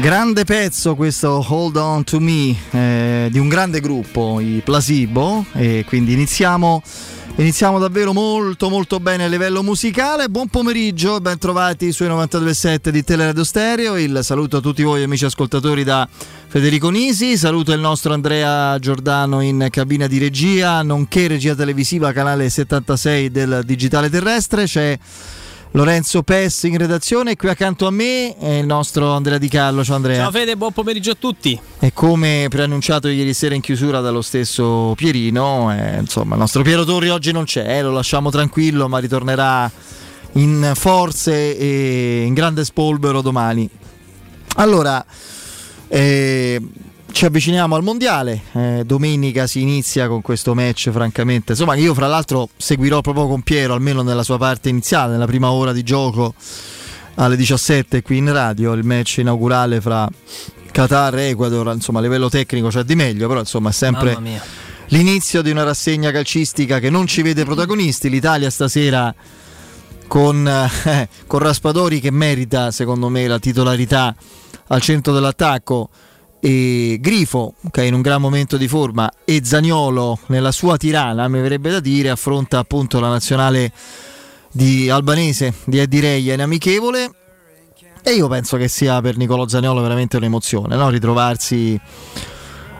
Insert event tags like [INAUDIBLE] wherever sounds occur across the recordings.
Grande pezzo questo Hold On To Me eh, di un grande gruppo, i Placebo, e quindi iniziamo, iniziamo davvero molto molto bene a livello musicale. Buon pomeriggio, ben trovati sui 92.7 di Teleradio Stereo. Il saluto a tutti voi amici ascoltatori da Federico Nisi, saluto il nostro Andrea Giordano in cabina di regia, nonché regia televisiva canale 76 del Digitale Terrestre. C'è Lorenzo Pes in redazione, qui accanto a me è il nostro Andrea Di Carlo. Ciao Andrea. Ciao Fede, buon pomeriggio a tutti. E come preannunciato ieri sera in chiusura dallo stesso Pierino, eh, insomma, il nostro Piero Torri oggi non c'è, eh, lo lasciamo tranquillo, ma ritornerà in forze e in grande spolvero domani. Allora, eh, ci avviciniamo al mondiale. Eh, domenica si inizia con questo match, francamente. Insomma, io fra l'altro seguirò proprio con Piero, almeno nella sua parte iniziale, nella prima ora di gioco alle 17 qui in radio, il match inaugurale fra Qatar e Ecuador. Insomma, a livello tecnico c'è di meglio, però insomma è sempre l'inizio di una rassegna calcistica che non ci vede protagonisti. L'Italia stasera con, eh, [LAUGHS] con Raspadori che merita, secondo me, la titolarità al centro dell'attacco e Grifo che è in un gran momento di forma e Zagnolo nella sua tirana mi verrebbe da dire affronta appunto la nazionale di albanese di Eddie Reia in amichevole e io penso che sia per Nicolò Zagnolo veramente un'emozione no? ritrovarsi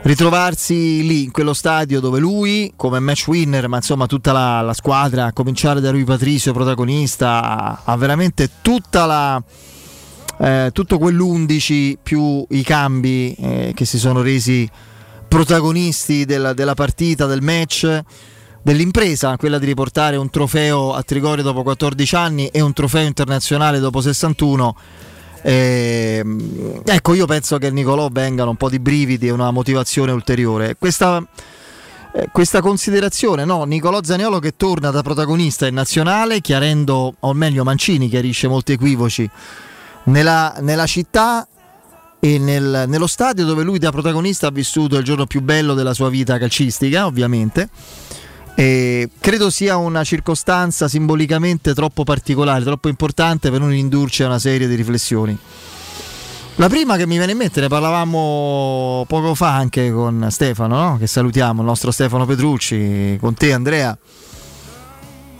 ritrovarsi lì in quello stadio dove lui come match winner ma insomma tutta la, la squadra a cominciare da Rui Patricio protagonista ha veramente tutta la eh, tutto quell'11 più i cambi eh, che si sono resi protagonisti della, della, partita, del match, dell'impresa, quella di riportare un trofeo a Trigoria dopo 14 anni e un trofeo internazionale dopo 61. Eh, ecco, io penso che Nicolò vengano un po' di brividi e una motivazione ulteriore. Questa, eh, questa considerazione, no? Nicolò Zaniolo che torna da protagonista in nazionale, chiarendo, o meglio Mancini chiarisce molti equivoci nella, nella città e nel, nello stadio dove lui da protagonista ha vissuto il giorno più bello della sua vita calcistica, ovviamente. E credo sia una circostanza simbolicamente troppo particolare, troppo importante per non indurci a una serie di riflessioni. La prima che mi viene in mente, ne parlavamo poco fa anche con Stefano, no? che salutiamo, il nostro Stefano Petrucci, con te Andrea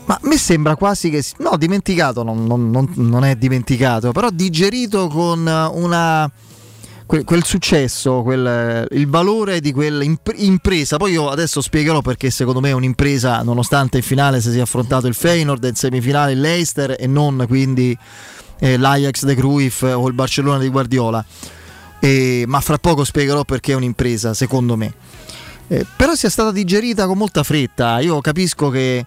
ma me sembra quasi che. No, dimenticato, non, non, non, è dimenticato, però digerito con una. Quel, quel successo, quel, il valore di quell'impresa. Poi io adesso spiegherò perché secondo me è un'impresa, nonostante in finale si sia affrontato il Feyenoord, in semifinale il Leicester e non quindi eh, l'Ajax de Cruyff o il Barcellona di Guardiola. E, ma fra poco spiegherò perché è un'impresa, secondo me. Eh, però sia stata digerita con molta fretta. Io capisco che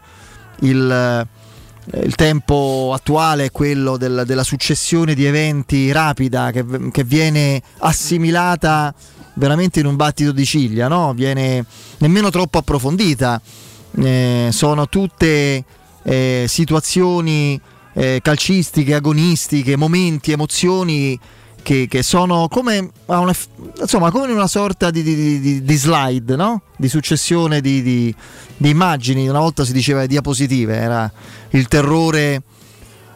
il, eh, il tempo attuale è quello del, della successione di eventi rapida che, che, viene assimilata veramente in un battito di ciglia, no? viene nemmeno troppo approfondita. Eh, sono tutte eh, situazioni eh, calcistiche, agonistiche, momenti, emozioni che, che sono come una, insomma, come una sorta di, di, di, di slide, no? di successione di, immagini. Una volta si diceva diapositive, era il terrore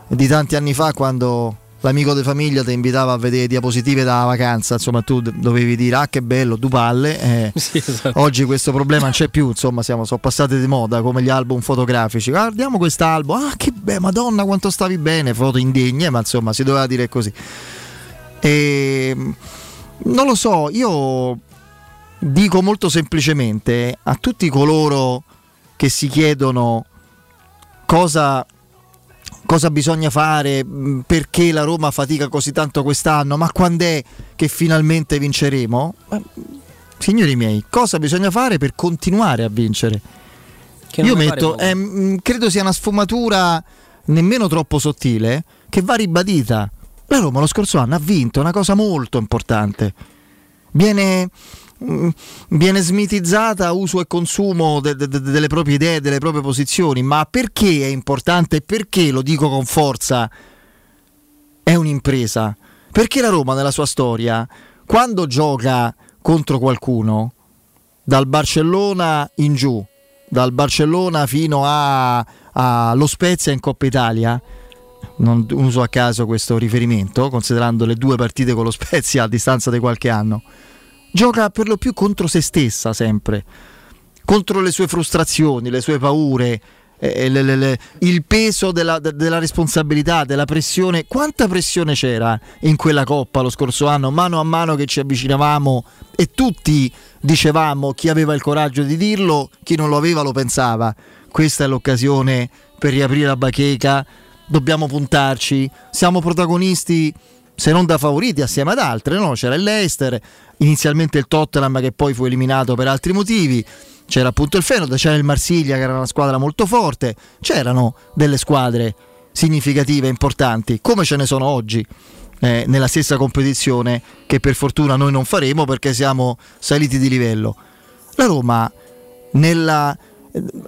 di tanti anni fa quando l'amico di famiglia ti invitava a vedere diapositive da vacanza, insomma tu dovevi dire ah che bello, tu palle. Eh, [LAUGHS] sì, esatto. Oggi questo problema non c'è più, insomma siamo, sono passati di moda come gli album fotografici. Guardiamo quest'album, ah che bello, madonna quanto stavi bene, foto indegne, ma insomma si doveva dire così. E, non lo so, io dico molto semplicemente a tutti coloro che si chiedono cosa, cosa bisogna fare, perché la Roma fatica così tanto quest'anno, ma quando è che finalmente vinceremo? Signori miei, cosa bisogna fare per continuare a vincere? Io metto, eh, credo sia una sfumatura nemmeno troppo sottile che va ribadita. La Roma lo scorso anno ha vinto una cosa molto importante. Viene, mm, viene smitizzata uso e consumo de, de, de, delle proprie idee, delle proprie posizioni, ma perché è importante e perché lo dico con forza? È un'impresa. Perché la Roma nella sua storia, quando gioca contro qualcuno, dal Barcellona in giù, dal Barcellona fino allo Spezia in Coppa Italia, non uso a caso questo riferimento, considerando le due partite con lo Spezia a distanza di qualche anno, gioca per lo più contro se stessa sempre, contro le sue frustrazioni, le sue paure, eh, le, le, le, il peso della, della, responsabilità, della pressione. Quanta pressione c'era in quella coppa lo scorso anno, mano a mano che ci avvicinavamo e tutti dicevamo chi aveva il coraggio di dirlo, chi non lo aveva lo pensava. Questa è l'occasione per riaprire la bacheca, dobbiamo puntarci, siamo protagonisti se non da favoriti assieme ad altre, no? c'era il Leicester, inizialmente il Tottenham che poi fu eliminato per altri motivi c'era appunto il Fenod, c'era il Marsiglia che era una squadra molto forte, c'erano delle squadre significative, importanti, come ce ne sono oggi. Eh, nella stessa competizione che per fortuna noi non faremo perché siamo saliti di livello. La Roma nella,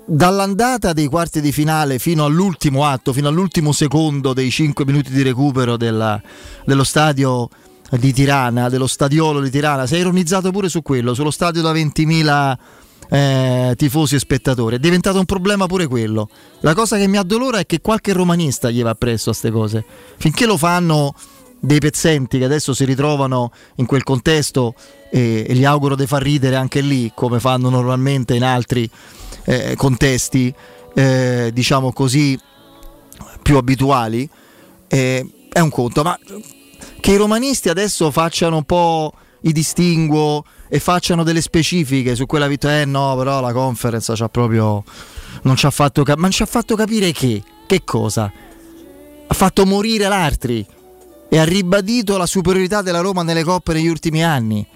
dall'andata dei quarti di finale fino all'ultimo atto, fino all'ultimo secondo dei 5 minuti di recupero della, dello stadio di Tirana, dello stadiolo di Tirana, si è ironizzato pure su quello, sullo stadio da 20.000 eh, tifosi e spettatori. È diventato un problema pure quello. La cosa che mi addolora è che qualche romanista gli va appresso a queste cose. Finché lo fanno dei pezzenti che adesso si ritrovano in quel contesto e, e gli auguro di far ridere anche lì, come fanno normalmente in altri eh, contesti, eh, diciamo così, più abituali, eh, è un conto. Ma che i romanisti adesso facciano un po' i distinguo e facciano delle specifiche su quella vittoria. Eh no, però la conference ci ha proprio. Non ci ha fatto capire. Ma ci ha fatto capire che? Che cosa? Ha fatto morire l'Artri e ha ribadito la superiorità della Roma nelle coppe negli ultimi anni.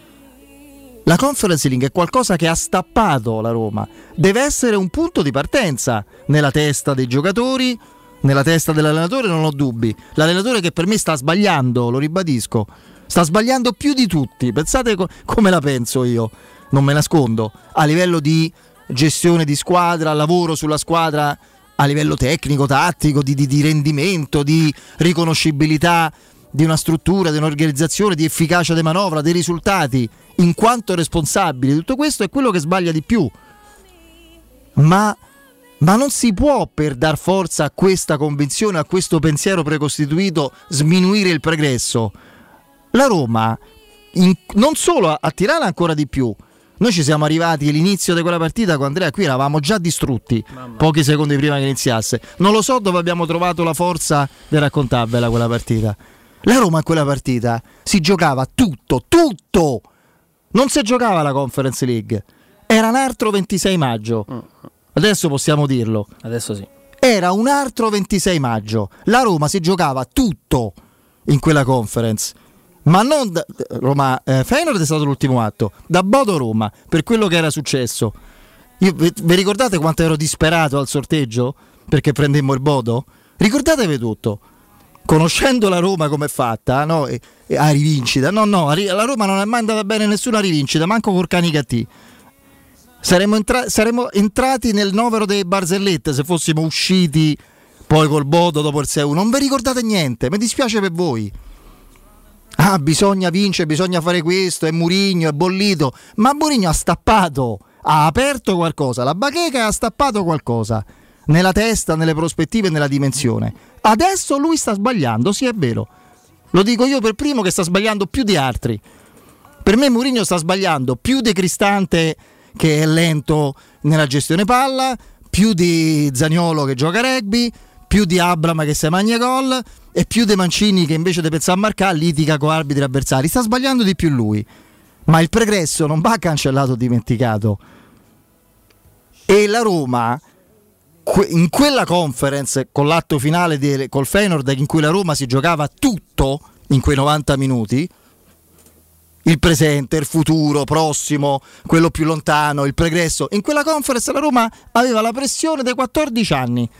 La Conference League è qualcosa che ha stappato la Roma. Deve essere un punto di partenza nella testa dei giocatori, nella testa dell'allenatore, non ho dubbi. L'allenatore che per me sta sbagliando, lo ribadisco sta sbagliando più di tutti. Pensate co- come la penso io, non me nascondo, a livello di gestione di squadra, lavoro sulla squadra a livello tecnico, tattico, di, di, di rendimento, di riconoscibilità di una struttura, di un'organizzazione, di efficacia di manovra, dei risultati, in quanto responsabile di tutto questo è quello che sbaglia di più. Ma, ma, non si può, per dar forza a questa convinzione, a questo pensiero precostituito, sminuire il progresso la Roma in, non solo a, a Tirana ancora di più. Noi ci siamo arrivati all'inizio di quella partita con Andrea, qui eravamo già distrutti Mamma. pochi secondi prima che iniziasse. Non lo so dove abbiamo trovato la forza di raccontarvela quella partita. La Roma in quella partita si giocava tutto, tutto. Non si giocava la Conference League. Era un altro 26 maggio. Mm. Adesso possiamo dirlo. Adesso sì. Era un altro 26 maggio. La Roma si giocava tutto in quella conference ma non da, Roma eh, Feyenoord è stato l'ultimo atto da Bodo Roma per quello che era successo Io, vi, vi ricordate quanto ero disperato al sorteggio perché prendemmo il Bodo ricordatevi tutto conoscendo la Roma come è fatta no? e, e, a rivincita no no la Roma non è mai andata bene nessuna rivincita manco col Canicati saremmo, entra- saremmo entrati nel novero dei barzellette se fossimo usciti poi col Bodo dopo il 6 non vi ricordate niente mi dispiace per voi. Ah bisogna vincere, bisogna fare questo, è Murigno, è bollito, ma Murigno ha stappato, ha aperto qualcosa, la bacheca ha stappato qualcosa nella testa, nelle prospettive, nella dimensione. Adesso lui sta sbagliando, sì è vero. Lo dico io per primo che sta sbagliando più di altri. Per me Mourinho sta sbagliando più di Cristante che è lento nella gestione palla, più di Zagnolo che gioca rugby, più di Abram che si magna gol e più De Mancini che invece di pensare a marcare litiga con arbitri avversari. Sta sbagliando di più lui. Ma il pregresso non va cancellato o dimenticato. E la Roma, in quella conference con l'atto finale di, col Feyenoord, in cui la Roma si giocava tutto in quei 90 minuti, il presente, il futuro, prossimo, quello più lontano, il pregresso. In quella conference la Roma aveva la pressione dei 14 anni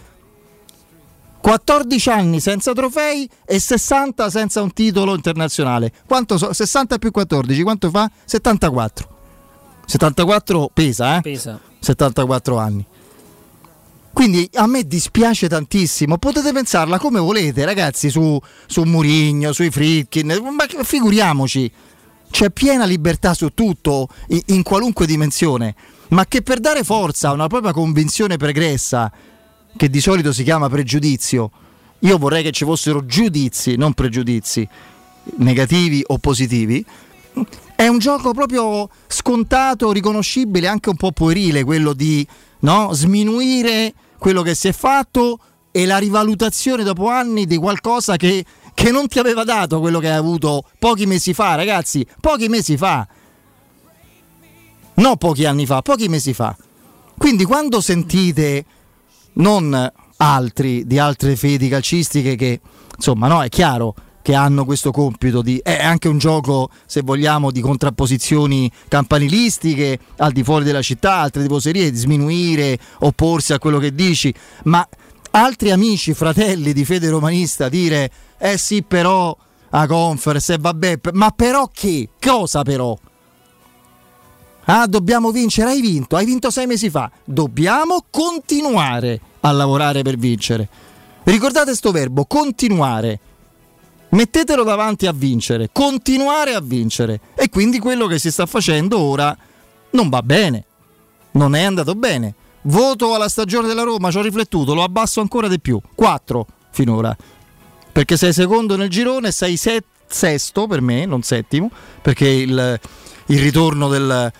14 anni senza trofei e 60 senza un titolo internazionale. Quanto so? 60 più 14, quanto fa? 74. 74 pesa, eh? Pesa. 74 anni. Quindi a me dispiace tantissimo. Potete pensarla come volete, ragazzi, su, su Murigno, sui Fritkin, ma figuriamoci. C'è piena libertà su tutto, in, in qualunque dimensione. Ma che per dare forza a una propria convinzione pregressa che di solito si chiama pregiudizio, io vorrei che ci fossero giudizi, non pregiudizi negativi o positivi. È un gioco proprio scontato, riconoscibile, anche un po' puerile, quello di no, sminuire quello che si è fatto e la rivalutazione dopo anni di qualcosa che, che non ti aveva dato quello che hai avuto pochi mesi fa, ragazzi, pochi mesi fa. No pochi anni fa, pochi mesi fa. Quindi quando sentite non altri di altre fedi calcistiche che insomma no, è chiaro che hanno questo compito di è anche un gioco se vogliamo di contrapposizioni campanilistiche al di fuori della città, altre tifoserie di sminuire, opporsi a quello che dici, ma altri amici, fratelli di fede romanista dire eh sì però a conference e vabbè, ma però che? Cosa però? Ah, dobbiamo vincere, hai vinto, hai vinto sei mesi fa. Dobbiamo continuare a lavorare per vincere. Ricordate questo verbo, continuare. Mettetelo davanti a vincere, continuare a vincere. E quindi quello che si sta facendo ora non va bene. Non è andato bene. Voto alla stagione della Roma, ci ho riflettuto, lo abbasso ancora di più. 4 finora. Perché sei secondo nel girone, sei set, sesto per me, non settimo, perché il, il ritorno del,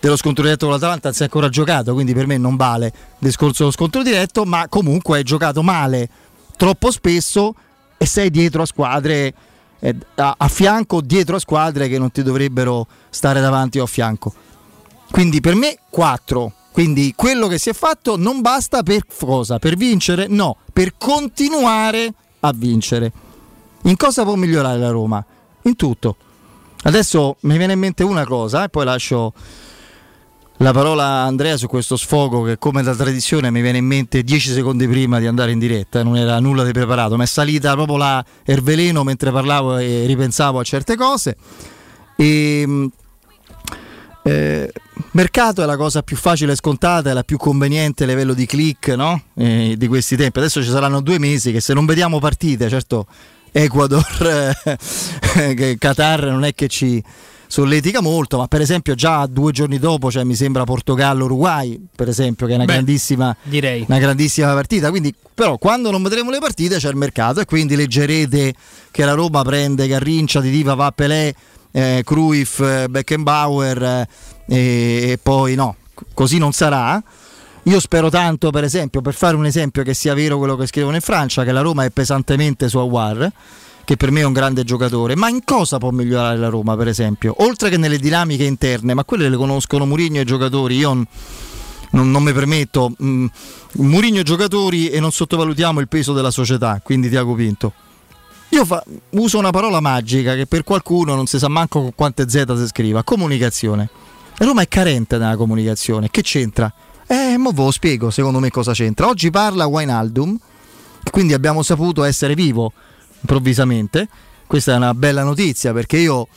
dello scontro diretto con l'Atalanta si è ancora giocato, quindi per me non vale il discorso dello scontro diretto, ma comunque hai giocato male troppo spesso e sei dietro a squadre eh, a, a fianco o dietro a squadre che non ti dovrebbero stare davanti o a fianco. Quindi per me 4. Quindi quello che si è fatto non basta per cosa? Per vincere? No, per continuare a vincere. In cosa può migliorare la Roma? In tutto. Adesso mi viene in mente una cosa e poi lascio la parola a Andrea su questo sfogo che come da tradizione mi viene in mente 10 secondi prima di andare in diretta, non era nulla di preparato, ma è salita proprio la erveleno mentre parlavo e ripensavo a certe cose. E, ehm, eh, mercato è la cosa più facile e scontata, è la più conveniente a livello di click no? eh, di questi tempi. Adesso ci saranno due mesi che se non vediamo partite, certo Ecuador, [LAUGHS] eh, Qatar non è che ci solletica molto, ma per esempio già due giorni dopo, cioè mi sembra Portogallo-Uruguay, per esempio, che è una, Beh, grandissima, una grandissima partita. Quindi, però, quando non vedremo le partite c'è il mercato e quindi leggerete che la Roma prende Garrincia, Di Diva, va Pelé, eh, Cruyff, eh, Beckenbauer eh, e poi no, così non sarà. Io spero tanto, per esempio, per fare un esempio che sia vero quello che scrivono in Francia, che la Roma è pesantemente su Aguar che per me è un grande giocatore, ma in cosa può migliorare la Roma, per esempio? Oltre che nelle dinamiche interne, ma quelle le conoscono Murigno e i giocatori, io non, non mi permetto. Mm, Murigno e giocatori e non sottovalutiamo il peso della società, quindi Tiago Pinto. Io fa, uso una parola magica che per qualcuno non si sa manco con quante Z si scriva, comunicazione. Roma è carente nella comunicazione, che c'entra? Eh, mo ve lo spiego secondo me cosa c'entra. Oggi parla Wijnaldum, quindi abbiamo saputo essere vivo improvvisamente. Questa è una bella notizia perché io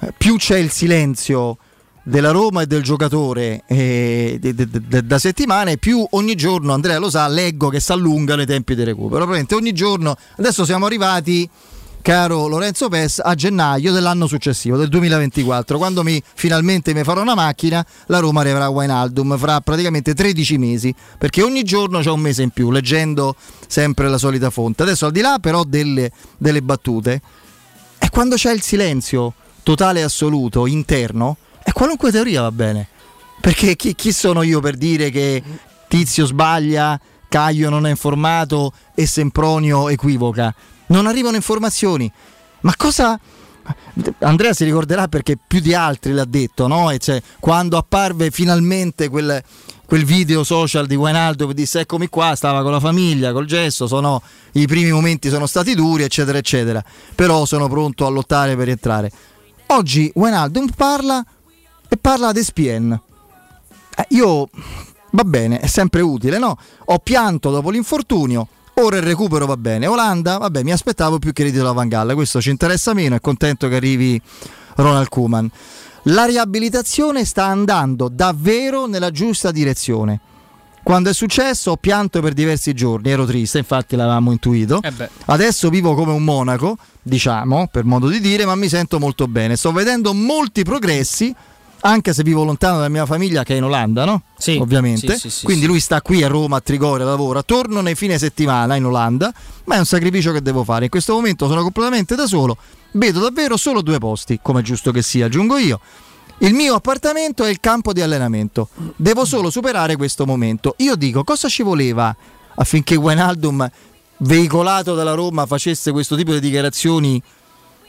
eh, più c'è il silenzio della Roma e del giocatore eh, de, de, de, da settimane, più ogni giorno Andrea lo sa, leggo che si allungano i tempi di recupero. Probabilmente ogni giorno, adesso siamo arrivati caro Lorenzo Pes, a gennaio dell'anno successivo, del 2024, quando mi, finalmente mi farò una macchina, la Roma arriverà a Wijnaldum fra praticamente 13 mesi, perché ogni giorno c'è un mese in più, leggendo sempre la solita fonte. Adesso al di là però delle, delle battute, è quando c'è il silenzio totale e assoluto, interno, e qualunque teoria va bene. Perché chi, chi sono io per dire che Tizio sbaglia, Caio non è informato e Sempronio equivoca? Non arrivano informazioni. Ma cosa... Andrea si ricorderà perché più di altri l'ha detto, no? Cioè, quando apparve finalmente quel, quel video social di Wijnaldum che disse eccomi qua, stava con la famiglia, col gesso, sono, i primi momenti sono stati duri, eccetera, eccetera. Però sono pronto a lottare per entrare. Oggi Wijnaldum parla e parla ad ESPN. Eh, io, va bene, è sempre utile, no? Ho pianto dopo l'infortunio, Ora il recupero va bene. Olanda, vabbè, mi aspettavo più credito da Van Gaal. Questo ci interessa meno. È contento che arrivi Ronald Kuman. La riabilitazione sta andando davvero nella giusta direzione. Quando è successo ho pianto per diversi giorni, ero triste, infatti l'avevamo intuito. Eh Adesso vivo come un monaco, diciamo, per modo di dire, ma mi sento molto bene. Sto vedendo molti progressi anche se vivo lontano dalla mia famiglia che è in Olanda, no? Sì, ovviamente. sì, sì, Quindi lui sta qui a Roma, a Trigoria, lavora, torno nei fine settimana in Olanda, ma è un sacrificio che devo fare. In questo momento sono completamente da solo, vedo davvero solo due posti, come è giusto che sia, aggiungo io. Il mio appartamento è il campo di allenamento. Devo solo superare questo momento. Io dico, cosa ci voleva affinché Wijnaldum, veicolato dalla Roma, facesse questo tipo di dichiarazioni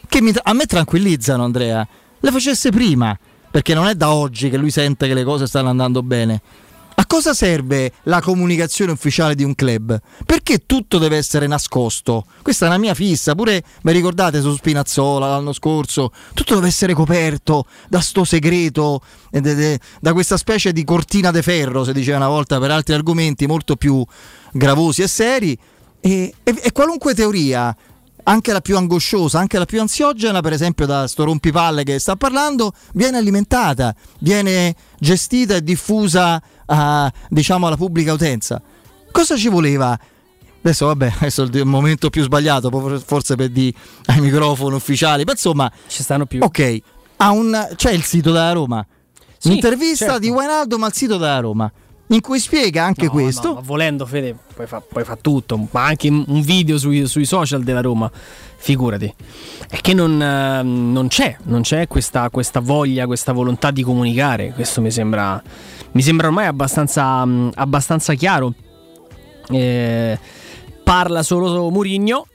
che mi, a me tranquillizzano, Andrea? Le facesse prima perché non è da oggi che lui sente che le cose stanno andando bene. A cosa serve la comunicazione ufficiale di un club? Perché tutto deve essere nascosto? Questa è una mia fissa, pure mi ricordate su Spinazzola l'anno scorso, tutto deve essere coperto da sto segreto, da questa specie di cortina de ferro, si diceva una volta per altri argomenti molto più gravosi e seri. E, e, e qualunque teoria anche la più angosciosa, anche la più ansiogena, per esempio da sto rompipalle che sta parlando, viene alimentata, viene gestita e diffusa a, diciamo, alla pubblica utenza. Cosa ci voleva? Adesso vabbè, [LAUGHS] adesso è il momento più sbagliato, forse per dire ai microfoni ufficiali, ma insomma... Ci stanno più. Ok, un, c'è il sito della Roma. Sì, Intervista certo. di Wijnaldum al sito della Roma in cui spiega anche no, questo. No, volendo, Fede, poi fa, poi fa, tutto, ma anche un video sui, sui, social della Roma, figurati. È che non, non c'è, non c'è questa, questa, voglia, questa volontà di comunicare. Questo mi sembra, mi sembra ormai abbastanza, abbastanza chiaro. Eh, parla solo Murigno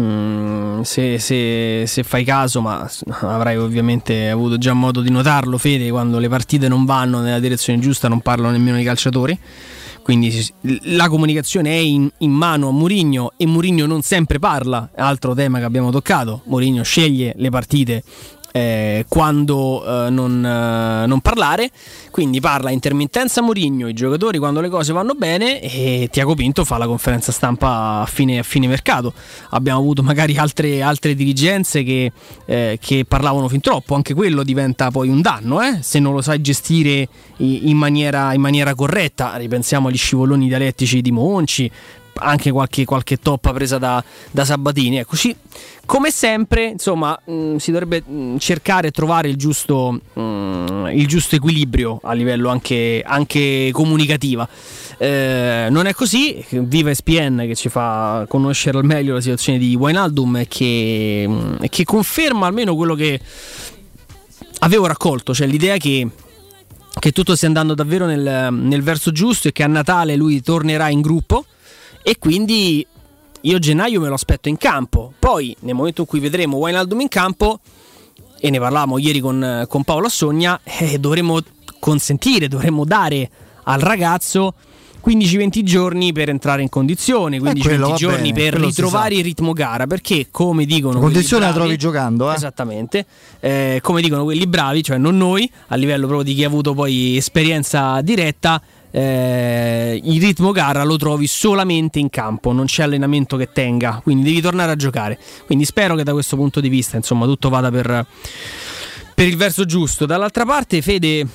Mm, se, se, se, fai caso, ma avrai ovviamente avuto già modo di notarlo, Fede, quando le partite non vanno nella direzione giusta non parlano nemmeno i calciatori. Quindi la comunicazione è in, in mano a Mourinho e Mourinho non sempre parla, altro tema che abbiamo toccato. Mourinho sceglie le partite eh, quando eh, non, eh, non, parlare. Quindi parla intermittenza Mourinho, i giocatori quando le cose vanno bene e Tiago Pinto fa la conferenza stampa a fine, a fine mercato. Abbiamo avuto magari altre, altre dirigenze che, eh, che, parlavano fin troppo, anche quello diventa poi un danno eh? se non lo sai gestire in maniera, in maniera corretta. Ripensiamo agli scivoloni dialettici di Monci, anche qualche, qualche toppa presa da, da Sabatini. Ecco, ci, come sempre, insomma, mh, mm, si dovrebbe mh, mm, cercare di trovare il giusto, mh, mm, il giusto, equilibrio a livello anche, anche comunicativo. Eh, non è così, viva SPN che ci fa conoscere al meglio la situazione di Wijnaldum e che, che conferma almeno quello che avevo raccolto, cioè l'idea che che tutto stia andando davvero nel, nel, verso giusto e che a Natale lui tornerà in gruppo e quindi io gennaio me lo aspetto in campo. Poi nel momento in cui vedremo Wijnaldum in campo, e ne parlavamo ieri con, con Paolo Assogna, eh, dovremmo consentire, dovremmo dare al ragazzo 15-20 giorni per entrare in condizione, 15-20 giorni bene, per ritrovare il ritmo gara, perché come dicono... La condizione bravi, la trovi giocando, eh? Esattamente, eh, come dicono quelli bravi, cioè non noi, a livello proprio di chi ha avuto poi esperienza diretta, eh, il ritmo gara lo trovi solamente in campo, non c'è allenamento che tenga, quindi devi tornare a giocare. Quindi spero che da questo punto di vista insomma, tutto vada per, per il verso giusto. Dall'altra parte, Fede,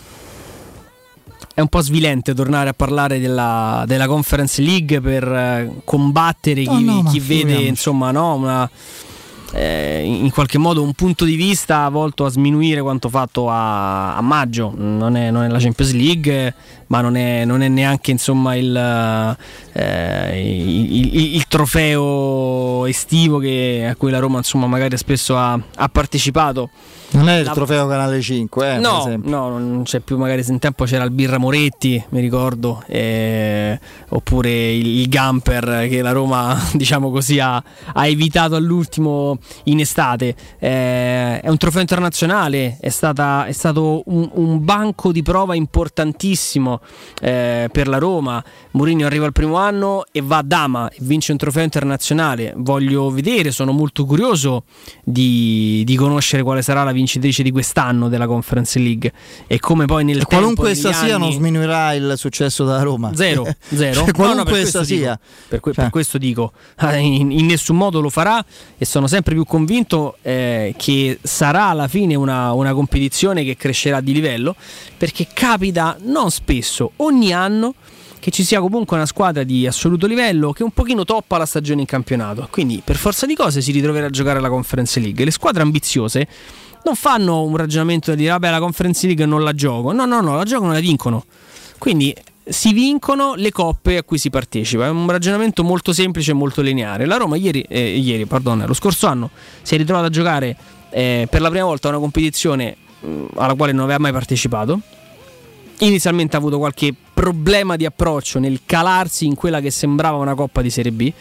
è un po' svilente tornare a parlare della, della Conference League per eh, combattere chi, oh no, chi vede insomma, no, una eh, in qualche modo un punto di vista volto a sminuire quanto fatto a, a maggio. Non è, non è, la Champions League, ma non è, non è neanche insomma, il, eh, il, il, il, trofeo estivo che, a cui la Roma insomma, magari spesso ha, ha partecipato. Non è il la... trofeo Canale 5, eh, no, no, non c'è più. Magari se un tempo c'era il Birra Moretti, mi ricordo, eh, oppure il, il, Gamper che la Roma, [LAUGHS] diciamo così, ha, ha evitato all'ultimo in estate. Eh, è un trofeo internazionale, è, stata, è stato un, un, banco di prova importantissimo eh, per la Roma. Mourinho arriva al primo anno e va a Dama e vince un trofeo internazionale. Voglio vedere, sono molto curioso di, di conoscere quale sarà la vincitrice di quest'anno della Conference League e come poi nel tempo, qualunque essa sia anni... non sminuirà il successo della Roma zero, [LAUGHS] zero. cioè, qualunque no, no, essa sia dico, per, que- cioè. per, questo dico in, in, nessun modo lo farà e sono sempre più convinto eh, che sarà alla fine una, una competizione che crescerà di livello perché capita non spesso ogni anno che ci sia comunque una squadra di assoluto livello che un pochino toppa la stagione in campionato. Quindi per forza di cose si ritroverà a giocare la Conference League. Le squadre ambiziose non fanno un ragionamento di dire vabbè la Conference League non la gioco. No, no, no, la giocano e la vincono. Quindi si vincono le coppe a cui si partecipa. È un ragionamento molto semplice e molto lineare. La Roma ieri, eh, ieri pardon, lo scorso anno si è ritrovata a giocare eh, per la prima volta una competizione mm, alla quale non aveva mai partecipato inizialmente ha avuto qualche problema di approccio nel calarsi in quella che sembrava una coppa di Serie B.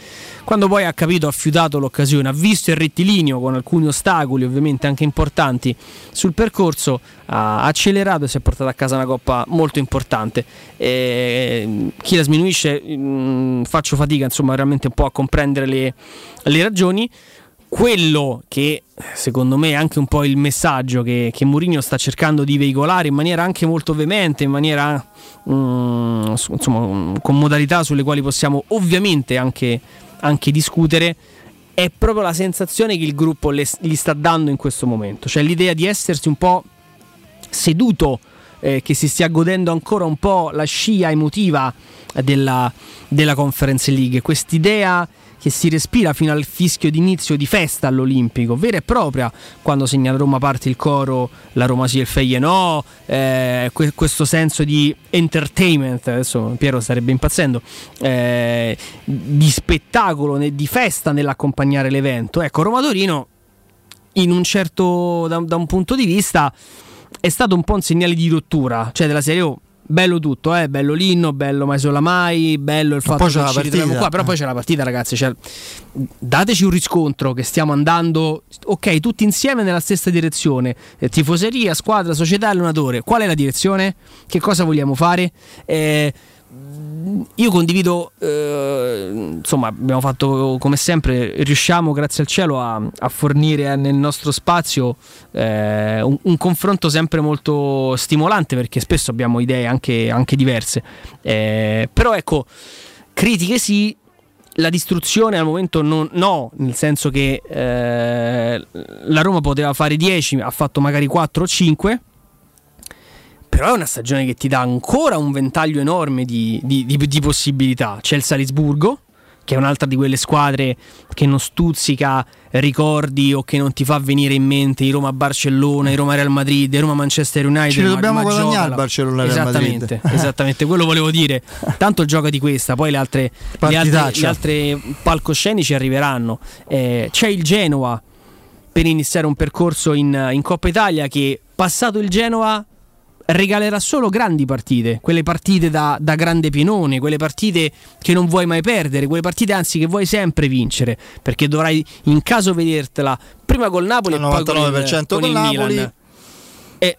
Quando poi ha capito, ha fiutato l'occasione, ha visto il rettilineo con alcuni ostacoli ovviamente anche importanti sul percorso, ha accelerato e si è portato a casa una coppa molto importante. E chi la sminuisce mm, faccio fatica insomma veramente un po' a comprendere le, le ragioni quello che secondo me è anche un po' il messaggio che, che Mourinho sta cercando di veicolare in maniera anche molto veemente, in maniera um, insomma, con modalità sulle quali possiamo ovviamente anche, anche, discutere, è proprio la sensazione che il gruppo le, gli sta dando in questo momento, cioè l'idea di essersi un po' seduto, eh, che si stia godendo ancora un po' la scia emotiva della, della Conference League, quest'idea che si respira fino al fischio d'inizio di festa all'Olimpico, vera e propria, quando segna la Roma parte il coro, la Roma sì e il Feie no, eh, que- questo senso di entertainment, adesso Piero starebbe impazzendo, eh, di spettacolo, di festa nell'accompagnare l'evento. Ecco, Roma-Torino, in un certo, da, da un punto di vista, è stato un po' un segnale di rottura, cioè della serie oh, bello tutto, eh? bello l'inno, bello mai sola mai, bello il fatto che ci ritroviamo qua, però poi c'è la partita ragazzi, cioè, dateci un riscontro che stiamo andando, ok, tutti insieme nella stessa direzione, eh, tifoseria, squadra, società, allenatore, qual è la direzione? Che cosa vogliamo fare? Eh, io condivido, eh, insomma, abbiamo fatto come sempre, riusciamo grazie al cielo a, a fornire nel nostro spazio eh, un, un, confronto sempre molto stimolante perché spesso abbiamo idee anche, anche diverse. Eh, però ecco, critiche sì, la distruzione al momento non, no, nel senso che eh, la Roma poteva fare 10, ha fatto magari 4 o 5 però è una stagione che ti dà ancora un ventaglio enorme di, di, di, di possibilità. C'è il Salisburgo, che è un'altra di quelle squadre che non stuzzica ricordi o che non ti fa venire in mente i Roma-Barcellona, i Roma-Real Madrid, i Roma-Manchester United. Ci dobbiamo guadagnare il Barcellona Real esattamente, Madrid. [LAUGHS] Esattamente, quello volevo dire. Tanto gioca di questa, poi le altre, le altre, le altre palcoscenici arriveranno. Eh, c'è il Genoa per iniziare un percorso in, in Coppa Italia che passato il Genoa regalerà solo grandi partite, quelle partite da, da, grande pienone, quelle partite che non vuoi mai perdere, quelle partite anzi che vuoi sempre vincere, perché dovrai in caso vedertela prima col Napoli e poi con il, con il Napoli. Milan. E,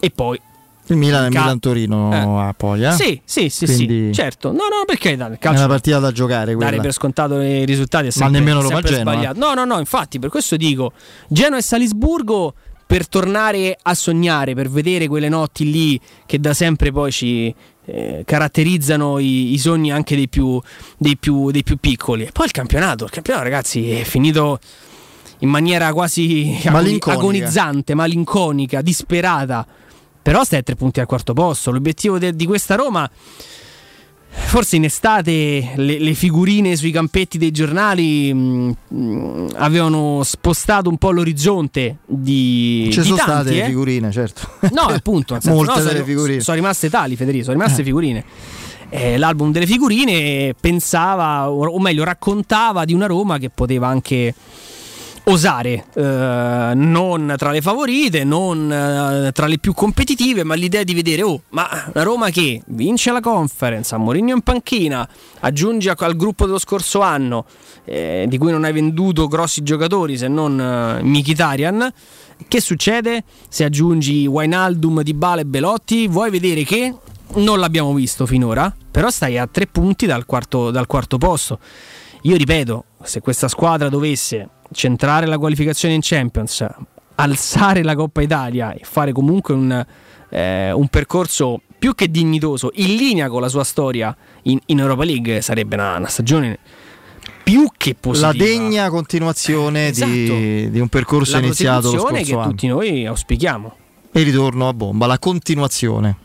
e poi il Milan è Milan-Torino eh. poi, eh? Sì, sì, sì, Quindi... sì, certo. No, no, perché dal calcio è una partita da giocare quella. Dare per scontato i risultati è sempre, Ma nemmeno lo fa sbagliato. No, no, no, infatti per questo dico Genoa e Salisburgo per tornare a sognare, per vedere quelle notti lì che da sempre poi ci eh, caratterizzano i, i, sogni anche dei più, dei, più, dei più, piccoli. E poi il campionato, il campionato ragazzi è finito in maniera quasi malinconica. agonizzante, malinconica, disperata. Però stai a tre punti al quarto posto. L'obiettivo de- di questa Roma Forse in estate le, le, figurine sui campetti dei giornali mh, mm, mh, avevano spostato un po' l'orizzonte di. Ci di sono tanti, state eh? le figurine, certo. No, appunto. [LAUGHS] Molte no, delle sono, figurine. Sono rimaste tali, Federico, sono rimaste eh. figurine. Eh, l'album delle figurine pensava, o meglio, raccontava di una Roma che poteva anche osare, eh, non tra le favorite, non eh, tra le più competitive, ma l'idea di vedere, oh, ma la Roma che vince la conference, a Mourinho in panchina, aggiunge al gruppo dello scorso anno, eh, di cui non hai venduto grossi giocatori se non eh, Mkhitaryan, che succede se aggiungi Wainaldum, Dybala e Belotti? Vuoi vedere che non l'abbiamo visto finora, però stai a tre punti dal quarto, dal quarto posto. Io ripeto, se questa squadra dovesse centrare la qualificazione in Champions, alzare la Coppa Italia e fare comunque un, eh, un percorso più che dignitoso, in linea con la sua storia in, in Europa League, sarebbe una, una, stagione più che positiva. La degna continuazione esatto. di, di, un percorso la iniziato lo scorso che anno. tutti noi auspichiamo. E ritorno a bomba, la continuazione,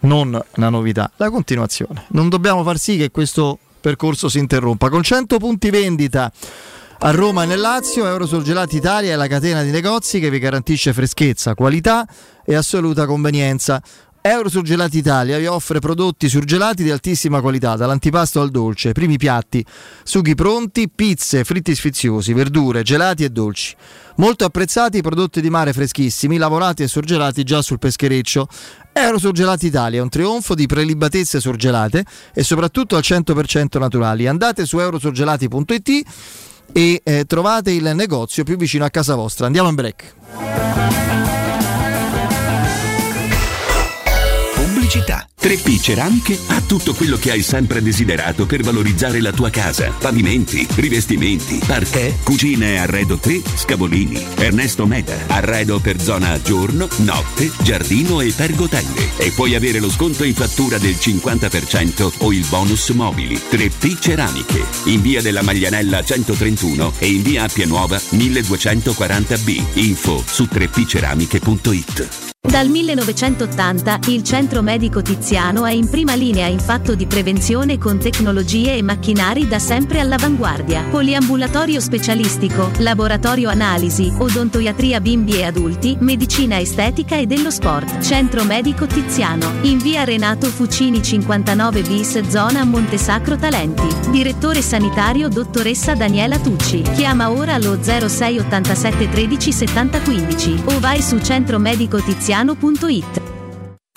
non la novità, la continuazione. Non dobbiamo far sì che questo percorso si interrompa. Con 100 punti vendita a Roma e nel Lazio. Eurosurgelati Italia è la catena di negozi che vi garantisce freschezza, qualità e assoluta convenienza. Eurosurgelati Italia vi offre prodotti surgelati di altissima qualità, dall'antipasto al dolce, primi piatti, sughi pronti, pizze, fritti sfiziosi, verdure, gelati e dolci. Molto apprezzati i prodotti di mare freschissimi, lavorati e surgelati già sul peschereccio. Eurosurgelati Italia, un trionfo di prelibatezze surgelate e soprattutto al 100% naturali. Andate su eurosurgelati.it e eh, trovate il negozio più vicino a casa vostra. Andiamo in break. Pubblicità. 3P Ceramiche ha tutto quello che hai sempre desiderato per valorizzare la tua casa. Pavimenti, rivestimenti, parquet, cucina e arredo 3, Scavolini. Ernesto Meda. Arredo per zona giorno, notte, giardino e pergotelle. E puoi avere lo sconto in fattura del 50% o il bonus mobili. 3P Ceramiche. In via della Maglianella 131 e in via Appia Nuova 1240B. Info su 3pceramiche.it. Dal 1980 il Centro Medico Tiziano è in prima linea in fatto di prevenzione con tecnologie e macchinari da sempre all'avanguardia. Poliambulatorio specialistico, laboratorio analisi, odontoiatria bimbi e adulti, medicina estetica e dello sport. Centro Medico Tiziano, in via Renato Fucini 59 bis zona Montesacro Talenti. Direttore sanitario dottoressa Daniela Tucci. Chiama ora lo 06 87 13 70 15 o vai su centromedicotiziano.it.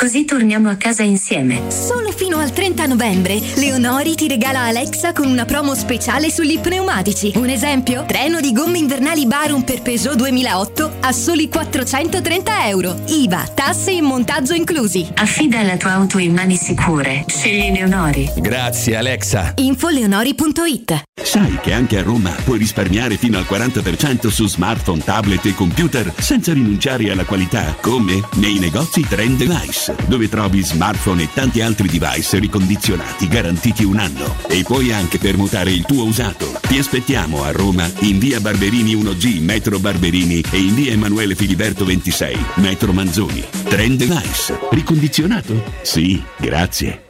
Così torniamo a casa insieme. Solo fino al 30 novembre, Leonori ti regala Alexa con una promo speciale sugli pneumatici. Un esempio? Treno di gomme invernali Barum per Peugeot 2008 a soli 430 euro. IVA, tasse e montaggio inclusi. Affida la tua auto in mani sicure. Scegli Leonori. Grazie Alexa. Infoleonori.it Sai che anche a Roma puoi risparmiare fino al 40% su smartphone, tablet e computer senza rinunciare alla qualità? Come? Nei negozi Trend Device, dove trovi smartphone e tanti altri device ricondizionati garantiti un anno. E puoi anche permutare il tuo usato. Ti aspettiamo a Roma in via Barberini 1G, metro Barberini e in via Emanuele Filiberto 26, metro Manzoni. Trend Device. Ricondizionato? Sì, grazie.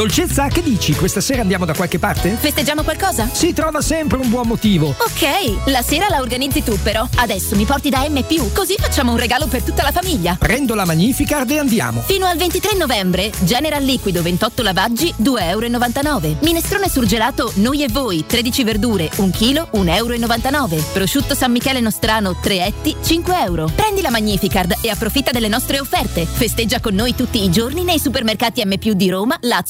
Dolcezza, che dici? Questa sera andiamo da qualche parte? Festeggiamo qualcosa? Si trova sempre un buon motivo. Ok, la sera la organizzi tu però. Adesso mi porti da M, così facciamo un regalo per tutta la famiglia. Prendo la Magnificard e andiamo. Fino al 23 novembre, General Liquido 28 lavaggi, 2,99 euro. Minestrone surgelato, noi e voi, 13 verdure, 1 kg, 1,99 euro. Prosciutto San Michele Nostrano, 3 etti, 5 euro. Prendi la Magnificard e approfitta delle nostre offerte. Festeggia con noi tutti i giorni nei supermercati M di Roma, Lazio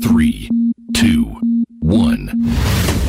3, 2, 1.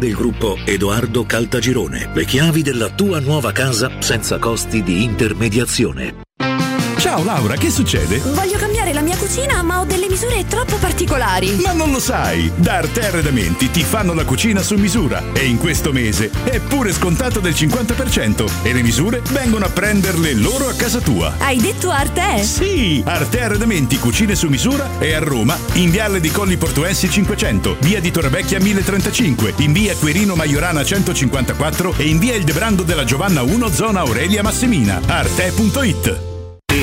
del gruppo Edoardo Caltagirone. Le chiavi della tua nuova casa senza costi di intermediazione. Ciao Laura, che succede? Voglio cambiare cucina, ma ho delle misure troppo particolari. Ma non lo sai! Da Arte Arredamenti ti fanno la cucina su misura e in questo mese è pure scontato del 50% e le misure vengono a prenderle loro a casa tua. Hai detto Arte? Sì! Arte Arredamenti Cucine su misura è a Roma, in Viale di Colli Portuensi 500, via di Torrevecchia 1035, in via Querino Maiorana 154 e in via Il Debrando della Giovanna 1 zona Aurelia Massemina. Arte.it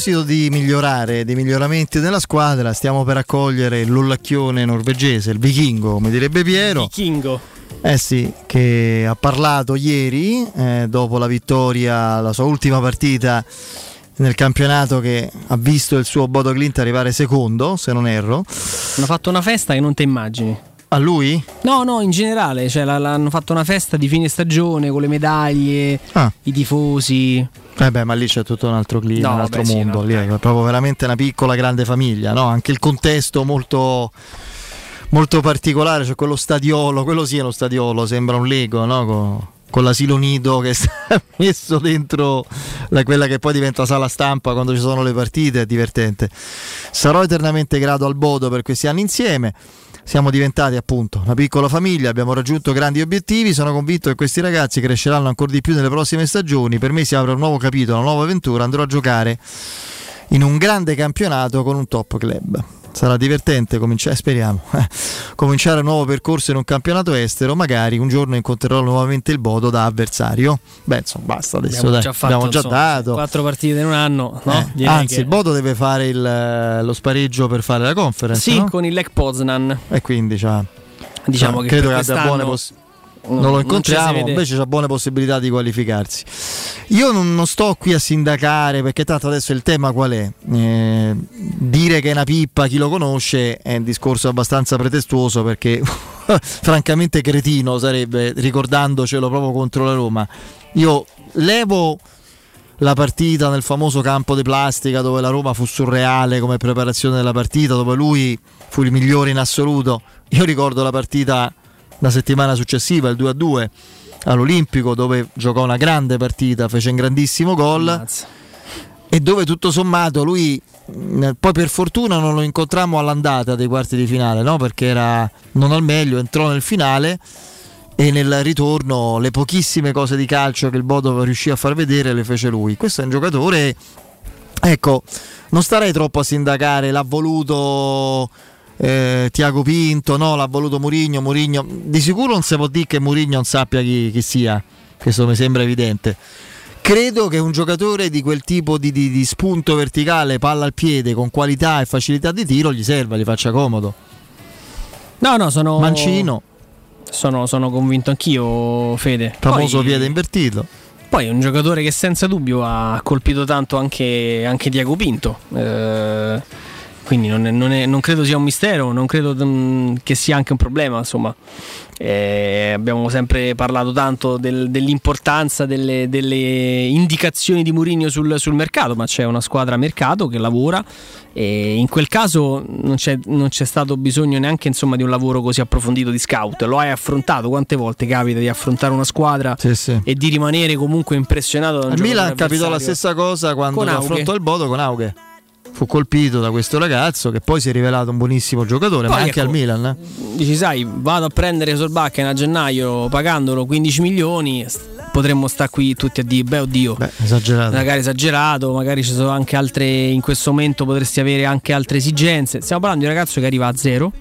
proposito di migliorare, di miglioramenti nella squadra, stiamo per accogliere l'ollacchione norvegese, il vichingo, come direbbe Piero. Vichingo. Eh sì, che ha parlato ieri, eh, dopo la vittoria, la sua ultima partita nel campionato che ha visto il suo Bodo Clint arrivare secondo, se non erro. Hanno fatto una festa che non ti immagini. A lui? No, no, in generale, cioè, l'hanno fatto una festa di fine stagione con le medaglie, Ah. i tifosi. Eh beh, ma lì c'è tutto un altro clima, No, un altro sì, mondo. no, lì è proprio veramente una piccola, grande famiglia, no? Anche il contesto molto, molto particolare, cioè quello stadiolo, quello sì è lo stadiolo, sembra un Lego, no? Con, con l'asilo nido che [LAUGHS] sta messo dentro la- quella che poi diventa sala stampa quando ci sono le partite, è divertente. Sarò eternamente grato al Bodo per questi anni insieme. Siamo diventati appunto una piccola famiglia, abbiamo raggiunto grandi obiettivi, sono convinto che questi ragazzi cresceranno ancora di più nelle prossime stagioni, per me si apre un nuovo capitolo, una nuova avventura, andrò a giocare in un grande campionato con un top club. Sarà divertente cominciare, speriamo, eh, cominciare un nuovo percorso in un campionato estero, magari un giorno incontrerò nuovamente il Bodo da avversario. Beh, insomma, basta adesso, Abbiamo dai, già fatto abbiamo già insomma, dato. quattro partite in un anno, no? Eh, anzi, che- il Bodo deve fare il, eh, lo spareggio per fare la conference. Sì, no? con il Lech Poznan. E quindi c'ha- Diciamo c'ha- che credo che abbia buone possibilità. Non- Non lo non incontriamo, vede. invece c'ha buone possibilità di qualificarsi. Io non, non sto qui a sindacare perché tanto adesso il tema qual è? Eh, dire che è una pippa chi lo conosce è un discorso abbastanza pretestuoso perché [LAUGHS] francamente cretino sarebbe ricordandocelo proprio contro la Roma. Io levo la partita nel famoso campo di plastica dove la Roma fu surreale come preparazione della partita, dove lui fu il migliore in assoluto. Io ricordo la partita la settimana successiva, il 2-2 all'Olimpico, dove giocò una grande partita, fece un grandissimo gol e dove tutto sommato lui poi per fortuna non lo incontrammo all'andata dei quarti di finale, no? perché era non al meglio, entrò nel finale e nel ritorno le pochissime cose di calcio che il Bodo riuscì a far vedere le fece lui. Questo è un giocatore, ecco, non starei troppo a sindacare, l'ha voluto eh, Tiago Pinto, no, l'ha voluto Murigno, Murigno, di sicuro non si può dire che Murigno non sappia chi, chi sia, questo mi sembra evidente. Credo che un giocatore di quel tipo di, di, di spunto verticale, palla al piede, con qualità e facilità di tiro, gli serva, gli faccia comodo. No, no, sono. Mancino. Sono, sono convinto anch'io, Fede. Famoso Poi- piede invertito. Poi un giocatore che senza dubbio ha colpito tanto anche, anche Diago Pinto. Eh, quindi non, è- non è- non credo sia un mistero, non credo mm, che sia anche un problema. Insomma, Eh, abbiamo sempre parlato tanto del- dell'importanza delle, delle indicazioni di Mourinho sul, sul mercato, ma c'è una squadra a mercato che lavora e in quel caso non c'è, non c'è stato bisogno neanche insomma, di un lavoro così approfondito di scout. Lo hai affrontato? Quante volte capita di affrontare una squadra Sì, sì. e di rimanere comunque impressionato da un Al Milan capitò la stessa cosa quando affrontò il Bodo con Auge. Fu colpito da questo ragazzo che poi si è rivelato un buonissimo giocatore, ma Poi, anche ecco, al Milan. eh. Dici, sai, vado a prendere Solbakken a gennaio pagandolo 15 milioni. Potremmo stare qui tutti a dire, beh, oddio, esagerato. magari esagerato, magari ci sono anche altre. In questo momento potresti avere anche altre esigenze. Stiamo parlando di un ragazzo che arriva a zero,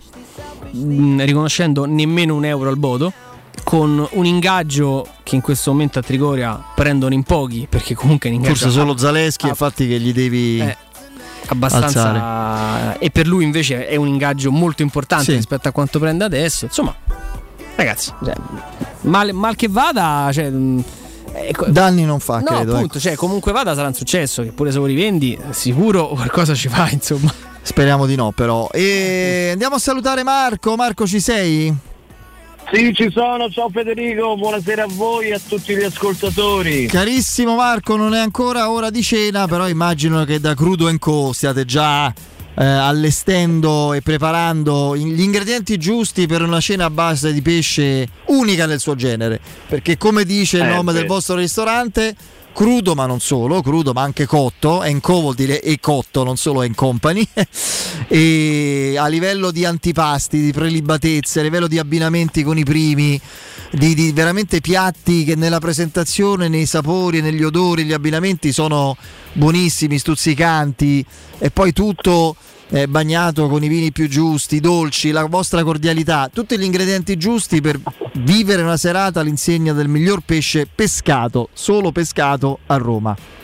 mh, riconoscendo nemmeno un euro al Bodo. Con un ingaggio che in questo momento a Trigoria prendono in pochi, perché comunque un ingaggio Forse solo Zaleschi, infatti, che gli devi Eh, abbastanza alzare. e per lui invece è un ingaggio molto importante Sì. rispetto a quanto prende adesso insomma ragazzi cioè, mal, mal che vada cioè, mh, ecco- Danni non fa, no credo. appunto ecco. cioè, comunque vada sarà un successo che pure se lo rivendi sicuro qualcosa ci fa insomma Speriamo di no, però. E andiamo a salutare Marco. Marco, ci sei? Sì, ci sono, ciao Federico, buonasera a voi e a tutti gli ascoltatori. Carissimo Marco, non è ancora ora di cena, però immagino che da Crudo Co stiate già eh, allestendo e preparando gli ingredienti giusti per una cena a base di pesce unica nel suo genere. Perché come dice il Eh, nome del beh. vostro ristorante, crudo ma non solo, crudo ma anche cotto, Enco vuol dire e cotto, non solo en company, [LAUGHS] e a livello di antipasti, di prelibatezze, a livello di abbinamenti con i primi, di, di veramente piatti che nella presentazione, nei sapori, negli odori, gli abbinamenti sono buonissimi, stuzzicanti. E poi tutto eh, bagnato con i vini più giusti, dolci, la vostra cordialità, tutti gli ingredienti giusti per vivere una serata all'insegna del miglior pesce pescato, solo pescato a Roma.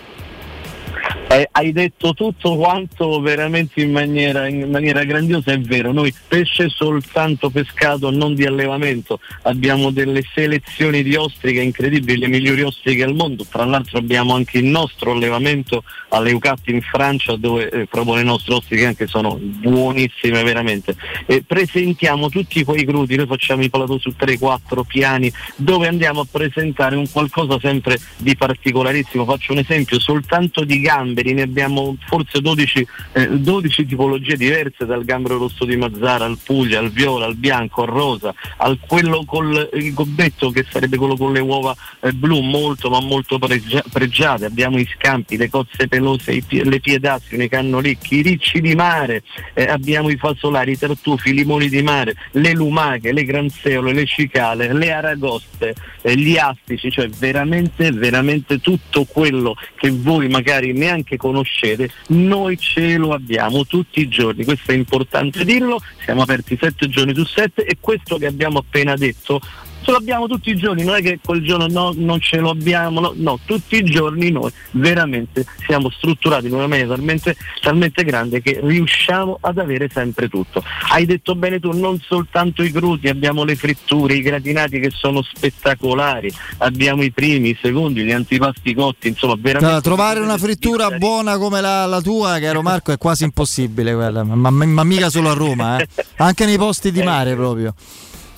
Eh, hai detto tutto quanto veramente in maniera, in maniera grandiosa, è vero, noi pesce soltanto pescato, non di allevamento, abbiamo delle selezioni di ostriche incredibili, le migliori ostriche al mondo, tra l'altro abbiamo anche il nostro allevamento all'Eucat in Francia dove eh, proprio le nostre ostriche anche sono buonissime veramente. E presentiamo tutti quei crudi, noi facciamo i plateau su 3-4 piani dove andiamo a presentare un qualcosa sempre di particolarissimo, faccio un esempio, soltanto di gamberi ne abbiamo forse 12, eh, 12 tipologie diverse, dal gambero rosso di Mazzara al Puglia, al viola, al bianco, al rosa, al quello col il gobbetto che sarebbe quello con le uova eh, blu, molto ma molto pregia- pregiate, abbiamo i scampi, le cozze pelose, i le piedassine, i cannolicchi, i ricci di mare, eh, abbiamo i fasolari, i tartufi, i limoni di mare, le lumache, le granzeole, le cicale, le aragoste, eh, gli astici, cioè veramente, veramente tutto quello che voi magari neanche conoscete, noi ce lo abbiamo tutti i giorni, questo è importante dirlo, siamo aperti sette giorni su sette e questo che abbiamo appena detto ce l'abbiamo tutti i giorni, non è che quel giorno no, non ce lo abbiamo, no, no, tutti i giorni noi veramente siamo strutturati in una maniera talmente, talmente grande che riusciamo ad avere sempre tutto. Hai detto bene tu, non soltanto i crudi, abbiamo le fritture, i gratinati che sono spettacolari, abbiamo i primi, i secondi, gli antipasti cotti, insomma veramente... Tra- trovare una frittura buona come la, la tua, caro Marco, è quasi impossibile quella, ma, ma- ma mica solo a Roma, eh. [LAUGHS] anche nei posti di mare proprio.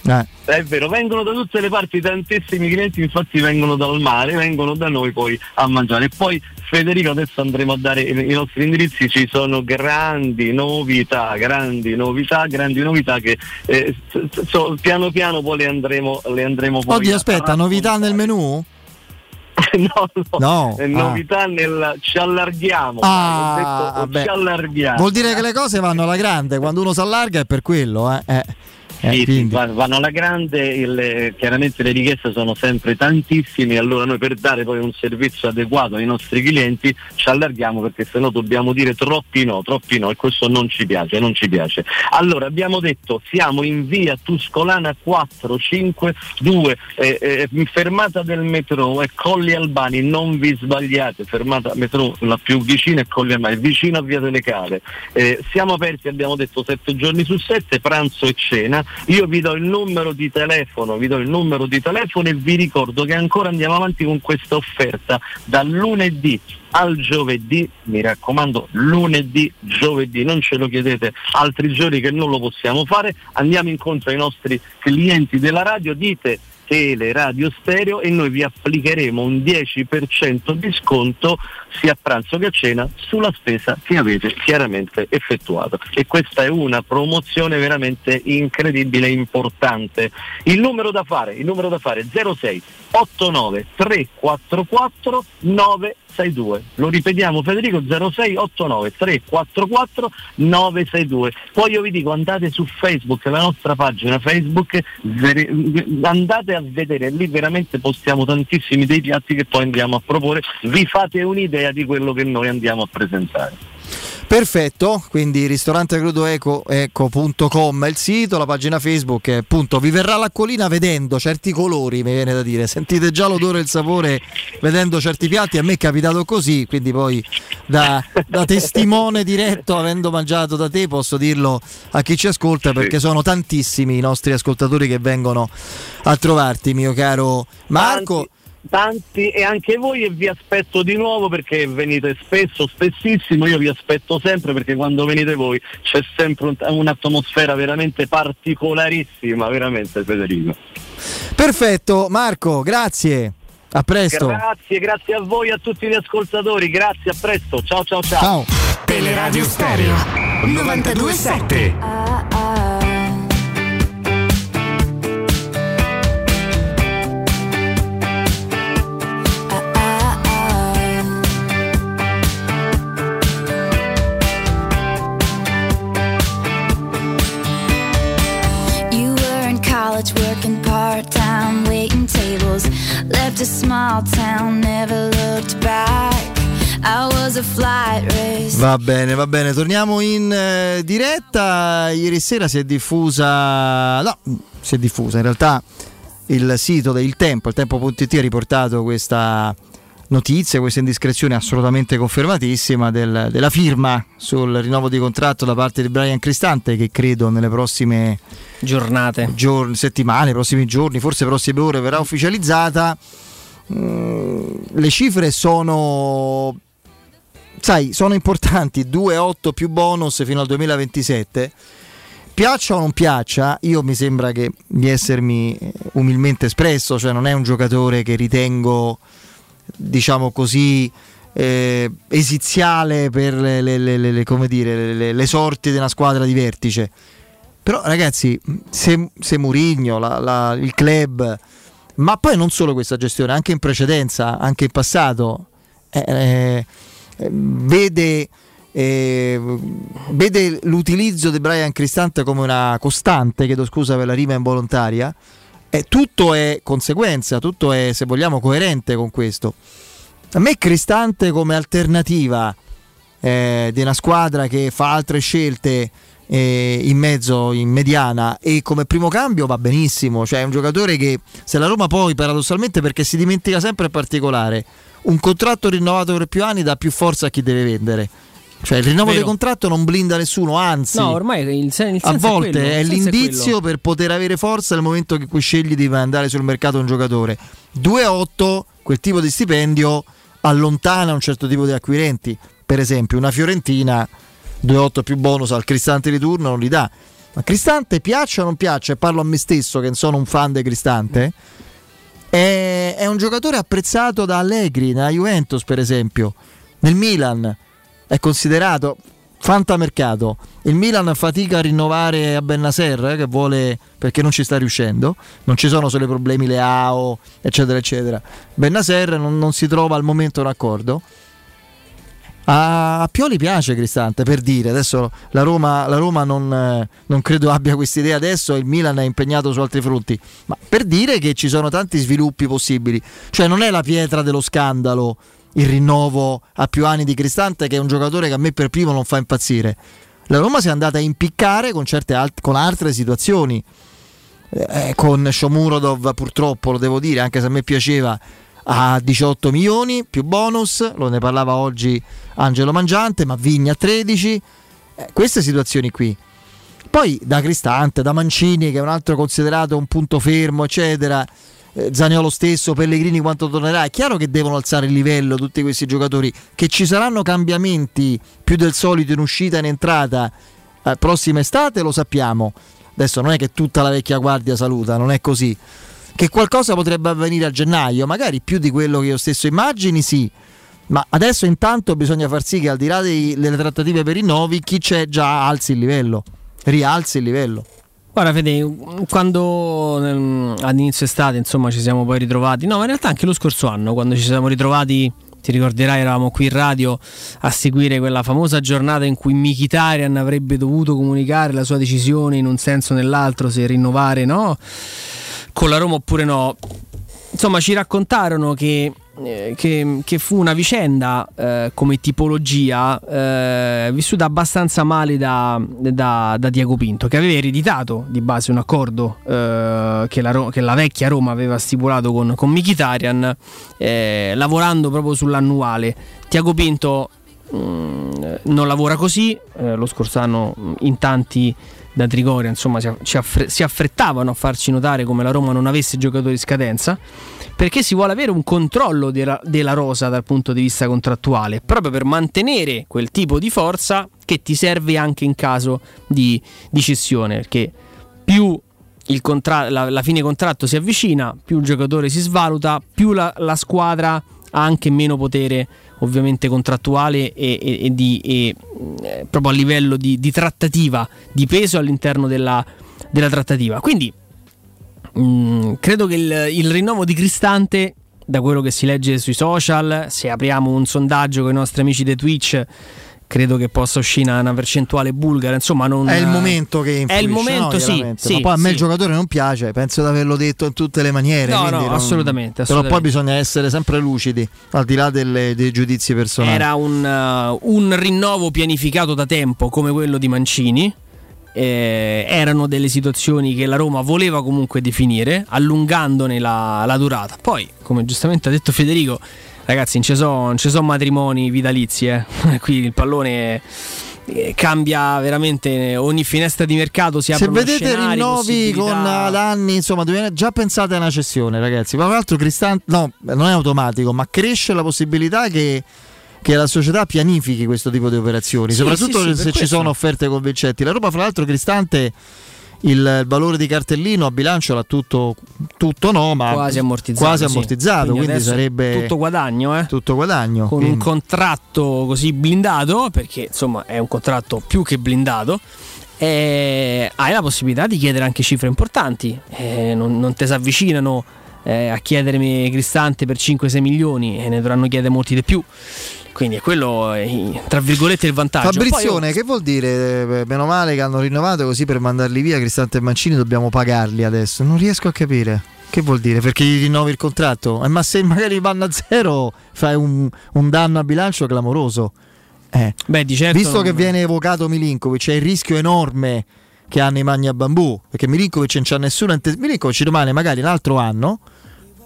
Eh. È vero, vengono da tutte le parti, tantissimi clienti infatti vengono dal mare, vengono da noi poi a mangiare. E poi Federico adesso andremo a dare i, nostri indirizzi, ci sono grandi novità, grandi novità, grandi novità che eh, so- piano piano poi le andremo, le andremo poi Oddio, aspetta, novità nel menù? [LAUGHS] no, no, No, eh, ah. novità nel ci allarghiamo. Ah, detto, ci allarghiamo. Vuol dire che le cose vanno alla grande, quando uno si allarga è per quello, eh. eh. Eh, sì, vanno alla grande, il- chiaramente le richieste sono sempre tantissime, allora noi per dare poi un servizio adeguato ai nostri clienti ci allarghiamo perché sennò dobbiamo dire troppi no, troppi no e questo non ci piace, non ci piace. Allora abbiamo detto siamo in via Tuscolana 452, eh, eh, fermata del metro è Colli Albani, non vi sbagliate, fermata metro la più vicina è Colli Albani, vicino a via delle Cave. Eh, siamo aperti, abbiamo detto sette giorni su sette, pranzo e cena. Io vi do il numero di telefono, vi do il numero di telefono e vi ricordo che ancora andiamo avanti con questa offerta dal lunedì al giovedì, mi raccomando, lunedì, giovedì, non ce lo chiedete altri giorni che non lo possiamo fare, andiamo incontro ai nostri clienti della radio, dite tele, radio, stereo e noi vi applicheremo un 10% di sconto sia a pranzo che a cena sulla spesa che avete chiaramente effettuato. E questa è una promozione veramente incredibile e importante. Il numero da fare, il numero da fare è 06 89 344 962. Lo ripetiamo Federico 06 89 344 962. Poi io vi dico andate su Facebook, la nostra pagina Facebook, andate a vedere, lì veramente postiamo tantissimi dei piatti che poi andiamo a proporre, vi fate un'idea di quello che noi andiamo a presentare. Perfetto, quindi ristorantegrudoeco.com è il sito, la pagina Facebook è appunto vi verrà l'acquolina vedendo certi colori, mi viene da dire, sentite già l'odore e il sapore vedendo certi piatti, a me è capitato così, quindi poi da, da testimone diretto avendo mangiato da te posso dirlo a chi ci ascolta perché sono tantissimi i nostri ascoltatori che vengono a trovarti mio caro Marco. Tanti e anche voi e vi aspetto di nuovo perché venite spesso, spessissimo, io vi aspetto sempre perché quando venite voi c'è sempre un- un'atmosfera veramente particolarissima, veramente Federico. Perfetto, Marco, grazie. A presto. Grazie, grazie a voi e a tutti gli ascoltatori, grazie, a presto, ciao ciao ciao. Ciao. Teleradio Stereo 927. You part time, waiting tables. Left a small town, never looked back. Va bene, va bene, torniamo in eh, diretta. Ieri sera si è diffusa, no, si è diffusa in realtà il sito del Tempo, il Tempo.it ha riportato questa notizia, questa indiscrezione assolutamente confermatissima del- della firma sul rinnovo di contratto da parte di Brian Cristante che credo nelle prossime giornate, settimane, prossimi giorni, forse prossime ore verrà ufficializzata. Mm, le cifre sono sai, sono importanti 2-8 più bonus fino al 2027. Piaccia o non piaccia, io mi sembra che di essermi umilmente espresso, cioè non è un giocatore che ritengo, diciamo così, eh, esiziale per le, le- le- dire, le- sorti di una squadra di vertice. Però ragazzi, se, se Murigno, la- la- il club, ma poi non solo questa gestione, anche in precedenza, anche in passato, eh, eh, vede, eh, vede l'utilizzo di Brian Cristante come una costante, chiedo scusa per la rima involontaria, eh, tutto è conseguenza, tutto è, se vogliamo, coerente con questo. A me Cristante come alternativa eh, di una squadra che fa altre scelte eh, in mezzo, in mediana e come primo cambio va benissimo, cioè è un giocatore che se la Roma poi paradossalmente perché si dimentica sempre particolare, un contratto rinnovato per più anni dà più forza a chi deve vendere. Cioè il rinnovo Vero. del contratto non blinda nessuno, anzi No, il, sen- il a volte quello, è, il senso l'indizio quello. per poter avere forza nel momento in cui scegli di andare sul mercato un giocatore. 2-8, quel tipo di stipendio allontana un certo tipo di acquirenti. Per esempio, una Fiorentina 2-8 più bonus al Cristante di turno non li dà. Ma Cristante piaccia o non piaccia, e parlo a me stesso che sono un fan di Cristante, è, è un giocatore apprezzato da Allegri, nella Juventus per esempio, nel Milan è considerato fantamercato. Il Milan fatica a rinnovare a Bennasser eh, che vuole perché non ci sta riuscendo. Non ci sono solo i problemi Leao, eccetera, eccetera. Bennasser non, non si trova al momento un accordo. A Pioli piace Cristante, per dire, adesso la Roma, la Roma non, eh, non, credo abbia questa idea adesso il Milan è impegnato su altri fronti, ma per dire che ci sono tanti sviluppi possibili, cioè non è la pietra dello scandalo il rinnovo a più anni di Cristante che è un giocatore che a me per primo non fa impazzire. La Roma si è andata a impiccare con, alt- con altre situazioni, eh, con Shomurodov purtroppo lo devo dire, anche se a me piaceva a 18 milioni più bonus, lo ne parlava oggi Angelo Mangiante, ma Vigna a 13, eh, queste situazioni qui. Poi da Cristante, da Mancini che è un altro considerato un punto fermo, eccetera, eh, Zaniolo stesso, Pellegrini quanto tornerà, è chiaro che devono alzare il livello tutti questi giocatori, che ci saranno cambiamenti più del solito in uscita e in entrata eh, prossima estate, lo sappiamo. Adesso non è che tutta la vecchia guardia saluta, non è così che qualcosa potrebbe avvenire a gennaio, magari più di quello che io stesso immagini, sì. Ma adesso intanto bisogna far sì che al di là dei, delle trattative per i rinnovi, chi c'è già alzi il livello, rialzi il livello. Guarda Fede, quando ehm, all'inizio estate insomma ci siamo poi ritrovati, no ma in realtà anche lo scorso anno quando ci siamo ritrovati, ti ricorderai eravamo qui in radio a seguire quella famosa giornata in cui Mikitarian avrebbe dovuto comunicare la sua decisione in un senso o nell'altro se rinnovare no con la Roma oppure no. Insomma, ci raccontarono che, che, che fu una vicenda eh, come tipologia eh, vissuta abbastanza male da, da, da, Diego Pinto, che aveva ereditato di base un accordo eh, che la, che, la, vecchia Roma aveva stipulato con, con Mkhitaryan, eh, lavorando proprio sull'annuale. Diego Pinto mh, mm, non lavora così, eh, lo scorso anno in tanti da Trigoria insomma, si, affre- si, affrettavano a farci notare come la Roma non avesse giocatori di scadenza perché si vuole avere un controllo della, della rosa dal punto di vista contrattuale proprio per mantenere quel tipo di forza che ti serve anche in caso di, di cessione perché più contra- la, la, fine contratto si avvicina più il giocatore si svaluta più la, la squadra ha anche meno potere ovviamente contrattuale e, e, e, di, e eh, proprio a livello di, di, trattativa, di peso all'interno della, della trattativa. Quindi mh, mm, credo che il, il rinnovo di Cristante da quello che si legge sui social, se apriamo un sondaggio con i nostri amici di Twitch, credo che possa uscire una percentuale bulgara. Insomma, non, è il momento che influisce, È il momento, no, sì, sì, Ma poi a me sì. il giocatore non piace, penso di averlo detto in tutte le maniere. No, no, non... assolutamente, assolutamente, Però poi bisogna essere sempre lucidi, al di là delle, dei giudizi personali. Era un, uh, un rinnovo pianificato da tempo come quello di Mancini. Eh, erano delle situazioni che la Roma voleva comunque definire, allungandone la, la durata. Poi, come giustamente ha detto Federico, ragazzi, non ci sono matrimoni vitalizi, eh. [LAUGHS] qui il pallone eh, cambia veramente ogni finestra di mercato si se vedete scenari, rinnovi con l'anni insomma già pensate a una cessione ragazzi ma tra l'altro Cristante no non è automatico ma cresce la possibilità che che la società pianifichi questo tipo di operazioni, sì, soprattutto sì, sì, se ci questo. sono offerte convincenti. La Roma, fra l'altro, Cristante il valore di cartellino a bilancio l'ha tutto, tutto no, ma quasi ammortizzato. Quasi ammortizzato quindi, quindi sarebbe tutto guadagno, eh? tutto guadagno. Con quindi. un contratto così blindato, perché insomma è un contratto più che blindato. Hai la possibilità di chiedere anche cifre importanti, eh, non, non ti si avvicinano eh, a chiedermi Cristante per 5-6 milioni e ne dovranno chiedere molti di più. Quindi è quello, tra virgolette, il vantaggio. Fabrizione, Poi, che vuol dire? Meno male che hanno rinnovato così per mandarli via Cristante e Mancini dobbiamo pagarli adesso. Non riesco a capire. Che vuol dire? Perché gli rinnovi il contratto? Eh, ma se magari vanno a zero fai un, un danno a bilancio clamoroso. Eh. Beh, di certo Visto non... che viene evocato Milinkovic, c'è il rischio enorme che hanno i magni a bambù, perché Milinkovic non c'ha nessuno. Milinkovic ci rimane magari un altro anno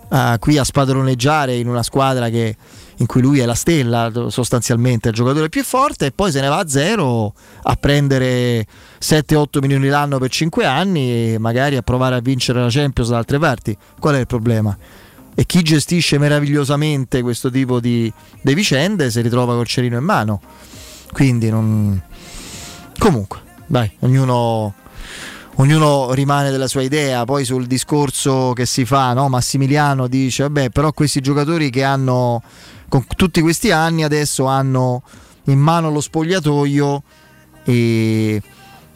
uh, qui a spadroneggiare in una squadra che, in cui lui è la stella sostanzialmente, il giocatore più forte e poi se ne va a zero a prendere 7-8 milioni l'anno per 5 anni e magari a provare a vincere la Champions da altre parti. Qual è il problema? E chi gestisce meravigliosamente questo tipo di, di vicende si ritrova col cerino in mano. Quindi non... Comunque, dai, ognuno ognuno rimane della sua idea, poi sul discorso che si fa, no? Massimiliano dice, vabbè, però questi giocatori che hanno, con tutti questi anni, adesso hanno in mano lo spogliatoio e,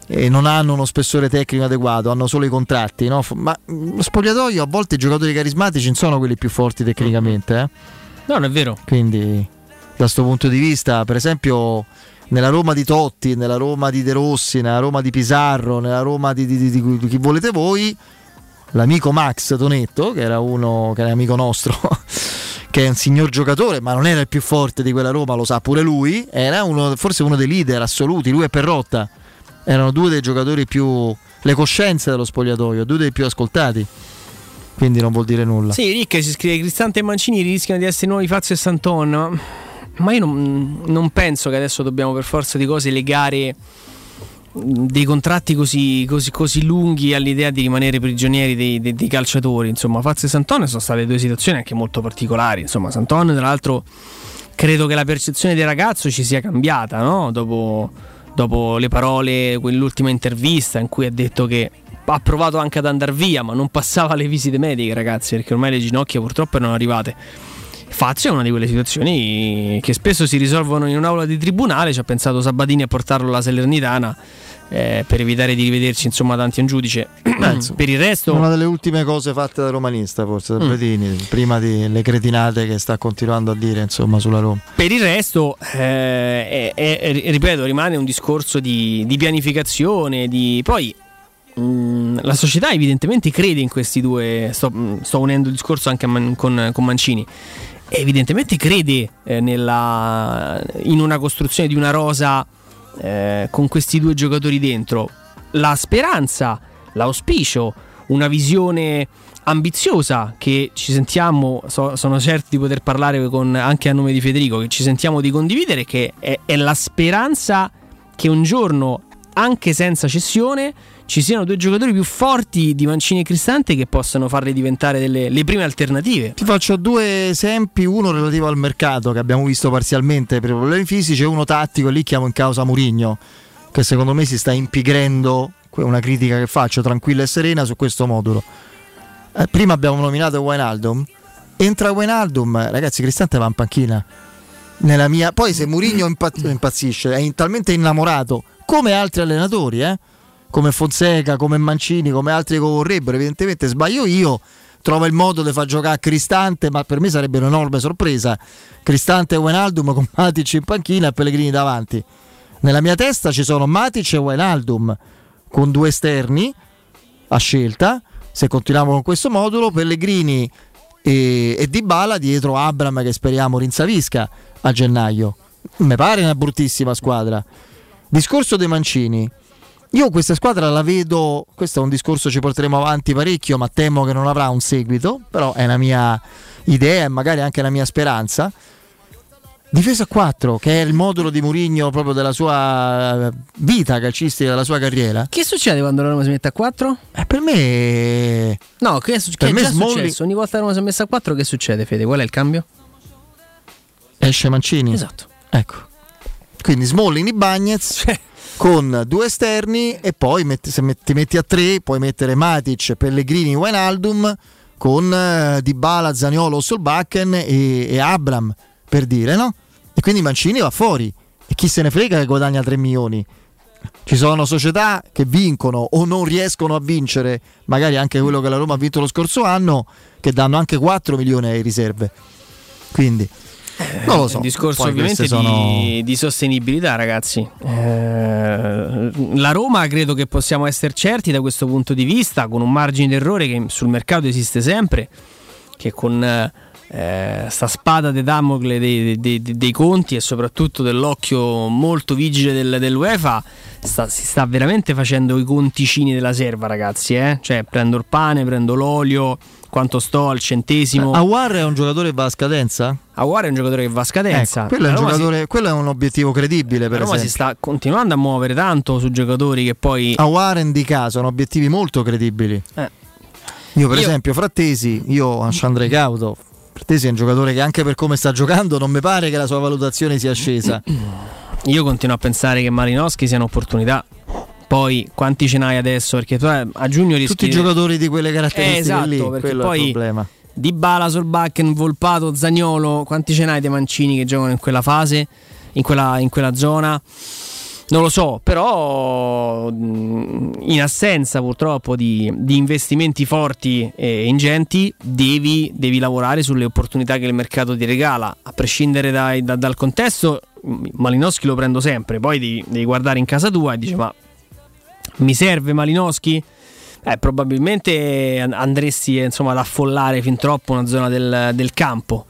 e non hanno uno spessore tecnico adeguato, hanno solo i contratti, no? ma lo spogliatoio a volte i giocatori carismatici non sono quelli più forti tecnicamente. Eh? No, non è vero. Quindi questo punto di vista. Per esempio, nella Roma di Totti, nella Roma di De Rossi, nella Roma di Pizarro, nella Roma di, di, di, di chi volete voi, l'amico Max Tonetto, che era uno che era amico nostro, [LAUGHS] che è un signor giocatore, ma non era il più forte di quella Roma, lo sa pure lui, era uno, forse uno dei leader assoluti, lui e Perrotta. Erano due dei giocatori più le coscienze dello spogliatoio, due dei più ascoltati. Quindi non vuol dire nulla. Sì, Rick si scrive Cristante e Mancini rischiano di essere nuovi Fazio e Santon. Ma, ma io non, non penso che adesso dobbiamo per forza di cose legare dei contratti così, così, così, lunghi all'idea di rimanere prigionieri dei, dei, dei, calciatori. Insomma, Fazio e Santone sono state due situazioni anche molto particolari. Insomma, Santone, tra l'altro, credo che la percezione del ragazzo ci sia cambiata no? dopo, dopo le parole, quell'ultima intervista in cui ha detto che ha provato anche ad andare via, ma non passava le visite mediche, ragazzi, perché ormai le ginocchia purtroppo erano arrivate. Fazio è una di quelle situazioni che spesso si risolvono in un'aula di tribunale. Ci ha pensato Sabatini a portarlo alla Salernitana eh, per evitare di rivederci insomma davanti a un giudice. [CLEARS THROAT] per il resto, una delle ultime cose fatte da romanista, forse da Bedini, mm. prima delle cretinate che sta continuando a dire insomma sulla Roma. Per il resto, eh, è, è, ripeto, rimane un discorso di, di pianificazione. Di... Poi mm, la società evidentemente crede in questi due. Sto, mm, sto unendo il discorso anche Man, con, con Mancini evidentemente crede eh, nella, in una costruzione di una rosa eh, con questi due giocatori dentro. La speranza, l'auspicio, una visione ambiziosa che ci sentiamo, so, sono certo di poter parlare con, anche a nome di Federico, che ci sentiamo di condividere, che è, è la speranza che un giorno, anche senza cessione, ci siano due giocatori più forti di Mancini e Cristante che possano farle diventare delle, le prime alternative. Ti faccio due esempi, uno relativo al mercato che abbiamo visto parzialmente per problemi fisici e uno tattico, lì chiamo in causa Murigno, che secondo me si sta impigrendo, una critica che faccio tranquilla e serena su questo modulo. Eh, prima abbiamo nominato Wijnaldum, entra Wijnaldum, ragazzi Cristante va in panchina. Nella mia... Poi se Murigno impazzisce, è talmente innamorato come altri allenatori, eh? come Fonseca, come Mancini, come altri che vorrebbero, evidentemente sbaglio io, trova il modo di far giocare Cristante, ma per me sarebbe un'enorme sorpresa. Cristante e Wijnaldum con Matic in panchina e Pellegrini davanti. Nella mia testa ci sono Matic e Wijnaldum con due esterni a scelta. Se continuiamo con questo modulo, Pellegrini e, e Dybala dietro Abram che speriamo rinsavisca a gennaio. Mi pare una bruttissima squadra. Discorso dei Mancini. Io questa squadra la vedo, questo è un discorso ci porteremo avanti parecchio, ma temo che non avrà un seguito, però è una mia idea e magari anche la mia speranza. Difesa a 4, che è il modulo di Murigno proprio della sua vita calcistica, della sua carriera. Che succede quando la Roma si mette a 4? Eh, per me. No, che è, su- per che me è Smalling... successo? Ogni volta che la Roma si è messa a 4, che succede, Fede? Qual è il cambio? Esce Mancini. Esatto. Ecco. Quindi Smalling e Bagnez. Cioè con due esterni e poi metti, se ti metti a tre puoi mettere Matic, Pellegrini, Wijnaldum con uh, Dybala, Zaniolo, Solbakken e, e Abram per dire no? E quindi Mancini va fuori e chi se ne frega che guadagna 3 milioni ci sono società che vincono o non riescono a vincere, magari anche quello che la Roma ha vinto lo scorso anno, che danno anche 4 milioni ai riserve. Quindi non lo so. Un discorso Poi ovviamente sono... di, di, sostenibilità, ragazzi. Eh, la Roma credo che possiamo essere certi da questo punto di vista, con un margine d'errore che sul mercato esiste sempre, che con eh, sta spada di Damocle dei, dei, dei, dei, conti e soprattutto dell'occhio molto vigile del, dell'UEFA sta, si sta veramente facendo i conticini della serva, ragazzi. Eh? Cioè, prendo il pane, prendo l'olio quanto sto al centesimo. Awar è un giocatore che va a scadenza? Awar è un giocatore che va a scadenza. Ecco, quello, è un si... quello, è un obiettivo credibile. Per Roma si sta continuando a muovere tanto su giocatori che poi. Awar e Di sono obiettivi molto credibili. Eh. Io, per io... esempio, Frattesi, io andrei cauto. Frattesi è un giocatore che anche per come sta giocando non mi pare che la sua valutazione sia scesa. Io continuo a pensare che Malinowski sia un'opportunità poi quanti ce n'hai adesso? Perché tu eh, a giugno rischi. Tutti i giocatori di quelle caratteristiche. Eh, esatto, lì, perché poi. È il problema. Di Bala, Solbakken, Volpato, Zagnolo, quanti ce n'hai dei mancini che giocano in quella fase, in quella, in quella zona? Non lo so, però mh, in assenza purtroppo di, di investimenti forti e ingenti devi, devi, lavorare sulle opportunità che il mercato ti regala, a prescindere dai, da, dal contesto. Malinowski lo prendo sempre, poi devi, devi guardare in casa tua e dici ma mi serve Malinowski? Eh, probabilmente andresti insomma, ad affollare fin troppo una zona del, del campo.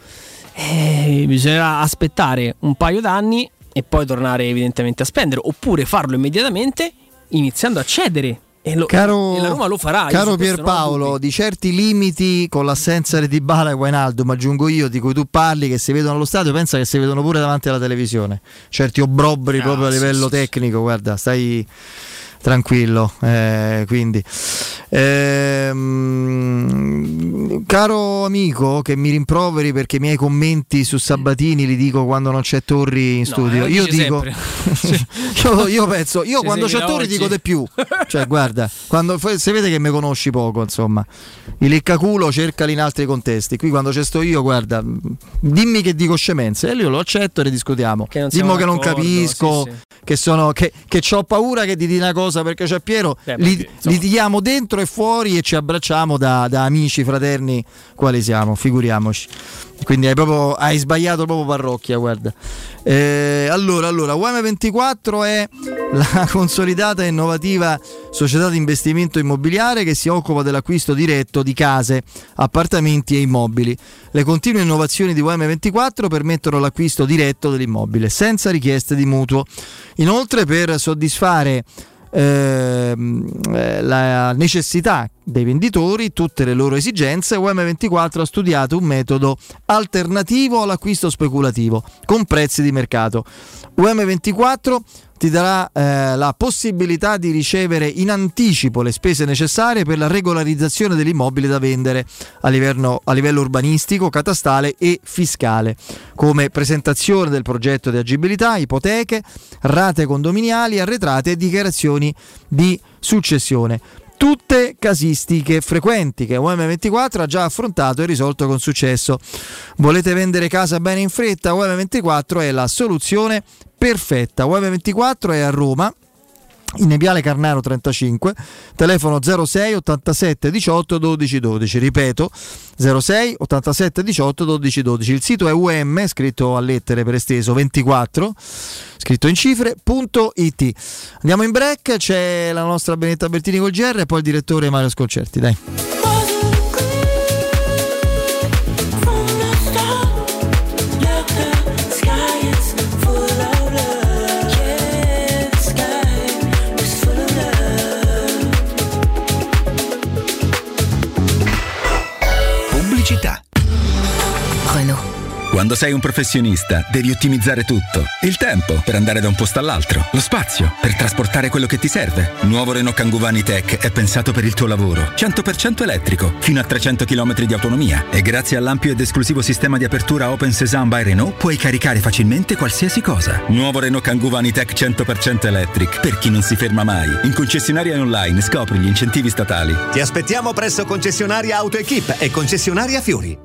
Eh, bisognerà aspettare un paio d'anni e poi tornare evidentemente a spendere, oppure farlo immediatamente iniziando a cedere. E, lo, caro, e la Roma lo farà. Caro Pierpaolo, di certi limiti con l'assenza di Dybala e Wijnaldum, ma aggiungo io, di cui tu parli, che si vedono allo stadio, pensa che si vedono pure davanti alla televisione. Certi obbrobri ah, proprio a livello sì, tecnico, sì. guarda, stai tranquillo. Eh, quindi, ehm, caro amico che mi rimproveri perché i miei commenti su Sabatini li dico quando non c'è Torri in studio. No, io dico, [LAUGHS] io, io, penso, io ci quando c'è Torri oggi. dico di più. Cioè, guarda, quando, se vede che mi conosci poco, insomma, il leccaculo cercali in altri contesti. Qui quando c'è sto io, guarda, dimmi che dico scemenze e io lo accetto e ne discutiamo. Dimmo che non capisco, sì, sì. che sono, che, che ho paura che ti di una cosa cosa perché c'è Piero, Beh, li, litighiamo dentro e fuori e ci abbracciamo da, da amici, fraterni, quali siamo, figuriamoci. Quindi hai, proprio, hai sbagliato proprio parrocchia, guarda. Eh, allora, allora, UM24 è la [LAUGHS] consolidata e innovativa società di investimento immobiliare che si occupa dell'acquisto diretto di case, appartamenti e immobili. Le continue innovazioni di UM24 permettono l'acquisto diretto dell'immobile senza richieste di mutuo. Inoltre, per soddisfare Ehm, eh, la necessità dei venditori, tutte le loro esigenze, UM24 ha studiato un metodo alternativo all'acquisto speculativo con prezzi di mercato. UM24 ti darà eh, la possibilità di ricevere in anticipo le spese necessarie per la regolarizzazione dell'immobile da vendere a livello, a livello urbanistico, catastale e fiscale, come presentazione del progetto di agibilità, ipoteche, rate condominiali, arretrate e dichiarazioni di successione tutte casistiche frequenti che UM24 ha già affrontato e risolto con successo. Volete vendere casa bene in fretta? UM24 è la soluzione perfetta. UM24 è a Roma in Viale Carnaro 35, telefono 06 87 18 12 12, ripeto 06 87 18 12 12. Il sito è um, scritto a lettere per esteso 24, scritto in cifre.it. Andiamo in break, c'è la nostra Benetta Bertini col GR e poi il direttore Mario Sconcerti, dai. Quando sei un professionista devi ottimizzare tutto. Il tempo per andare da un posto all'altro. Lo spazio per trasportare quello che ti serve. Nuovo Renault Kangoo Tech è pensato per il tuo lavoro. 100% elettrico, fino a 300 km di autonomia. E grazie all'ampio ed esclusivo sistema di apertura Open Sesame by Renault puoi caricare facilmente qualsiasi cosa. Nuovo Renault Kangoo Tech 100% electric. Per chi non si ferma mai. In concessionaria online scopri gli incentivi statali. Ti aspettiamo presso concessionaria AutoEquip e concessionaria Fiori.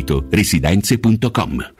sito residenze.com.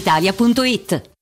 brispalitalia.it.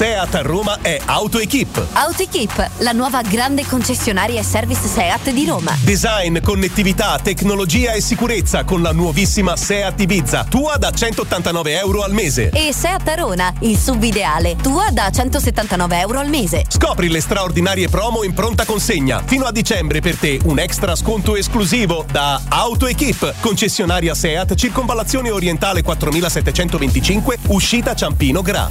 Seat a Roma è AutoEquip. AutoEquip, la nuova grande concessionaria e service Seat di Roma. Design, connettività, tecnologia e sicurezza con la nuovissima Seat Ibiza, tua da 189 euro al mese. E Seat Arona, il sub ideale, tua da 179 euro al mese. Scopri le straordinarie promo in pronta consegna. Fino a dicembre per te un extra sconto esclusivo da AutoEquip, concessionaria Seat, circonvallazione orientale 4725, uscita Ciampino Gra.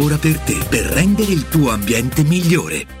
per te per rendere il tuo ambiente migliore.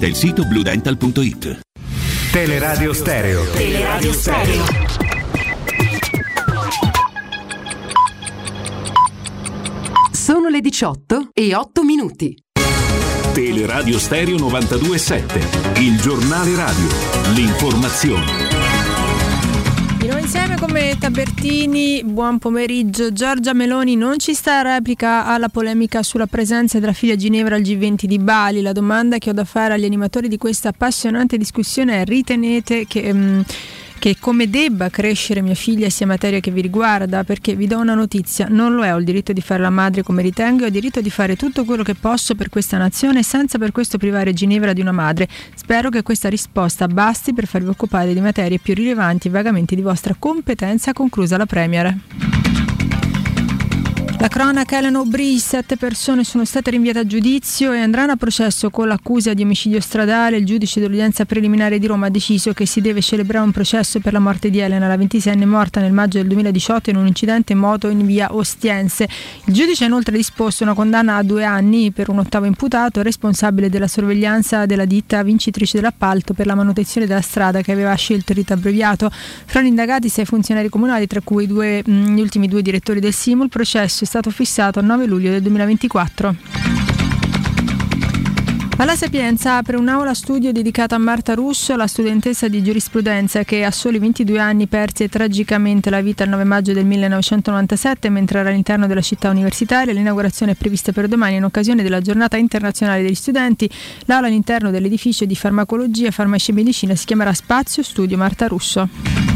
il sito bluedental.it. Teleradio Stereo. Teleradio Stereo. Sono le 18 e 8 minuti. Teleradio Stereo 927. Il giornale radio. L'informazione. Di insieme come Tabertini, buon pomeriggio. Giorgia Meloni non ci sta replica alla polemica sulla presenza della figlia Ginevra al G20 di Bali. La domanda che ho da fare agli animatori di questa appassionante discussione è ritenete che... Um, che come debba crescere mia figlia sia materia che vi riguarda, perché vi do una notizia, non lo è, ho il diritto di fare la madre come ritengo e ho il diritto di fare tutto quello che posso per questa nazione senza per questo privare Ginevra di una madre. Spero che questa risposta basti per farvi occupare di materie più rilevanti e vagamente di vostra competenza, conclusa la Premier. La cronaca Elena O'Brien, sette persone sono state rinviate a giudizio e andranno a processo con l'accusa di omicidio stradale. Il giudice dell'udienza preliminare di Roma ha deciso che si deve celebrare un processo per la morte di Elena, la 26enne morta nel maggio del 2018 in un incidente in moto in via Ostiense. Il giudice ha inoltre disposto una condanna a due anni per un ottavo imputato responsabile della sorveglianza della ditta vincitrice dell'appalto per la manutenzione della strada che aveva scelto il rito abbreviato. Fra gli indagati sei funzionari comunali, tra cui due, mh, gli ultimi due direttori del SIMU. Il processo è stato fissato al 9 luglio del 2024. Alla Sapienza apre un'aula studio dedicata a Marta Russo, la studentessa di giurisprudenza che a soli 22 anni perse tragicamente la vita il 9 maggio del 1997 mentre era all'interno della città universitaria. L'inaugurazione è prevista per domani in occasione della giornata internazionale degli studenti. L'aula all'interno dell'edificio di farmacologia, farmacia e medicina si chiamerà Spazio Studio Marta Russo.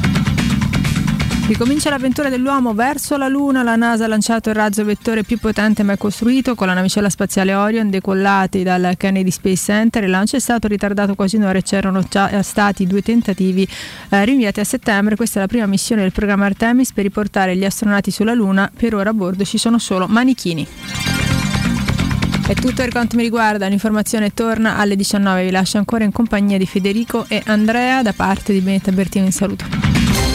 Ricomincia l'avventura dell'uomo verso la Luna. La NASA ha lanciato il razzo vettore più potente mai costruito con la navicella spaziale Orion decollati dal Kennedy Space Center. Il lancio è stato ritardato quasi un'ora e c'erano già stati due tentativi eh, rinviati a settembre. Questa è la prima missione del programma Artemis per riportare gli astronauti sulla Luna. Per ora a bordo ci sono solo manichini. È tutto per quanto mi riguarda, l'informazione torna alle 19. Vi lascio ancora in compagnia di Federico e Andrea da parte di Benetta Bertino in saluto.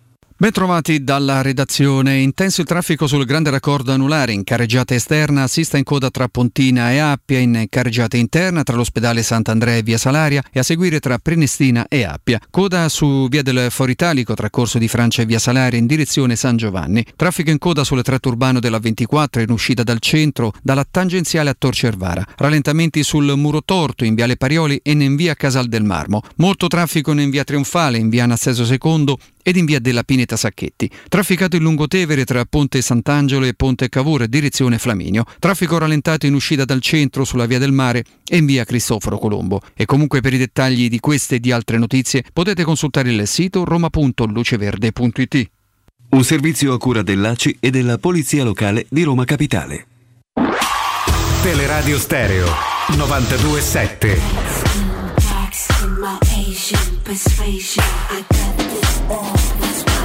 Bentrovati dalla redazione. Intenso il traffico sul grande raccordo anulare in carreggiata esterna, assista in coda tra Pontina e Appia, in carreggiata interna tra l'ospedale Sant'Andrea e via Salaria e a seguire tra Prenestina e Appia. Coda su via del Foritalico tra Corso di Francia e via Salaria in direzione San Giovanni. Traffico in coda sulle tratto urbano della 24 in uscita dal centro, dalla tangenziale a Tor Cervara. Rallentamenti sul muro torto in viale Parioli e in via Casal del Marmo. Molto traffico in via Trionfale, in via Anastasio II ed in via della Pineta Sacchetti. Trafficato in Lungotevere tra Ponte Sant'Angelo e Ponte Cavour, direzione Flaminio. Traffico rallentato in uscita dal centro sulla via del mare e in via Cristoforo Colombo. E comunque per i dettagli di queste e di altre notizie potete consultare il sito roma.luceverde.it. Un servizio a cura dell'ACI e della Polizia Locale di Roma Capitale. Teleradio Stereo 927.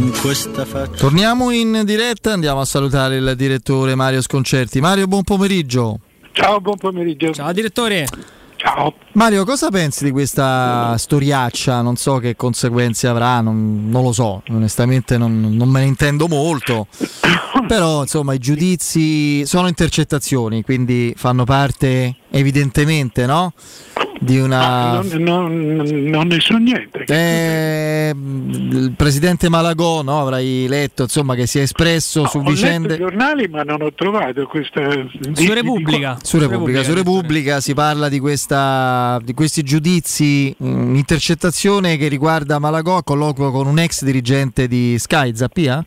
Con questa faccia. Torniamo in diretta, andiamo a salutare il direttore Mario Sconcerti. Mario, buon pomeriggio. Ciao, buon pomeriggio. Ciao direttore. Ciao. Mario, cosa pensi di questa storiaccia? Non so che conseguenze avrà, non, non lo so, onestamente non, non, me ne intendo molto. Però insomma i giudizi sono intercettazioni, quindi fanno parte evidentemente no? Di una... Ah, non, non, non, ne so niente. Eh, il presidente Malagò, no? avrai letto insomma, che si è espresso no, su ho vicende... Letto i giornali ma non ho trovato questa... Su Repubblica. Su Repubblica, su Repubblica si parla di, questa, di questi giudizi, un'intercettazione che riguarda Malagò a colloquio con un ex dirigente di Sky, Zappia?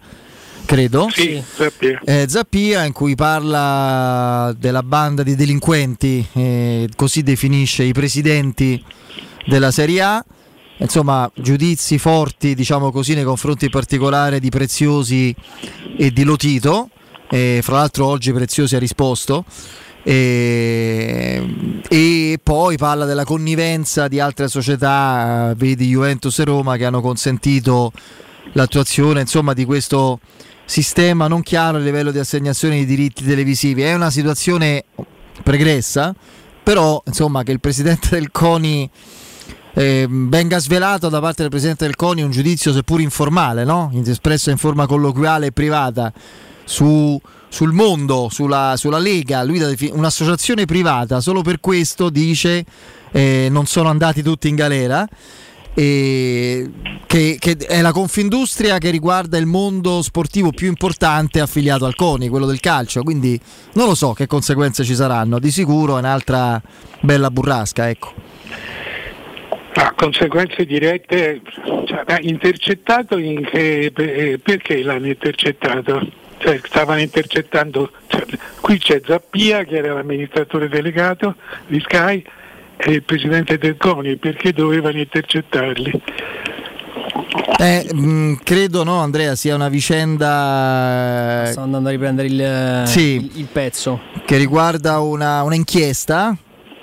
Credo. Sì, Zappia. Eh, Zappia in cui parla della banda di delinquenti, eh, così definisce i presidenti della Serie A. Insomma, giudizi forti, diciamo così, nei confronti in particolare di Preziosi e di Lotito. E fra l'altro oggi Preziosi ha risposto. E, e, poi parla della connivenza di altre società, eh, vedi Juventus e Roma, che hanno consentito l'attuazione insomma, di questo sistema non chiaro a livello di assegnazione di diritti televisivi. È una situazione pregressa però insomma che il presidente del CONI eh, venga svelato da parte del presidente del CONI un giudizio seppur informale, no? espresso in forma colloquiale e privata su, sul mondo, sulla, sulla Lega, lui da defi- un'associazione privata, solo per questo dice eh, non sono andati tutti in galera. E che, che è la Confindustria che riguarda il mondo sportivo più importante affiliato al CONI, quello del calcio. Quindi non lo so che conseguenze ci saranno. Di sicuro è un'altra bella burrasca. Ecco. Ah, conseguenze dirette, cioè, intercettato in che- per- perché l'hanno intercettato? Cioè, stavano intercettando, cioè, qui c'è Zappia che era l'amministratore delegato di Sky e il presidente del CONI, perché dovevano intercettarli? Eh, mh, credo no, Andrea, sia una vicenda Sto andando a riprendere il, Sì. il- il pezzo. che riguarda una, un'inchiesta.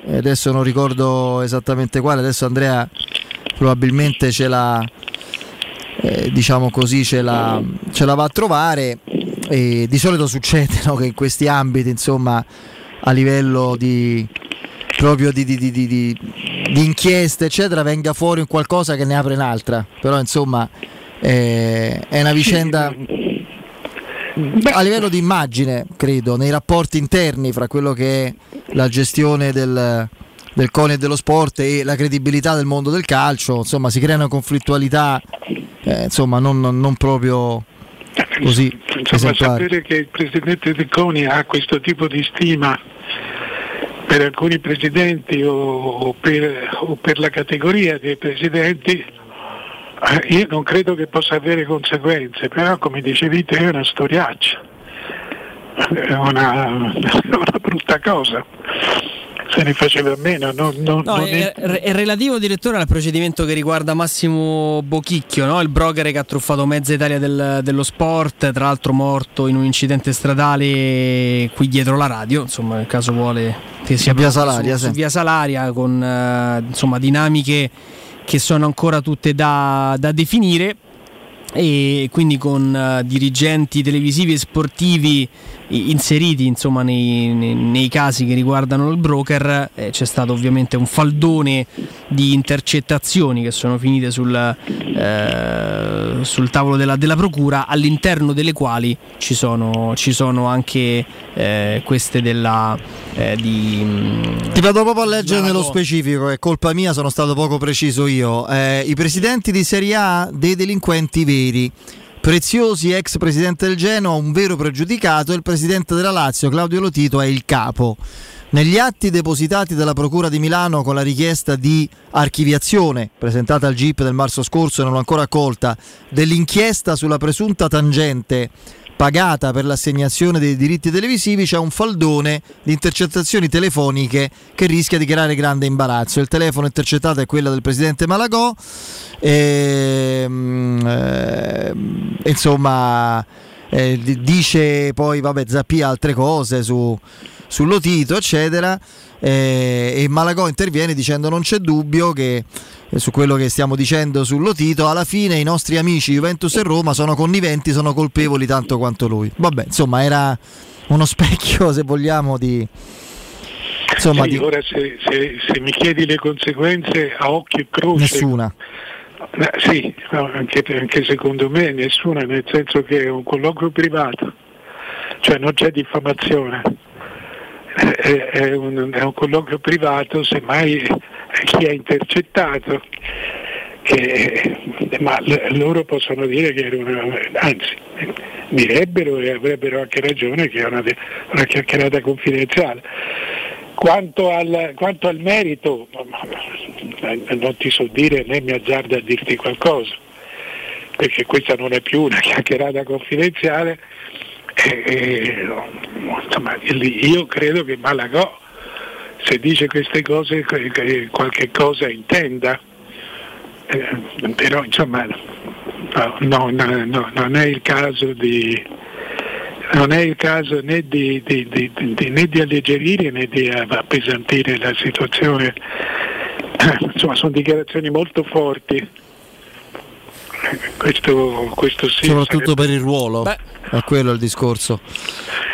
e Adesso non ricordo esattamente quale, adesso Andrea probabilmente ce la, eh, diciamo così, ce la, ce la va a trovare. E di solito succede [LAUGHS] no, che in questi ambiti, insomma, a livello di proprio di, di- di- di- inchieste, eccetera, venga fuori un qualcosa che ne apre un'altra. Però, insomma, eh, è una vicenda a livello di immagine, credo, nei rapporti interni fra quello che è la gestione del, del CONI e dello sport e la credibilità del mondo del calcio, insomma, si creano conflittualità, eh, insomma, non, non- proprio così Insomma, esemplari. sapere che il presidente del CONI ha questo tipo di stima per alcuni presidenti o, per, o per la categoria dei presidenti, eh, io non credo che possa avere conseguenze, però come dicevi te è una storiaccia, è una, [LAUGHS] una brutta cosa. Se ne faceva a meno, non, non- No, non è, è- è relativo direttore al procedimento che riguarda Massimo Bochicchio, no? il broker che ha truffato mezza Italia del- dello sport, tra l'altro morto in un incidente stradale qui dietro la radio, insomma nel caso vuole che sia Via Salaria, su, sì. su via Salaria con eh, insomma, dinamiche che sono ancora tutte da, da definire e quindi con eh, dirigenti televisivi e sportivi inseriti insomma nei, nei- nei casi che riguardano il broker eh, c'è stato ovviamente un faldone di intercettazioni che sono finite sul, eh, sul tavolo della, della procura all'interno delle quali ci sono, ci sono anche eh, queste della eh, di mm, Ti vado proprio a leggere nello specifico, è colpa mia, sono stato poco preciso io. Eh, I presidenti di Serie A dei delinquenti veri. Preziosi, ex presidente del Genoa, un vero pregiudicato, e il presidente della Lazio, Claudio Lotito, è il capo. Negli atti depositati dalla Procura di Milano con la richiesta di archiviazione, presentata al GIP del marzo scorso e non ancora accolta, dell'inchiesta sulla presunta tangente pagata per l'assegnazione dei diritti televisivi c'è un faldone di intercettazioni telefoniche che rischia di creare grande imbarazzo. Il telefono intercettato è quello del presidente Malagò. E, ehm, insomma, eh, di- dice poi vabbè, Zappia altre cose su, su Lotito, eccetera. eh, e Malagò interviene dicendo non c'è dubbio che eh, su quello che stiamo dicendo su Lotito, alla fine i nostri amici Juventus e Roma sono conniventi, sono colpevoli tanto quanto lui. Vabbè, insomma, era uno [LAUGHS] specchio, se vogliamo, di... Insomma, Sì, di ora se, se- se mi chiedi le conseguenze a occhio e croce, nessuna. Eh, sì, no, anche, anche secondo me nessuna, nel senso che è un colloquio privato, cioè non c'è diffamazione, Eh, è, è un, è un colloquio privato, semmai chi ha intercettato, che, ma l- loro possono dire che era una, anzi direbbero e avrebbero anche ragione che è una, una chiacchierata confidenziale. Quanto al, quanto al merito, eh, non ti so dire né mi azzardo a dirti qualcosa, perché questa non è più una chiacchierata confidenziale. e- e, insomma, io credo che Malagò, se dice queste cose, che- che qualche cosa intenda, Eh, però insomma no, no, no, no, non è il caso di non è il caso né di- di- di- né di alleggerire né di appesantire la situazione. [COUGHS] Insomma, sono dichiarazioni molto forti. Questo, questo sì, soprattutto sarebbe- per il ruolo. È quello il discorso.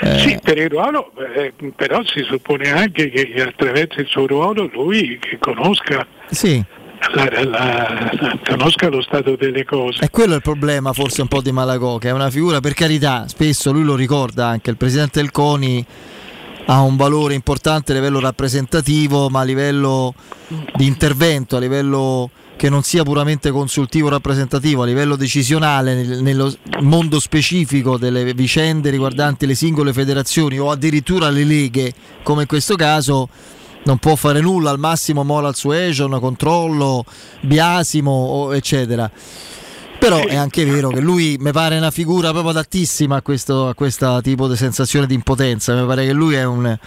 Eh, Sì, per il ruolo, eh, però si suppone anche che attraverso il suo ruolo lui che conosca, sì, la- la- conosca lo stato delle cose. è quello il problema forse un po' di Malagò, che è una figura, per carità, spesso lui lo ricorda anche, il presidente del CONI ha un valore importante a livello rappresentativo, ma a livello di intervento, a livello che non sia puramente consultivo rappresentativo, a livello decisionale nel- nello mondo specifico delle vicende riguardanti le singole federazioni o addirittura le leghe, come in questo caso, non può fare nulla, al massimo moral suasion, controllo, biasimo, eccetera. Però è anche vero che lui mi pare una figura proprio adattissima a questo a questo tipo di sensazione di impotenza. Mi pare che lui è un,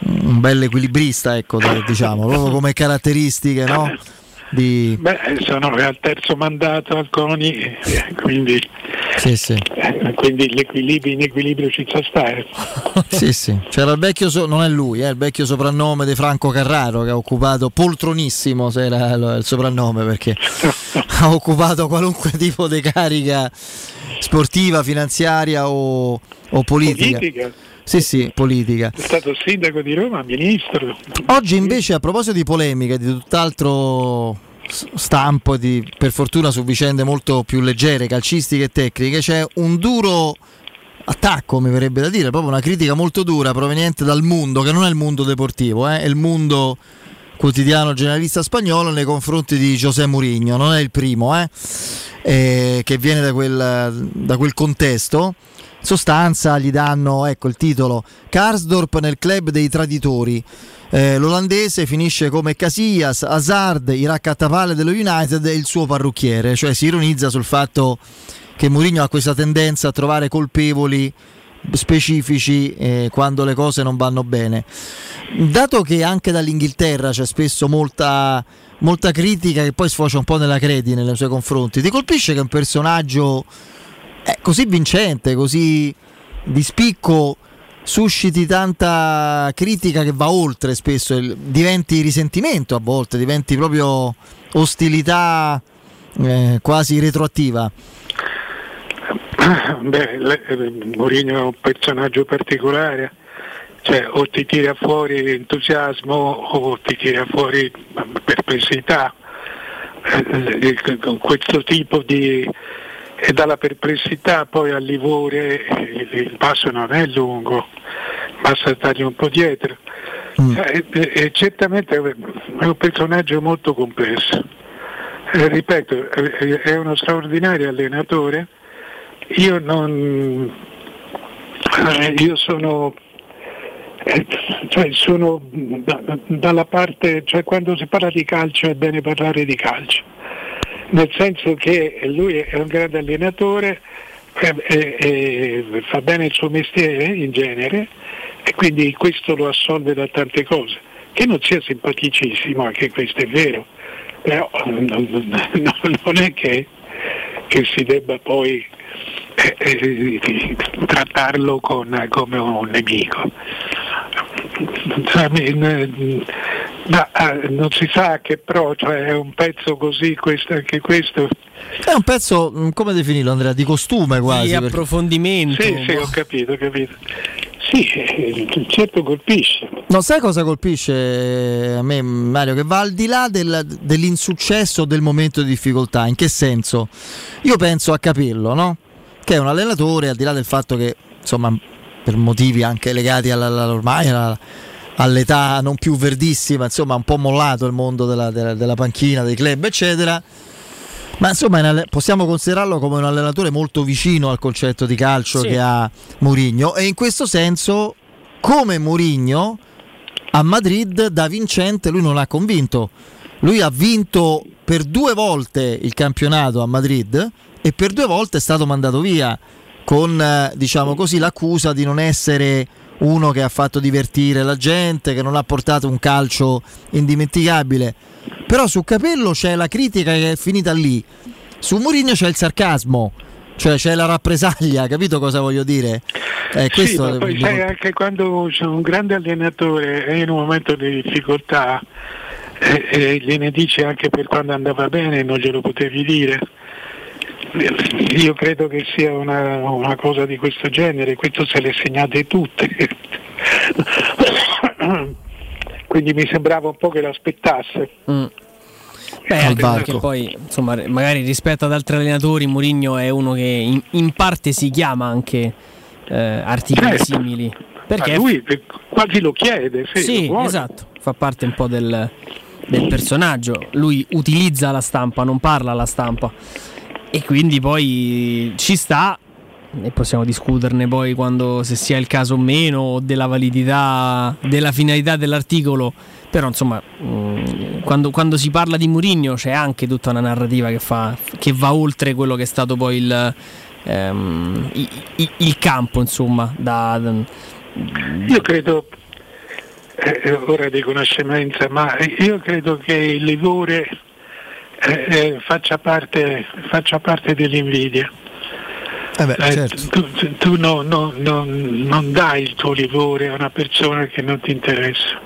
un bel equilibrista, ecco, diciamo, proprio come caratteristiche, no? Di... Beh, sono al terzo mandato al CONI, eh, quindi, Sì, sì. eh, quindi l'equilibrio, in equilibrio ci sa stare. [LAUGHS] Sì, sì. C'era il vecchio, so- non è lui, eh, il vecchio soprannome di Franco Carraro che ha occupato poltronissimo, se era il soprannome, perché ha occupato qualunque tipo di carica sportiva, finanziaria o, o politica. Politica. Sì, sì, politica. È stato sindaco di Roma, ministro. Oggi invece a proposito di polemiche, di tutt'altro stampo, di, per fortuna su vicende molto più leggere, calcistiche e tecniche, c'è un duro attacco, mi verrebbe da dire, proprio una critica molto dura proveniente dal mondo, che non è il mondo deportivo, eh, è il mondo quotidiano generalista spagnolo nei confronti di José Mourinho, non è il primo, eh, eh, che viene da quel, da quel contesto. Sostanza gli danno ecco il titolo Karsdorp nel club dei traditori. Eh, l'olandese finisce come Casillas, Hazard, il raccattavalle dello United e il suo parrucchiere, cioè si ironizza sul fatto che Mourinho ha questa tendenza a trovare colpevoli specifici eh, quando le cose non vanno bene. Dato che anche dall'Inghilterra c'è spesso molta, molta critica che poi sfocia un po' nella credi nei suoi confronti, ti colpisce che un personaggio eh, così vincente, così di spicco susciti tanta critica che va oltre spesso, diventi risentimento a volte, diventi proprio ostilità eh, quasi retroattiva. [CLEARS THROAT] Beh, eh, Mourinho è un personaggio particolare, cioè o ti tira fuori entusiasmo o ti tira fuori perplessità. Eh, eh, Con questo tipo di... e dalla perplessità poi al livore il passo non è lungo, basta stargli un po' dietro. Eh, eh, eh, certamente è un personaggio molto complesso. Eh, ripeto, è uno straordinario allenatore. Io non. eh, Io sono. Cioè sono da- dalla parte, cioè quando si parla di calcio è bene parlare di calcio, nel senso che lui è un grande allenatore, eh, eh, fa bene il suo mestiere in genere e quindi questo lo assolve da tante cose. Che non sia simpaticissimo, anche questo è vero, però non, non- non è che, che si debba poi eh, eh, trattarlo con- come un nemico. Cioè, ma, eh, non si sa che però cioè, è un pezzo così, questo, anche questo. È un pezzo, mh, come definirlo Andrea, di costume quasi. Di approfondimento. Sì, sì, ho capito, ho capito. Sì, eh, certo colpisce. No, sai cosa colpisce a me, Mario? Che va al di là del- dell'insuccesso del momento di difficoltà. In che senso? Io penso a Capello, no? Che è un allenatore, al di là del fatto che, insomma, per motivi anche legati alla, alla- ormai alla- all'età non più verdissima, insomma, un po' mollato il mondo della, della- della panchina, dei club, eccetera. Ma insomma, possiamo considerarlo come un allenatore molto vicino al concetto di calcio Sì. che ha Mourinho e in questo senso, come Mourinho, a Madrid da vincente lui non ha convinto. Lui ha vinto per due volte il campionato a Madrid e per due volte è stato mandato via con eh, diciamo così l'accusa di non essere uno che ha fatto divertire la gente, che non ha portato un calcio indimenticabile. Però su Capello c'è la critica che è finita lì. Su Mourinho c'è il sarcasmo, cioè c'è la rappresaglia, capito cosa voglio dire? Eh, Sì, ma poi sai anche quando c'è un grande allenatore è in un momento di difficoltà eh, eh, gliene dici anche per quando andava bene non glielo potevi dire. [LAUGHS] io credo che sia una, una cosa di questo genere, questo se le segnate tutte. [COUGHS] Quindi mi sembrava un po' che l'aspettasse. Mm. Beh, perché poi, insomma, magari rispetto ad altri allenatori, Mourinho è uno che in, in parte si chiama anche eh, articoli Certo. simili. Perché Ma lui quasi lo chiede, sì, Sì, lo esatto, fa parte un po' del, del personaggio. Lui utilizza la stampa, non parla alla stampa. E quindi poi ci sta, e possiamo discuterne poi quando se sia il caso o meno, della validità, della finalità dell'articolo. Però insomma, mh, quando, quando si parla di Mourinho c'è anche tutta una narrativa che, fa, che va oltre quello che è stato poi il, ehm, i- i- il campo, insomma, da, Io credo, eh, ora dico una scemenza, ma io credo che il livore eh, eh, faccia, parte, faccia parte dell'invidia. Eh beh, Eh, certo. Tu, tu no- no- no- non dai il tuo livore a una persona che non ti interessa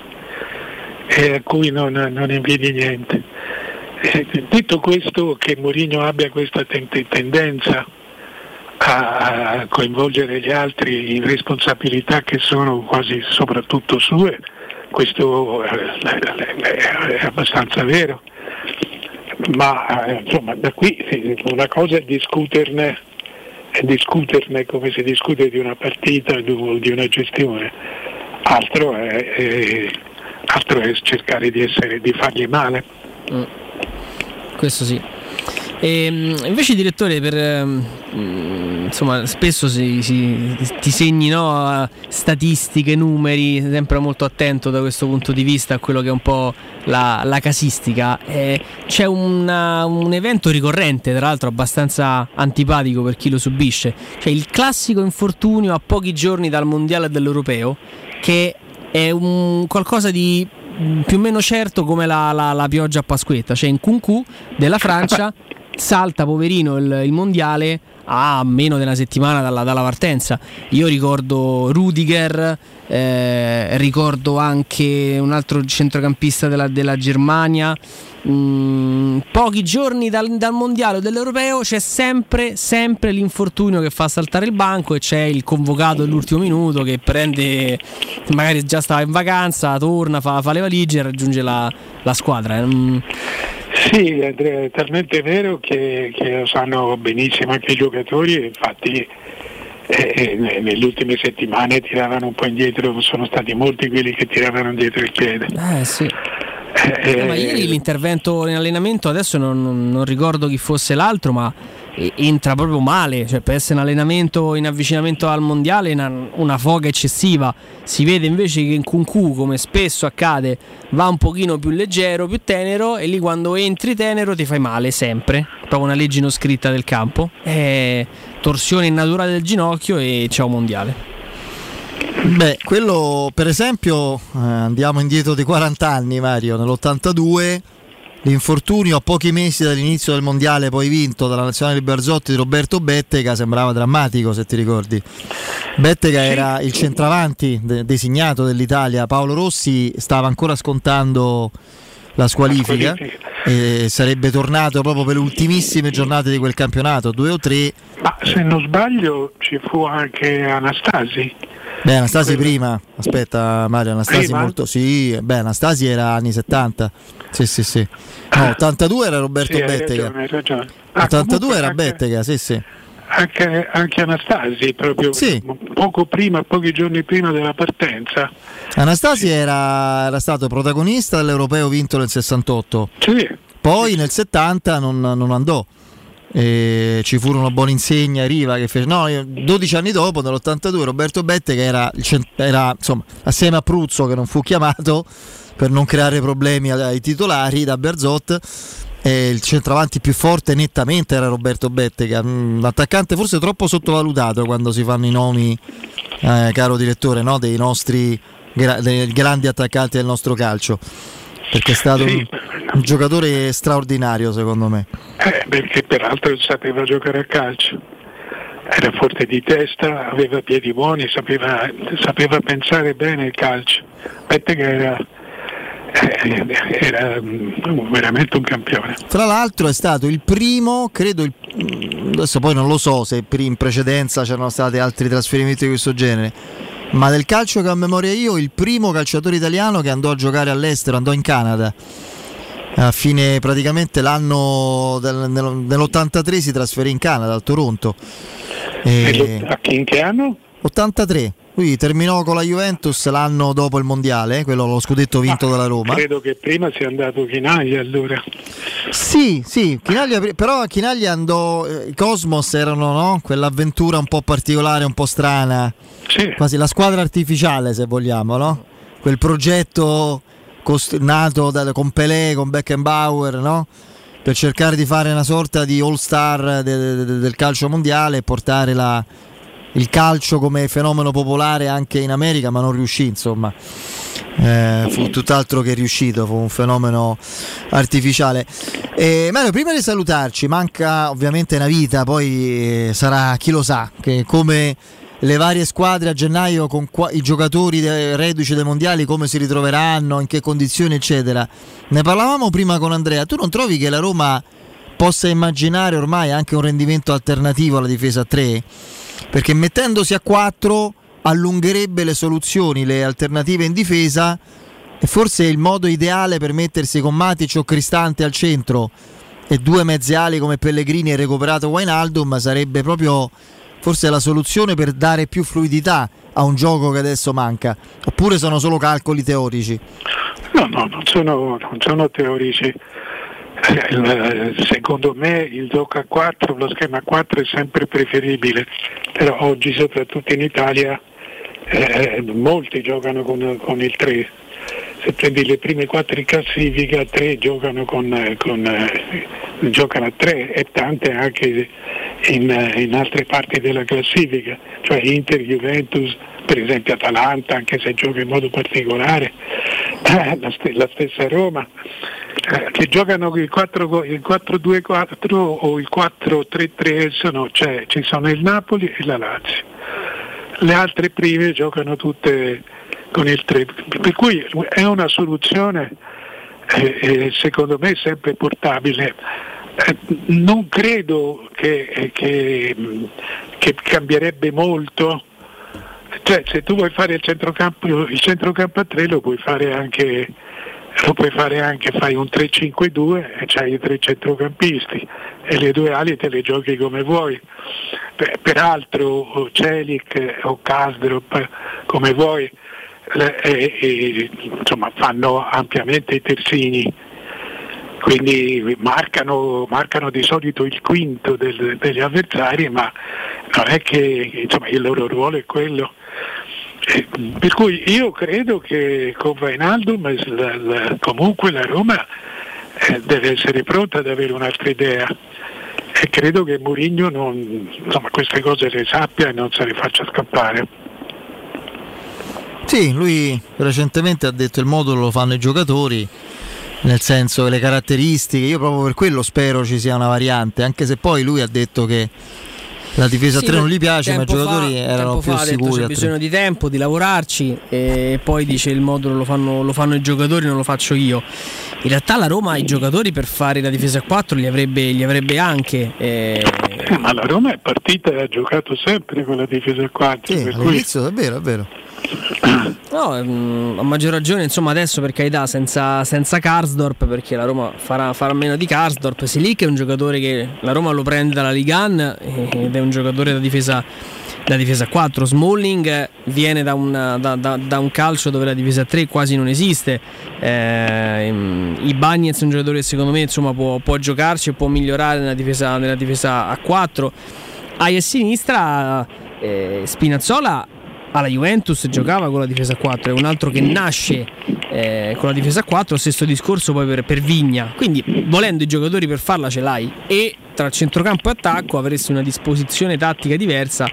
e a cui non, non invidi niente. Eh, detto questo, che Mourinho abbia questa ten- tendenza a coinvolgere gli altri in responsabilità che sono quasi soprattutto sue, questo è abbastanza vero. Ma eh, insomma da qui una cosa è discuterne, è discuterne come si discute di una partita o di una gestione, altro è, è- altro è cercare di, essere, di fargli male. Questo sì. E, mh, invece, direttore, per, ehm, mh, insomma, spesso si, si- ti segni no, statistiche, numeri, sempre molto attento da questo punto di vista a quello che è un po' la, la casistica. Eh, c'è una- un evento ricorrente, tra l'altro abbastanza antipatico per chi lo subisce, cioè il classico infortunio a pochi giorni dal mondiale e dall'europeo, che è un qualcosa di mh, più o meno certo come la, la- la pioggia a Pasquetta, cioè in Kunku della Francia [LAUGHS] salta poverino il, il mondiale a meno di una settimana dalla, dalla partenza. Io ricordo Rudiger, eh, ricordo anche un altro centrocampista della, della Germania. Mm, pochi giorni dal, dal mondiale o dell'europeo c'è sempre, sempre l'infortunio che fa saltare il banco e c'è il convocato dell'ultimo minuto che prende, magari già stava in vacanza, torna, fa, fa le valigie e raggiunge la, la squadra. Mm, Sì, è talmente vero che, che lo sanno benissimo anche i giocatori infatti eh, eh, nelle ultime settimane tiravano un po' indietro, sono stati molti quelli che tiravano indietro il piede. Eh sì. Eh, Eh, ma ieri l'intervento in allenamento, adesso non, non- ricordo chi fosse l'altro, ma eh, entra proprio male, cioè per essere un allenamento in avvicinamento al mondiale una, una foga eccessiva. Si vede invece che in Kunku, come spesso accade, va un pochino più leggero, più tenero e lì quando entri tenero ti fai male sempre, proprio una legge non scritta del campo. Eh, torsione innaturale del ginocchio e ciao mondiale. Beh, quello per esempio, eh, andiamo indietro di 40 anni Mario, nell'82 l'infortunio a pochi mesi dall'inizio del mondiale poi vinto dalla nazionale di Barzotti di Roberto Bettega sembrava drammatico se ti ricordi. Bettega era il centravanti de- designato dell'Italia, Paolo Rossi stava ancora scontando la squalifica e sarebbe tornato proprio per le ultimissime giornate di quel campionato, due o tre. Ma se non sbaglio ci fu anche Anastasi. Beh, Anastasi prima, aspetta Mario, Anastasi Prima? molto, sì, beh, Anastasi era anni 70, sì sì sì, no, 82 era Roberto Sì, Bettega, ragione, ragione. Ah, 82 comunque era anche- Bettega, sì sì, Anche, anche Anastasi, proprio poco prima, pochi giorni prima della partenza. Anastasi era, era stato protagonista dell'Europeo vinto nel 68, poi nel 70 non, non andò. E ci furono Boninsegna e Riva che fece no, io- 12 anni dopo nell'82 Roberto Bettega era, il cent- era insomma assieme a Pruzzo che non fu chiamato per non creare problemi ai- titolari da Berzot e il centravanti più forte nettamente era Roberto Bettega Mm, l'attaccante forse troppo sottovalutato quando si fanno i nomi eh, caro direttore no? dei nostri gra- dei grandi attaccanti del nostro calcio perché è stato un, un giocatore straordinario secondo me Eh, perché peraltro sapeva giocare a calcio. Era forte di testa, aveva piedi buoni, sapeva, sapeva pensare bene il calcio. Bettega era, eh, era mm, veramente un campione. Tra l'altro è stato il primo, credo, il- mm, adesso poi non lo so se in precedenza c'erano stati altri trasferimenti di questo genere, ma del calcio che ho a memoria io, il primo calciatore italiano che andò a giocare all'estero, andò in Canada. A fine praticamente l'anno del- nell- nell'83 si trasferì in Canada, al Toronto. E- A chi in che anno? 83. Lui terminò con la Juventus l'anno dopo il mondiale, quello lo scudetto vinto dalla Roma. Credo che prima sia andato Chinaglia allora. Sì, sì, Chinaglia, però a Chinaglia andò. eh, I Cosmos erano no? quell'avventura un po' particolare, un po' strana. Quasi la squadra artificiale, se vogliamo, no? Quel progetto cost- nato da- con Pelé, con Beckenbauer, no? Per cercare di fare una sorta di all-star de- de- del calcio mondiale e portare la- il calcio come fenomeno popolare anche in America, ma non riuscì, insomma. Eh, fu tutt'altro che riuscito, fu un fenomeno artificiale. E, Mario, prima di salutarci, manca ovviamente una vita, poi eh, sarà chi lo sa, che come le varie squadre a gennaio con qua- i giocatori de- reduci dei mondiali come si ritroveranno, in che condizioni, eccetera. Ne parlavamo prima con Andrea. Tu non trovi che la Roma possa immaginare ormai anche un rendimento alternativo alla difesa a 3? Perché mettendosi a 4 allungherebbe le soluzioni, le alternative in difesa e forse il modo ideale per mettersi con Matic o Cristante al centro. E due mezzi ali come Pellegrini e recuperato Wijnaldum sarebbe proprio forse la soluzione per dare più fluidità a un gioco che adesso manca. Oppure sono solo calcoli teorici? No, no, non sono, non sono teorici. Eh, Secondo me il gioco a 4, lo schema a 4 è sempre preferibile, però oggi soprattutto in Italia eh, molti giocano con, con il 3. Se prendi le prime 4 in classifica, 3 giocano, con, con, eh, giocano a 3 e tante anche in, in altre parti della classifica, cioè Inter, Juventus, per esempio Atalanta, anche se gioca in modo particolare, [LAUGHS] la, st- la stessa Roma, eh, che giocano il 4 il 4-2-4 o il 4-3-3, sono- cioè, ci sono il Napoli e la Lazio. Le altre prime giocano tutte con il 3, per cui è una soluzione eh, eh, secondo me sempre portabile. Eh, non credo che, eh, che, mh, che cambierebbe molto. Cioè, se tu vuoi fare il centrocampo, il centrocampo a 3 lo puoi fare anche, lo puoi fare anche, fai un 3-5-2 e c'hai i tre centrocampisti e le due ali te le giochi come vuoi. Per- peraltro Celic o Kasdrop come vuoi, e- e, insomma, fanno ampiamente i terzini quindi marcano, marcano di solito il quinto del- degli avversari, ma non è che insomma, il loro ruolo è quello. Per cui io credo che con Vainaldum comunque la Roma eh, deve essere pronta ad avere un'altra idea e credo che Mourinho queste cose le sappia e non se le faccia scappare. Sì, lui recentemente ha detto il modulo lo fanno i giocatori, nel senso che le caratteristiche, io proprio per quello spero ci sia una variante, anche se poi lui ha detto che la difesa a Sì, 3 non gli piace, ma i giocatori fa- erano più fa ha detto sicuri. C'è bisogno di tempo, di lavorarci e poi dice il modulo lo fanno, lo fanno i giocatori, non lo faccio io. In realtà la Roma i giocatori per fare la difesa a 4 li avrebbe, li avrebbe anche. eh, Ma la Roma è partita e ha giocato sempre con la difesa a 4. per cui All'inizio davvero, è vero. No, mm, a maggior ragione, insomma, adesso per carità, senza, senza Karsdorp, perché la Roma farà, farà meno di Karsdorp. Silic è un giocatore che la Roma lo prende dalla Ligan ed è un giocatore da difesa, da difesa a 4. Smalling viene da, una- da- da- da un calcio dove la difesa a 3 quasi non esiste. Eh, mm, I Bagnets è un giocatore che secondo me insomma, può, può giocarci e può migliorare nella difesa, nella difesa a 4. Hai a sinistra eh, Spinazzola alla Juventus giocava con la difesa a 4, è un altro che nasce eh, con la difesa a 4, stesso discorso poi per, per Vigna. Quindi volendo i giocatori per farla ce l'hai e tra centrocampo e attacco avresti una disposizione tattica diversa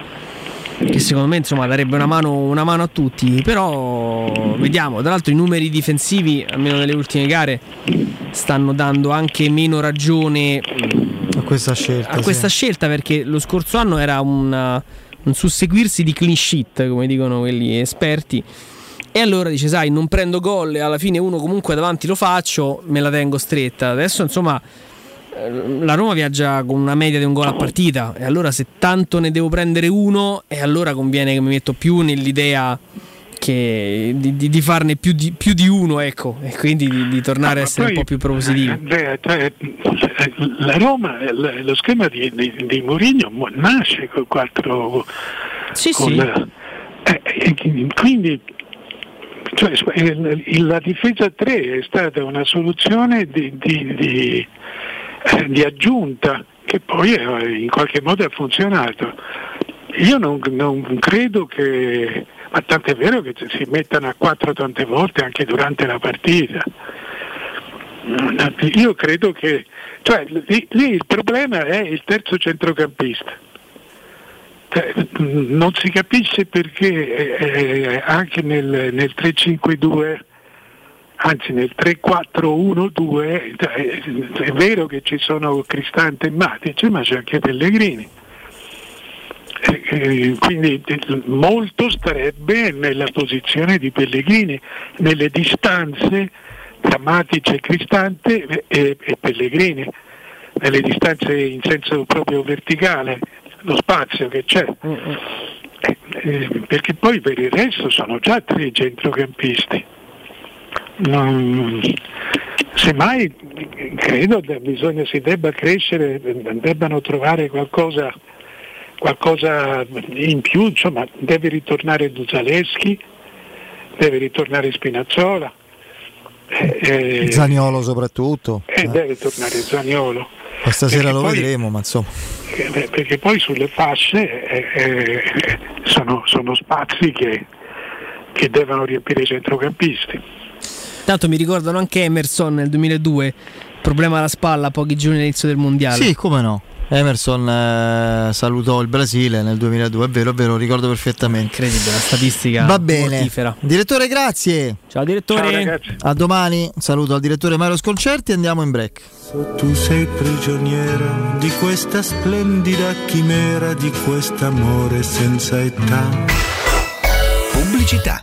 che secondo me insomma darebbe una mano, una mano a tutti, però vediamo, tra l'altro i numeri difensivi, almeno nelle ultime gare, stanno dando anche meno ragione a questa scelta. a questa sì. scelta perché lo scorso anno era una- un susseguirsi di clean sheet, come dicono quelli esperti. E allora dice, sai, non prendo gol e alla fine uno comunque davanti lo faccio, me la tengo stretta. Adesso insomma eh, la Roma viaggia con una media di un gol a partita e allora se tanto ne devo prendere uno e allora conviene che mi metto più nell'idea che di, di- di farne più di, più di uno ecco e quindi di, tornare a essere un po' più propositivi Andrea, cioè, la Roma, l- lo schema di, di, di Mourinho mo- nasce con quattro. Sì, con, sì. eh, eh, quindi cioè, la difesa 3 è stata una soluzione di, di- di- eh, di aggiunta che poi eh, in qualche modo ha funzionato. Io non, non credo che, ma tant'è vero che si mettano a quattro tante volte anche durante la partita. Io credo che, cioè, lì, lì il problema è il terzo centrocampista. Cioè, non si capisce perché eh, eh, anche nel, nel 3-5-2, anzi nel 3-4-1-2, cioè, è vero che ci sono Cristante e Matic, ma c'è anche Pellegrini. Eh, eh, quindi eh, molto starebbe nella posizione di Pellegrini, nelle distanze tra Matic e Cristante e, e Pellegrini, nelle distanze in senso proprio verticale, lo spazio che c'è. Eh, eh, perché poi per il resto sono già tre centrocampisti. Non- semmai credo che bisogna, si debba crescere, debbano trovare qualcosa, qualcosa in più, insomma deve ritornare Zaleschi, deve ritornare Spinazzola, eh, eh, Zaniolo soprattutto. e deve tornare Zaniolo. Questa sera perché lo poi- vedremo, ma insomma. Eh, perché poi sulle fasce eh, eh, sono, sono spazi che, che devono riempire i centrocampisti. tanto mi ricordano anche Emerson nel 2002 problema alla spalla pochi giorni all'inizio del mondiale Sì, come no. Emerson eh, salutò il Brasile nel 2002, è vero, è vero, ricordo perfettamente. Incredibile, la statistica Va bene. mortifera. Direttore, grazie. Ciao direttore. A domani. Saluto al direttore Mario Sconcerti e andiamo in break. Tu sei prigioniero di questa splendida chimera, di quest'amore senza età. Pubblicità.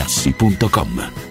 artigianamaterassi.com.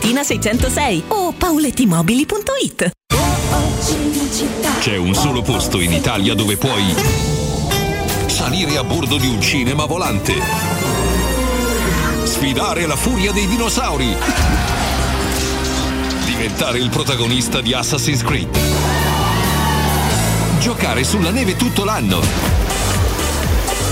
606 o paulettimobili.it. C'è un solo posto in Italia dove puoi salire a bordo di un cinema volante, sfidare la furia dei dinosauri, diventare il protagonista di Assassin's Creed, giocare sulla neve tutto l'anno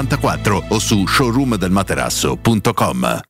094 o su showroomdelmaterasso.com.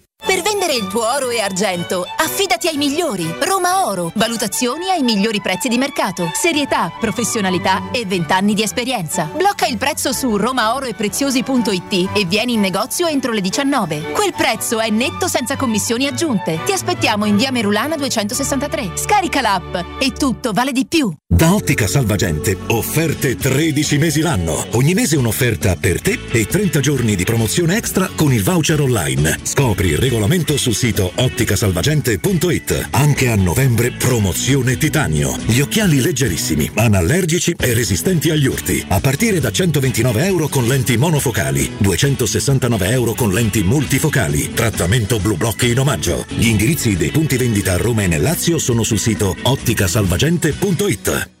Per vendere il tuo oro e argento, affidati ai migliori. Roma Oro. Valutazioni ai migliori prezzi di mercato. Serietà, professionalità e 20 anni di esperienza. Blocca il prezzo su romaoroepreziosi.it e vieni in negozio entro le 19. Quel prezzo è netto senza commissioni aggiunte. Ti aspettiamo in via Merulana 263. Scarica l'app e tutto vale di più. Da Ottica Salvagente, offerte 13 mesi l'anno. Ogni mese un'offerta per te e 30 giorni di promozione extra con il voucher online. Scopri il regolamento sul sito otticasalvagente.it. Anche a novembre promozione titanio. Gli occhiali leggerissimi, anallergici e resistenti agli urti. A partire da 129 euro con lenti monofocali, 269 euro con lenti multifocali. Trattamento blu blocchi in omaggio. Gli indirizzi dei punti vendita a Roma e nel Lazio sono sul sito otticasalvagente.it.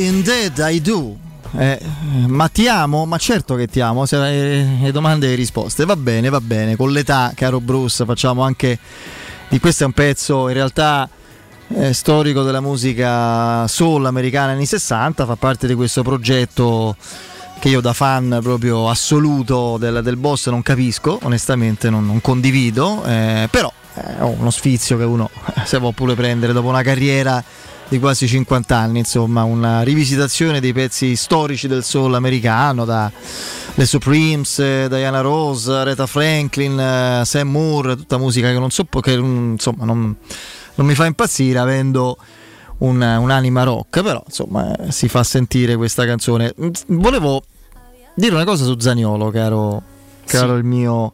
Indeed I do. eh, ma ti amo? Ma certo che ti amo, eh, le domande e le risposte. Va bene, va bene. Con l'età, caro Bruce, facciamo anche di questo è un pezzo in realtà eh, storico della musica soul americana anni 60, fa parte di questo progetto che io da fan proprio assoluto del, del boss non capisco, onestamente non, non condivido, eh, però è uno sfizio che uno eh, [LAUGHS] se può pure prendere dopo una carriera di quasi 50 anni, insomma, una rivisitazione dei pezzi storici del soul americano, da le Supremes, eh, Diana Rose, Aretha Franklin, eh, Sam Moore, tutta musica che non so che mm, insomma non, non mi fa impazzire avendo un- un'anima rock, però insomma eh, si fa sentire questa canzone. Mm, Volevo dire una cosa su Zaniolo, caro, caro il mio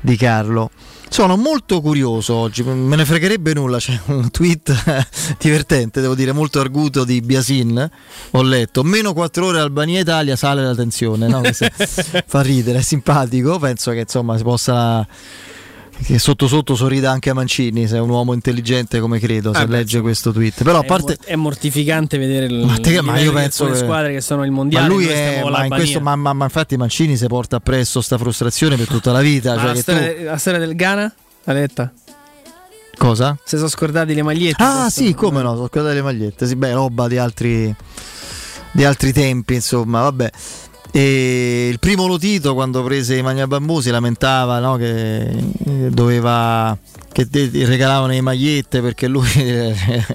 di Carlo. Sono molto curioso oggi, me ne fregherebbe nulla, c'è un tweet [LAUGHS] divertente, devo dire, molto arguto di Biasin, ho letto, meno 4 ore Albania-Italia sale la tensione, no? [LAUGHS] Fa ridere, è simpatico, penso che insomma si possa... Che sotto sotto sorrida anche Mancini, se è un uomo intelligente come credo, se Ah, legge questo tweet. Però a parte... è mortificante vedere il, Ma, te- ma io penso che- squadre che sono il Ma mondiale. lui noi è, ma, questo, ma, ma- ma infatti Mancini si porta appresso sta frustrazione per tutta la vita. Ma cioè la, storia, tu- la storia del Ghana? L'ha letta? Cosa? Si sono scordati le magliette. Ah questo- sì, come no, sono scordate le magliette, sì, beh, roba di altri, di altri tempi, insomma, vabbè. E il primo Lotito quando prese i Magna Bambù si lamentava no, che eh, doveva che regalavano le magliette perché lui [LAUGHS]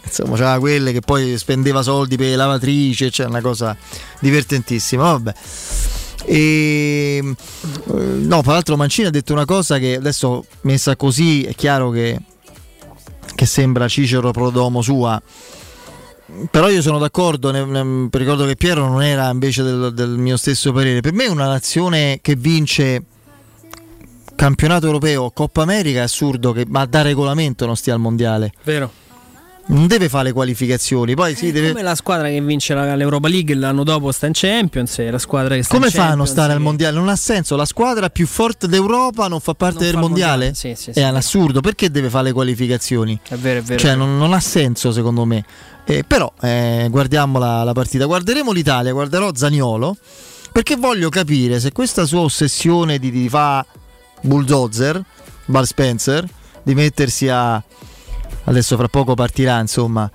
insomma aveva quelle che poi spendeva soldi per le lavatrici, cioè una cosa divertentissima, vabbè. E eh, no, tra l'altro Mancini ha detto una cosa che adesso messa così è chiaro che che sembra Cicero Prodomo sua. Però io sono d'accordo, ne- ne- ricordo che Piero non era invece del, del mio stesso parere. Per me una nazione che vince campionato europeo, Coppa America è assurdo che ma da regolamento non stia al mondiale. Vero. Non deve fare le qualificazioni, poi sì, deve... Come la squadra che vince la- l'Europa League l'anno dopo sta in Champions la squadra che sta Come in fa a non stare al mondiale? Non ha senso, la squadra più forte d'Europa non fa parte Non del fa mondiale? mondiale, sì, sì. è un assurdo, perché deve fare le qualificazioni? È vero, è vero. Cioè, non, non ha senso secondo me. Eh, però eh, guardiamo la, la partita. Guarderemo l'Italia, guarderò Zaniolo. Perché voglio capire se questa sua ossessione di, di fa bulldozer, Bud Spencer, di mettersi a. Adesso fra poco partirà, insomma,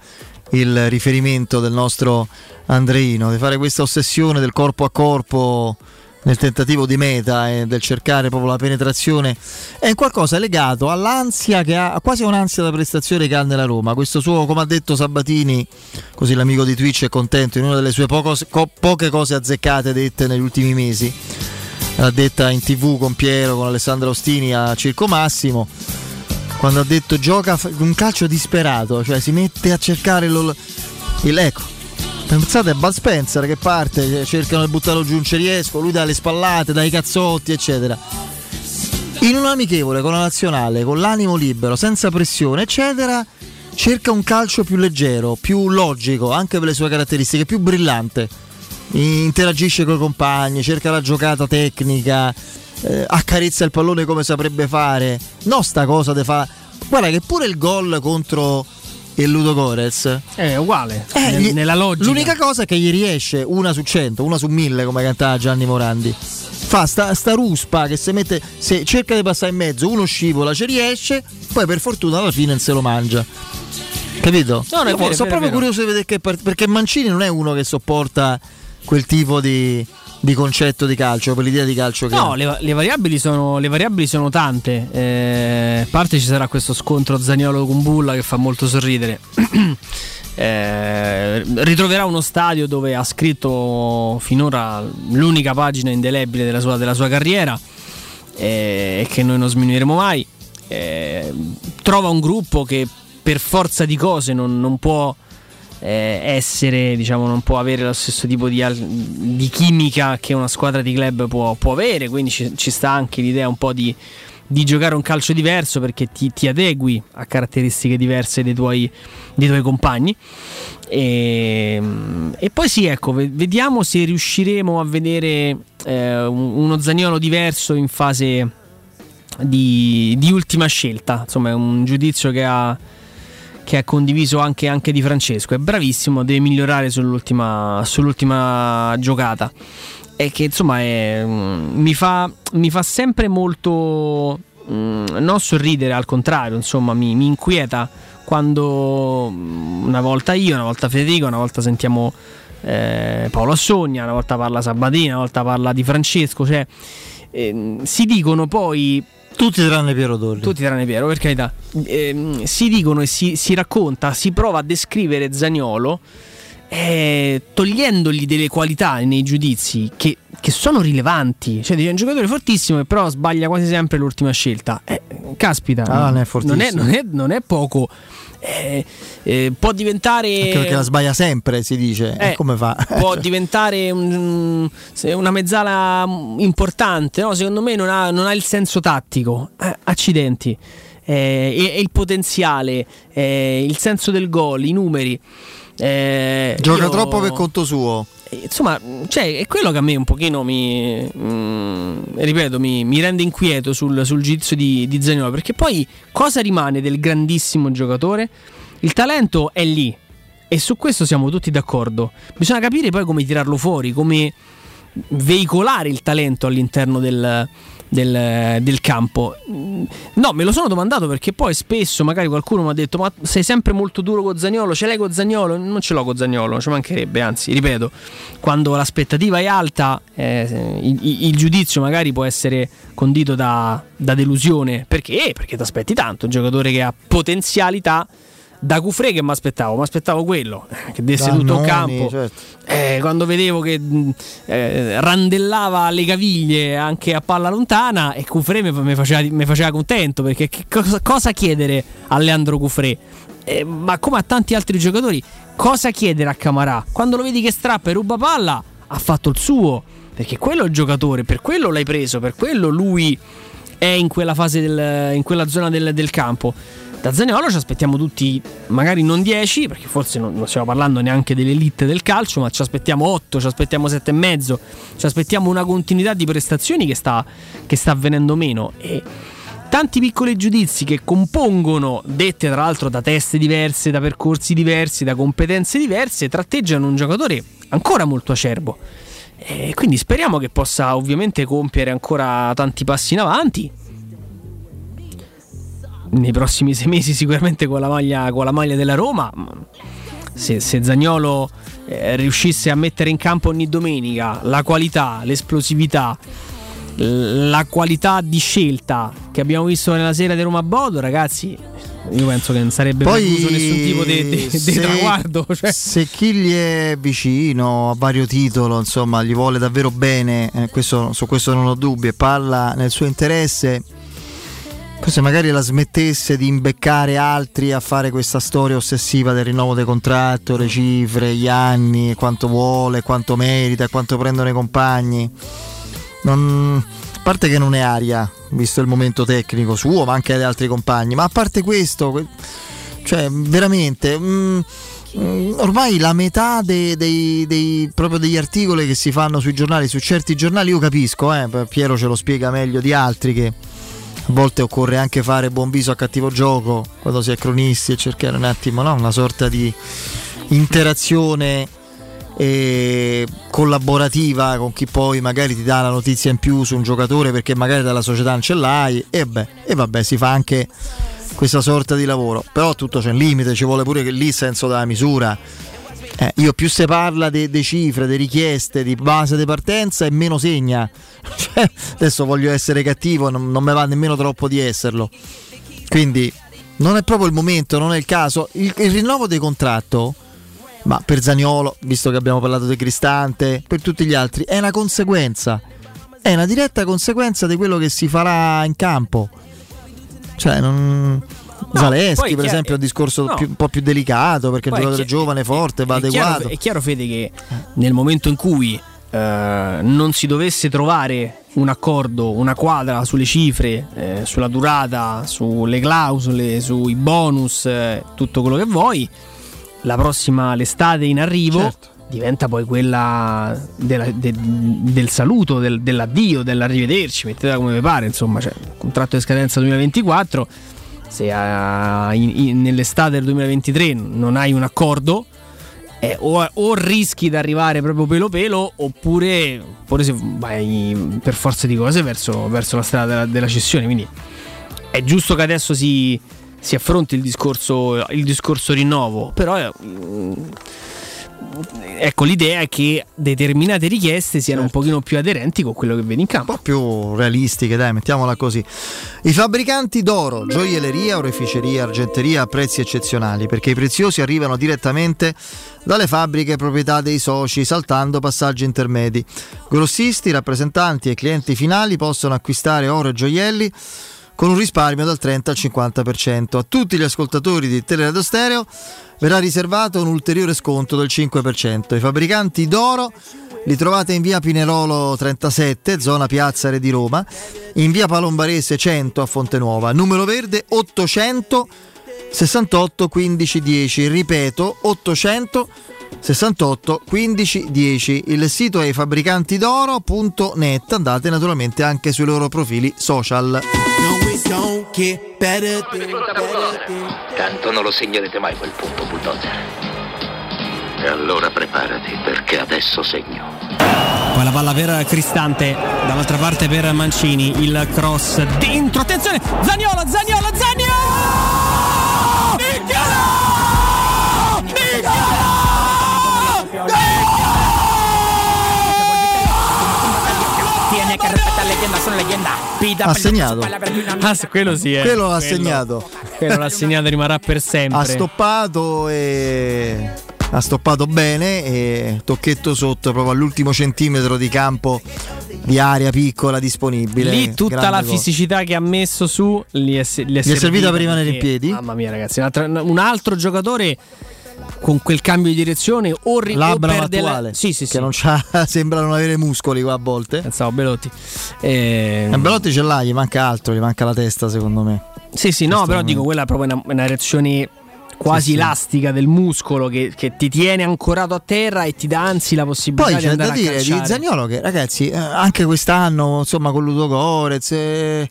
il riferimento del nostro Andreino, di fare questa ossessione del corpo a corpo nel tentativo di meta e del cercare proprio la penetrazione è qualcosa legato all'ansia che ha, quasi un'ansia da prestazione che ha nella Roma. Questo suo, come ha detto Sabatini, così l'amico di Twitch è contento, in una delle sue poco- co- poche cose azzeccate dette negli ultimi mesi. L'ha detta in tv con Piero, con Alessandro Ostini a Circo Massimo. Quando ha detto gioca un calcio disperato, cioè si mette a cercare lo- il ecco. Pensate a Bud Spencer che parte, cercano di buttarlo giù, non ci riesco, lui dà le spallate, dai cazzotti, eccetera. In un amichevole con la nazionale, con l'animo libero, senza pressione, eccetera, cerca un calcio più leggero, più logico, anche per le sue caratteristiche, più brillante. Interagisce con i compagni, cerca la giocata tecnica, eh, accarezza il pallone come saprebbe fare. No, sta cosa de fa. Guarda che pure il gol contro il Ludo Gorez È uguale. eh, nel- gli- nella logica. L'unica cosa è che gli riesce una su cento, una su mille, come cantava Gianni Morandi. Fa sta, sta ruspa che se mette. Se cerca di passare in mezzo, uno scivola, ci riesce, poi per fortuna alla fine se lo mangia. Capito? No, no, vero, sono vero, proprio vero. curioso di vedere che part- perché Mancini non è uno che sopporta quel tipo di, di concetto di calcio, per l'idea di calcio che No, le, le variabili sono, le variabili sono tante. Eh, a parte ci sarà questo scontro Zaniolo con Bulla che fa molto sorridere. [CLEARS THROAT] Eh, ritroverà uno stadio dove ha scritto finora l'unica pagina indelebile della sua, della sua carriera eh, e che noi non sminuiremo mai. Eh, trova un gruppo che per forza di cose non, non può eh, essere, diciamo, non può avere lo stesso tipo di, di chimica che una squadra di club può, può avere, quindi ci, ci sta anche l'idea un po' di, di giocare un calcio diverso perché ti, ti adegui a caratteristiche diverse dei tuoi, dei tuoi compagni. E, e poi sì, ecco, ve- vediamo se riusciremo a vedere eh, un- uno Zaniolo diverso in fase di, di ultima scelta. Insomma, è un giudizio che ha, che è condiviso anche, anche di Francesco. È bravissimo, deve migliorare sull'ultima, sull'ultima giocata. E che insomma è, mm, mi, fa, mi fa sempre molto. mm, non sorridere, al contrario, insomma, mi, mi inquieta quando mm, una volta io, una volta Federico, una volta sentiamo eh, Paolo Assogna, una volta parla Sabatina, una volta parla di Francesco, cioè ehm, si dicono poi tutti tranne Piero Torri. tutti tranne Piero, per carità. Ehm, si dicono e si, si racconta, si prova a descrivere Zagnolo eh, togliendogli delle qualità nei giudizi che, che sono rilevanti. Cioè, è un giocatore fortissimo che però sbaglia quasi sempre l'ultima scelta. Eh, caspita, Ah, non è non, è, non è- non è poco. Eh, eh, può diventare Anche perché la sbaglia sempre, si dice. Eh, come fa? può diventare un- una mezzala importante, no? secondo me non ha, non ha il senso tattico, Eh, accidenti, Eh, e, il potenziale, eh, il senso del gol, i numeri. Gioca io- troppo per conto suo. Insomma, cioè, è quello che a me un pochino mi, mm, ripeto, mi, mi rende inquieto sul, sul giudizio di, di Zaniolo, perché poi cosa rimane del grandissimo giocatore? Il talento è lì e su questo siamo tutti d'accordo. Bisogna capire poi come tirarlo fuori, come veicolare il talento all'interno del, del- del campo. No, me lo sono domandato perché poi spesso magari qualcuno mi ha detto: Ma sei sempre molto duro con Zagnolo, ce l'hai con Zagnolo? Non ce l'ho con Zagnolo, ci mancherebbe, anzi, ripeto, quando l'aspettativa è alta, eh, il- il giudizio magari può essere condito da, da delusione. Perché? Perché ti aspetti tanto, un giocatore che ha potenzialità. Da Cufré che mi aspettavo, mi aspettavo quello, che desse Da tutto il campo. certo. Eh, quando vedevo che eh, randellava le caviglie anche a palla lontana e Cufré mi, faceva, faceva contento perché cosa, cosa chiedere a Leandro Cufré? Eh, ma come a tanti altri giocatori, cosa chiedere a Camarà? Quando lo vedi che strappa e ruba palla, ha fatto il suo, perché quello è il giocatore, per quello l'hai preso, per quello lui è in quella fase, del- in quella zona del, del campo. Da Zaniolo ci aspettiamo tutti, magari non 10, perché forse non, non stiamo parlando neanche dell'elite del calcio, ma ci aspettiamo 8, ci aspettiamo 7 e mezzo, ci aspettiamo una continuità di prestazioni che sta, che sta avvenendo meno. E tanti piccoli giudizi che compongono, dette tra l'altro da teste diverse, da percorsi diversi, da competenze diverse, tratteggiano un giocatore ancora molto acerbo. E quindi speriamo che possa ovviamente compiere ancora tanti passi in avanti. Nei prossimi sei mesi sicuramente con la maglia, con la maglia della Roma. ma Se, se Zagnolo eh, riuscisse a mettere in campo ogni domenica la qualità, l'esplosività, la qualità di scelta che abbiamo visto nella sera di Roma Bodo, ragazzi, io penso che non sarebbe Poi precluso nessun tipo di- traguardo. cioè. Se chi gli è vicino a vario titolo, insomma, gli vuole davvero bene, eh, questo- su questo non ho dubbi, e parla nel suo interesse, forse magari la smettesse di imbeccare altri a fare questa storia ossessiva del rinnovo del contratto, le cifre, gli anni, quanto vuole, quanto merita, quanto prendono i compagni. Non- a parte che non è aria, visto il momento tecnico suo, ma anche degli altri compagni, ma a parte questo, que- cioè veramente mm, mm, ormai la metà dei, dei- dei- degli articoli che si fanno sui giornali, su certi giornali, io capisco, eh, Piero ce lo spiega meglio di altri che a volte occorre anche fare buon viso a cattivo gioco quando si è cronisti e cercare un attimo no? una sorta di interazione eh, collaborativa con chi poi magari ti dà la notizia in più su un giocatore perché magari dalla società non ce l'hai e, beh, e vabbè si fa anche questa sorta di lavoro però tutto c'è un limite ci vuole pure che lì senso della misura eh, io più si parla di cifre, di richieste, di base di partenza e meno segna. [LAUGHS] Cioè, adesso voglio essere cattivo, non, non me va nemmeno troppo di esserlo. Quindi non è proprio il momento, non è il caso. Il, il rinnovo del contratto, ma per Zaniolo, visto che abbiamo parlato di Cristante, per tutti gli altri, è una conseguenza. È una diretta conseguenza di quello che si farà in campo. Cioè, non... Zaleschi, poi per chiaro- esempio, è un discorso no. più- un po' più delicato perché Poi è giocatore chi- giovane, forte, va è chiaro, adeguato. è chiaro, Fede, che nel momento in cui eh, non si dovesse trovare un accordo, una quadra sulle cifre, eh, sulla durata, sulle clausole, sui bonus, eh, tutto quello che vuoi, la prossima, l'estate in arrivo. Certo. Diventa poi quella della- de- del saluto, del- dell'addio, dell'arrivederci, mettetela come vi pare, insomma, cioè, contratto di scadenza 2024 se a- in- in- nell'estate del 2023 non hai un accordo, eh, o, o rischi di arrivare proprio pelo pelo, oppure, oppure se vai per forza di cose verso, verso la strada della, della cessione. Quindi è giusto che adesso si, si affronti il discorso, il discorso rinnovo, però eh, ecco l'idea è che determinate richieste siano un pochino più aderenti con quello che vedi in campo. Un po' più realistiche, dai, mettiamola così. I fabbricanti d'oro, gioielleria, oreficeria, argenteria a prezzi eccezionali, perché i preziosi arrivano direttamente dalle fabbriche proprietà dei soci, saltando passaggi intermedi. Grossisti, rappresentanti e clienti finali possono acquistare oro e gioielli con un risparmio dal 30 al 50%. A tutti gli ascoltatori di Teleradio Stereo verrà riservato un ulteriore sconto del 5%. I fabbricanti d'oro li trovate in via Pinerolo 37, zona Piazza Re di Roma, in via Palombarese 100 a Fonte Nuova, numero verde 800 68 15 10, ripeto 800 68 15 10. Il sito è fabbricantidoro.net. Andate naturalmente anche sui loro profili social. Tanto non lo segnerete mai quel punto, bulldozer. E allora preparati, perché adesso segno. Poi la palla per Cristante, dall'altra parte per Mancini, il cross dentro, attenzione, Zaniolo, Zaniolo, Tiene Ha segnato. Ah, quello sì, eh. Quello l'ha segnato. Quello l'ha segnato, rimarrà per sempre. Ha stoppato e ha stoppato bene e tocchetto sotto proprio all'ultimo centimetro di campo di area piccola disponibile. Lì tutta Grande la gol. fisicità che ha messo su gli è, gli è Gli è servita per rimanere in piedi? Mamma mia, ragazzi, un altro, un altro giocatore con quel cambio di direzione o, ri- o L'Abramo perde la- attuale Sì, sì, sì. che non c'ha, [LAUGHS] sembra non avere muscoli qua a volte. Pensavo Belotti. Eh, E Belotti ce l'ha, gli manca altro, gli manca la testa secondo me. Sì, sì, no, però dico quella è proprio una, una reazione quasi Sì, sì. elastica del muscolo che, che ti tiene ancorato a terra e ti dà anzi la possibilità Poi di c'è andare da a dire di. Zagnolo che ragazzi, eh, anche quest'anno, insomma, con Ludo Gorez, eh,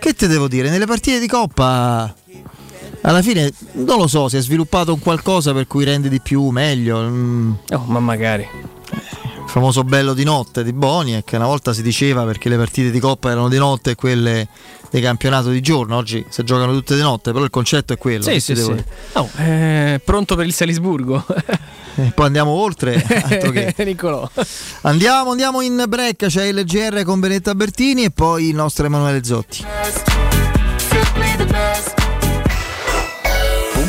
che te devo dire, nelle partite di coppa alla fine non lo so, si è sviluppato un qualcosa per cui rende di più, meglio. mm. Oh, ma magari. Il famoso bello di notte di Boni, che una volta si diceva perché le partite di coppa erano di notte e quelle di campionato di giorno, oggi si giocano tutte di notte, però il concetto è quello. Sì, sì, sì. Oh, eh, pronto per il Salisburgo. [LAUGHS] E poi andiamo oltre. altro che- [LAUGHS] Niccolò. Andiamo, andiamo in break, c'è il GR con Benetta Bertini e poi il nostro Emanuele Zotti.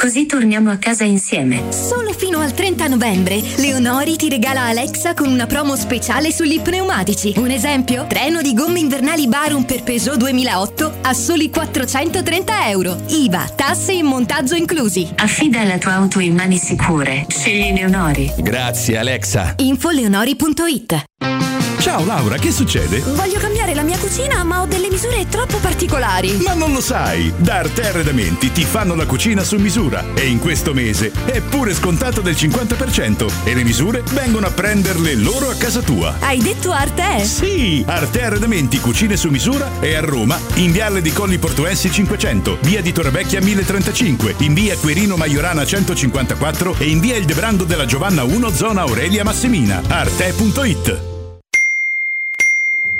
così torniamo a casa insieme. Solo fino al 30 novembre, Leonori ti regala Alexa con una promo speciale sugli pneumatici. Un esempio? Treno di gomme invernali Barum per Peugeot 2008 a soli 430 euro. IVA, tasse e montaggio inclusi. Affida la tua auto in mani sicure. Scegli Leonori. Grazie Alexa. Infoleonori.it Ciao Laura, che succede? Voglio cambiare la mia cucina, ma ho delle misure troppo particolari. Ma non lo sai! Da Arte Arredamenti ti fanno la cucina su misura e in questo mese è pure scontato del 50% e le misure vengono a prenderle loro a casa tua. Hai detto Arte? Sì! Arte Arredamenti Cucine su misura è a Roma, in Viale di Colli Portuensi 500, via di Torrevecchia 1035, in via Querino Maiorana 154 e in via Il Debrando della Giovanna 1 zona Aurelia Massimina. Arte.it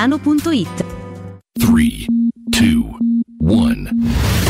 centromedicotiziano.it. 3, 2, 1.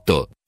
agosto.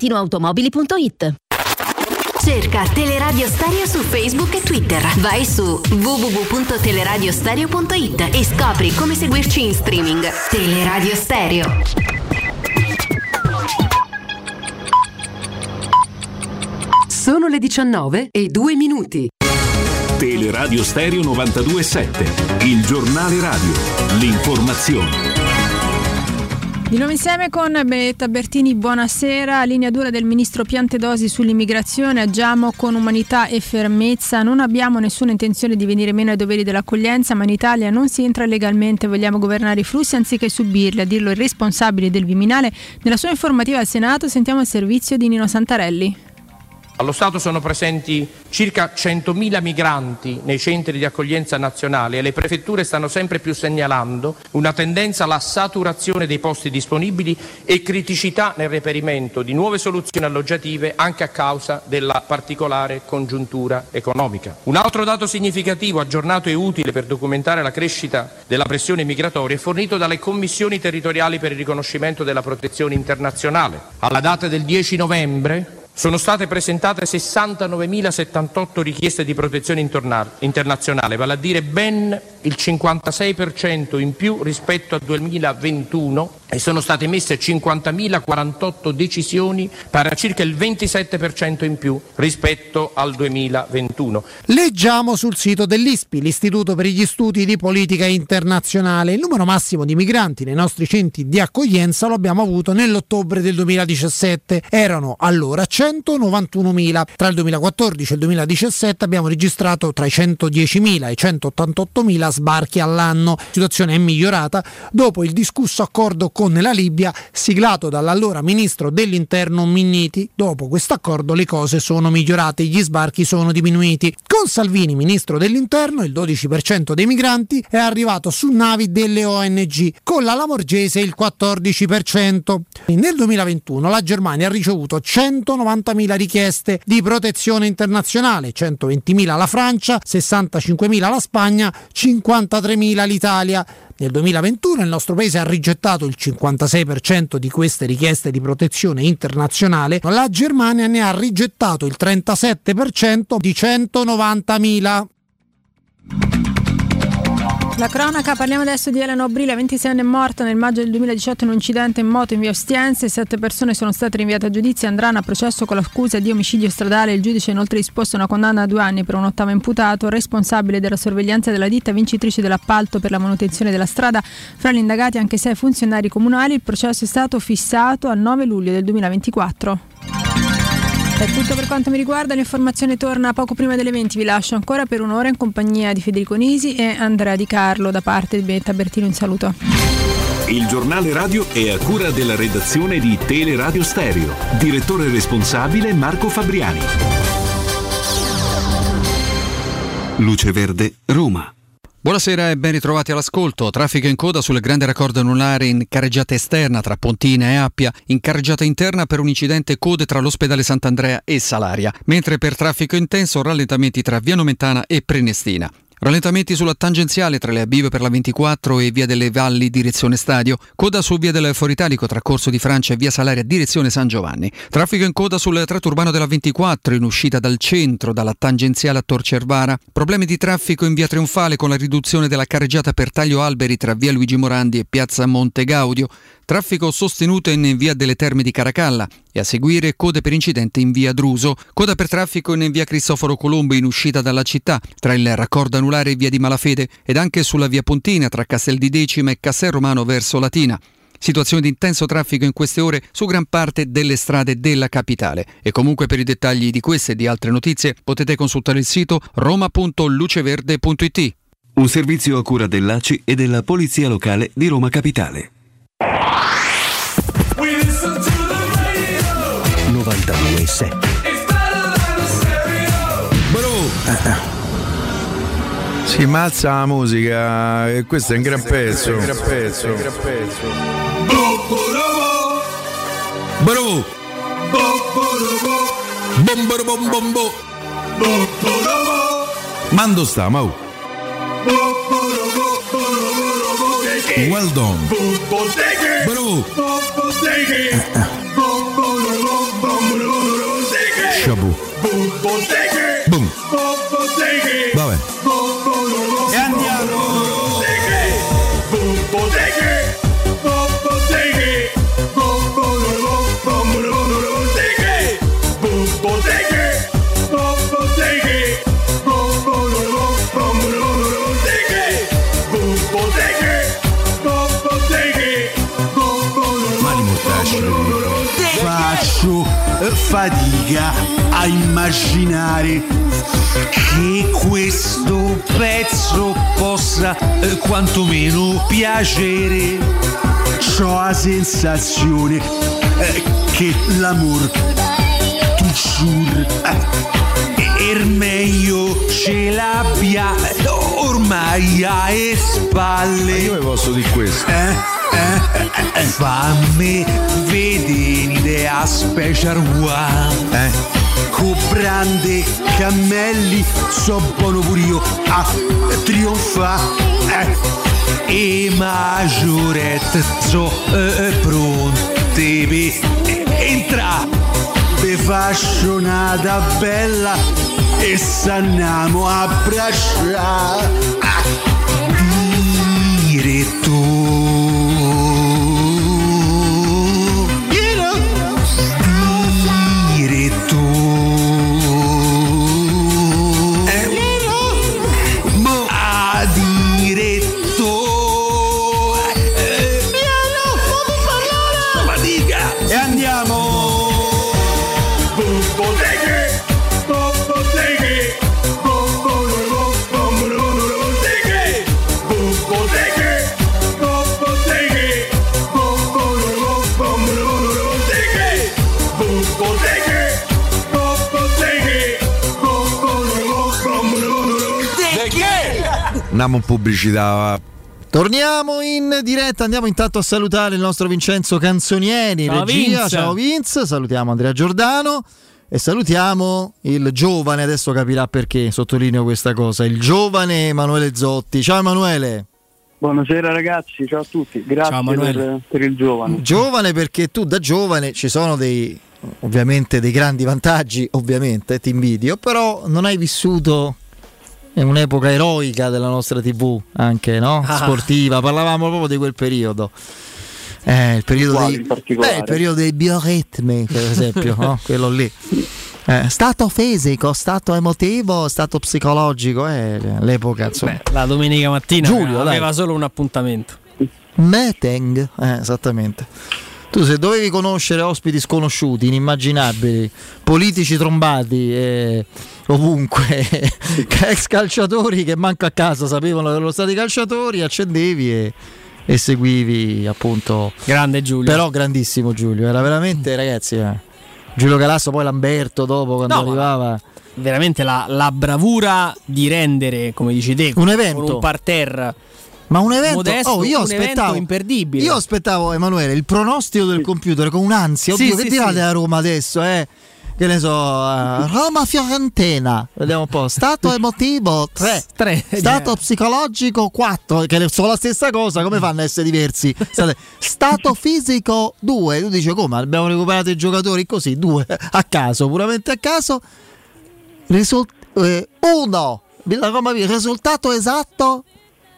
valentinoautomobili.it. Cerca Teleradio Stereo su Facebook e Twitter. Vai su www.teleradiostereo.it e scopri come seguirci in streaming. Teleradio Stereo. Sono le 19 e 2 minuti. Teleradio Stereo 927, il giornale radio, l'informazione. Di nuovo insieme con Benedetta Bertini, buonasera. Linea dura del ministro Piantedosi sull'immigrazione. Agiamo con umanità e fermezza. Non abbiamo nessuna intenzione di venire meno ai doveri dell'accoglienza, ma in Italia non si entra legalmente. Vogliamo governare i flussi anziché subirli. A dirlo il responsabile del Viminale. Nella sua informativa al Senato sentiamo il servizio di Nino Santarelli. Allo Stato sono presenti circa 100.000 migranti nei centri di accoglienza nazionale e le prefetture stanno sempre più segnalando una tendenza alla saturazione dei posti disponibili e criticità nel reperimento di nuove soluzioni alloggiative anche a causa della particolare congiuntura economica. Un altro dato significativo, aggiornato e utile per documentare la crescita della pressione migratoria, è fornito dalle commissioni territoriali per il riconoscimento della protezione internazionale. Alla data del 10 novembre sono state presentate 69.078 richieste di protezione internazionale, vale a dire ben il 56% in più rispetto al 2021 e sono state emesse 50.048 decisioni pari a circa il 27% in più rispetto al 2021. Leggiamo sul sito dell'ISPI, l'Istituto per gli Studi di Politica Internazionale. Il numero massimo di migranti nei nostri centri di accoglienza lo abbiamo avuto nell'ottobre del 2017. Erano allora 191.000. Tra il 2014 e il 2017 abbiamo registrato tra i 110.000 e i 188.000 sbarchi all'anno. La situazione è migliorata dopo il discusso accordo con la Libia siglato dall'allora ministro dell'interno Minniti. Dopo questo accordo le cose sono migliorate, gli sbarchi sono diminuiti. Con Salvini, ministro dell'interno, il 12% dei migranti è arrivato su navi delle ONG, con la Lamorgese il 14%. Nel 2021 la Germania ha ricevuto 190.000 richieste di protezione internazionale, 120.000 la Francia, 65.000 la Spagna, 53.000 l'Italia. Nel 2021 il nostro paese ha rigettato il 56% di queste richieste di protezione internazionale, la Germania ne ha rigettato il 37% di 190.000. La cronaca, parliamo adesso di Elena Obrile, 26 anni è morta nel maggio del 2018 in un incidente in moto in via Ostiense, sette persone sono state rinviate a giudizio e andranno a processo con l'accusa di omicidio stradale. Il giudice ha inoltre disposto una condanna a due anni per un ottavo imputato, responsabile della sorveglianza della ditta vincitrice dell'appalto per la manutenzione della strada. Fra gli indagati anche sei funzionari comunali, il processo è stato fissato al 9 luglio del 2024. È tutto per quanto mi riguarda, l'informazione torna poco prima delle 20, vi lascio ancora per un'ora in compagnia di Federico Nisi e Andrea Di Carlo da parte di Benetta Bertino, un saluto. Il giornale radio è a cura della redazione di Teleradio Stereo. Direttore responsabile Marco Fabriani. Luce Verde, Roma. Buonasera e ben ritrovati all'ascolto. Traffico in coda sul grande raccordo anulare in carreggiata esterna tra Pontina e Appia, in carreggiata interna per un incidente code tra l'ospedale Sant'Andrea e Salaria, mentre per traffico intenso rallentamenti tra Via Nomentana e Prenestina. Rallentamenti sulla tangenziale tra le Abive per la 24 e Via delle Valli direzione Stadio. Coda su Via del Foritalico tra Corso di Francia e Via Salaria direzione San Giovanni. Traffico in coda sul tratto urbano della 24 in uscita dal centro dalla tangenziale a Tor Cervara. Problemi di traffico in Via Trionfale con la riduzione della carreggiata per taglio alberi tra Via Luigi Morandi e Piazza Monte Gaudio. Traffico sostenuto in via delle Terme di Caracalla e a seguire code per incidente in via Druso. Coda per traffico in via Cristoforo Colombo in uscita dalla città tra il raccordo anulare e via di Malafede ed anche sulla via Pontina tra Castel di Decima e Castel Romano verso Latina. Situazione di intenso traffico in queste ore su gran parte delle strade della capitale. E comunque per i dettagli di queste e di altre notizie potete consultare il sito roma.luceverde.it. Un servizio a cura dell'ACI e della Polizia Locale di Roma Capitale. 92.7 Bro! Si ma alza la musica e questo è un gran pezzo. Un gran pezzo. Bro! Bomboro bom bombo! Mando sta, mau! Well done! Bro! Chabu. bum. Faccio fatica a immaginare che questo pezzo possa eh, quantomeno piacere. C'ho la sensazione eh, che l'amor toujours eh, er meglio ce l'abbia ormai alle spalle. Io vi posso dire questo. Eh, fammi vedere l'idea special one. Eh. Con brande cammelli so buono pure io a trionfa. Eh. E maggiorette so eh, eh, pronte per entra Be fascionata bella e s'andiamo a abbracciare diretto Andiamo in pubblicità. Torniamo in diretta, andiamo intanto a salutare il nostro Vincenzo Canzonieri, Ciao, regia. Vince. Ciao Vince, salutiamo Andrea Giordano e salutiamo il giovane, adesso capirà perché sottolineo questa cosa, il giovane Emanuele Zotti. Ciao Emanuele. Buonasera ragazzi, ciao a tutti, grazie per, per il giovane. Giovane perché tu da giovane ci sono dei ovviamente dei grandi vantaggi, ovviamente, ti invidio, però non hai vissuto in un'epoca eroica della nostra TV, anche no? Ah. sportiva, parlavamo proprio di quel periodo. Eh, il periodo Quale dei, beh, il periodo dei bioritmi, per esempio, no? [LAUGHS] quello lì. Eh, stato fisico, stato emotivo, stato psicologico, eh, l'epoca insomma. Beh, la domenica mattina Giulio, aveva dai. solo un appuntamento. Meeting, eh, esattamente. Tu se dovevi conoscere ospiti sconosciuti, inimmaginabili, politici trombati, eh, ovunque, [LAUGHS] ex calciatori che manco a casa sapevano che erano stati calciatori, accendevi e, e seguivi appunto. Grande Giulio. Però grandissimo Giulio, era veramente ragazzi. eh. Giulio Galasso, poi Lamberto dopo quando No, ma- arrivava. Veramente la, la bravura di rendere, come dici te, Un evento. con un parterre Ma un evento, modesto, oh, io un aspettavo, evento imperdibile. Io aspettavo, Emanuele, il pronostico del computer con un'ansia. Sì, Oddio, sì, che tirate sì. a Roma adesso, eh? Che ne so, eh, Roma-Fiorentina. Vediamo un po'. Stato [LAUGHS] emotivo 3. Tre. Stato psicologico 4. Che sono la stessa cosa, come fanno a essere diversi? State- Stato fisico 2. Tu dici come? Abbiamo recuperato i giocatori così, 2 a caso, puramente a caso. Risult- 1. La Roma via. Risultato esatto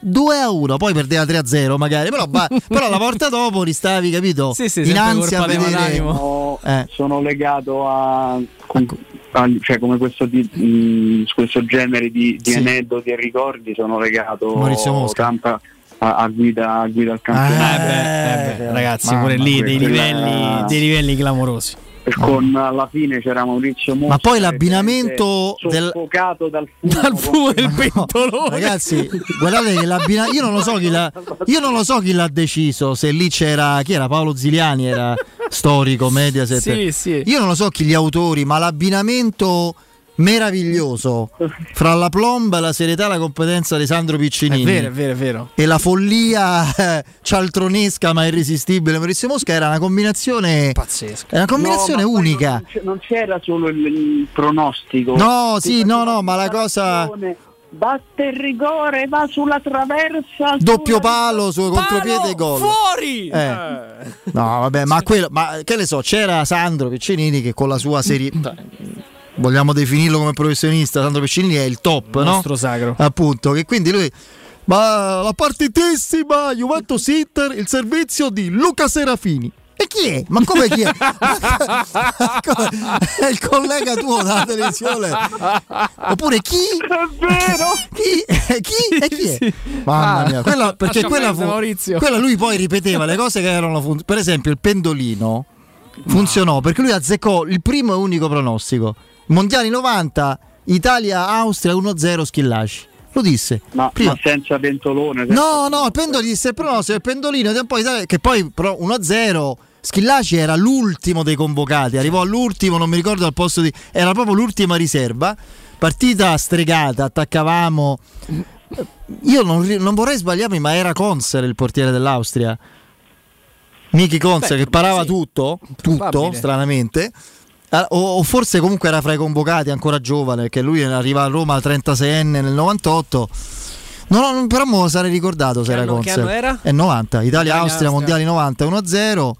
2 a 1, poi perdeva 3 a 0 magari, però, va- [LAUGHS] però la volta dopo ristavi, capito? Sì, sì, ansia a vedere. Sono, Eh. sono legato a, com- a- cioè come questo, di- mh, questo genere di, di Sì. aneddoti e ricordi sono legato Maurizio Mosca. a, a guida, a guida al campionato. Eh beh, eh beh, ragazzi, Mamma, pure lì dei livelli, dei livelli clamorosi. E con alla fine c'era Maurizio Mosca Ma poi l'abbinamento del- soffocato dal fumo, Dal fumo del pentolone. [LAUGHS] Ragazzi, guardate che l'abbina- io non lo so chi l'ha io non lo so chi l'ha deciso, se lì c'era chi era Paolo Ziliani era storico Mediaset. Sì, sì. Io non lo so chi gli autori, ma l'abbinamento meraviglioso fra la plomba, la serietà e la competenza di Sandro È Piccinini vero, è vero, è vero. e la follia eh, cialtronesca ma irresistibile Maurizio Mosca era una combinazione pazzesca È una combinazione No, unica. Non, c'era solo il, il pronostico. No, sì, no, no, ma la cosa Batte il rigore, va sulla traversa. doppio sulla- palo su contropiede e gol. Fuori! Eh. No, vabbè, ma quello, ma che ne so, c'era Sandro Piccinini che con la sua serie vogliamo definirlo come professionista, Sandro Piccinini è il top, no? Nostro sacro. Appunto, che quindi lui ma la partitissima Juventus Inter, il servizio di Luca Serafini. E chi è? Ma come chi è? [LAUGHS] È il collega tuo dalla televisione. Oppure chi? È vero? Chi? chi? E chi è? Mamma mia, quella, perché quella, fu- quella lui poi ripeteva le cose che erano fun- per esempio il pendolino funzionò perché lui azzeccò il primo e unico pronostico. Mondiali 90, Italia-Austria 1-0 Schillaci. Lo disse. Ma, Prima. ma senza pentolone. senza- No, no, il pendolino disse il pronostico, il pendolino che poi però 1-0 Schillaci era l'ultimo dei convocati, arrivò all'ultimo, non mi ricordo al posto di era proprio l'ultima riserva. Partita stregata, attaccavamo io non, non vorrei sbagliarmi, ma era Conser il portiere dell'Austria. Miki Conser Beh, che parava sì. tutto, tutto, Probabile. stranamente. Ah, O, o forse comunque era fra i convocati, ancora giovane, perché lui arriva a Roma al 36enne nel 98. No, no, non- però me lo sarei ricordato se era Conser. era? È 90, Italia-Austria, Italia-Austria. mondiali 90, 1-0.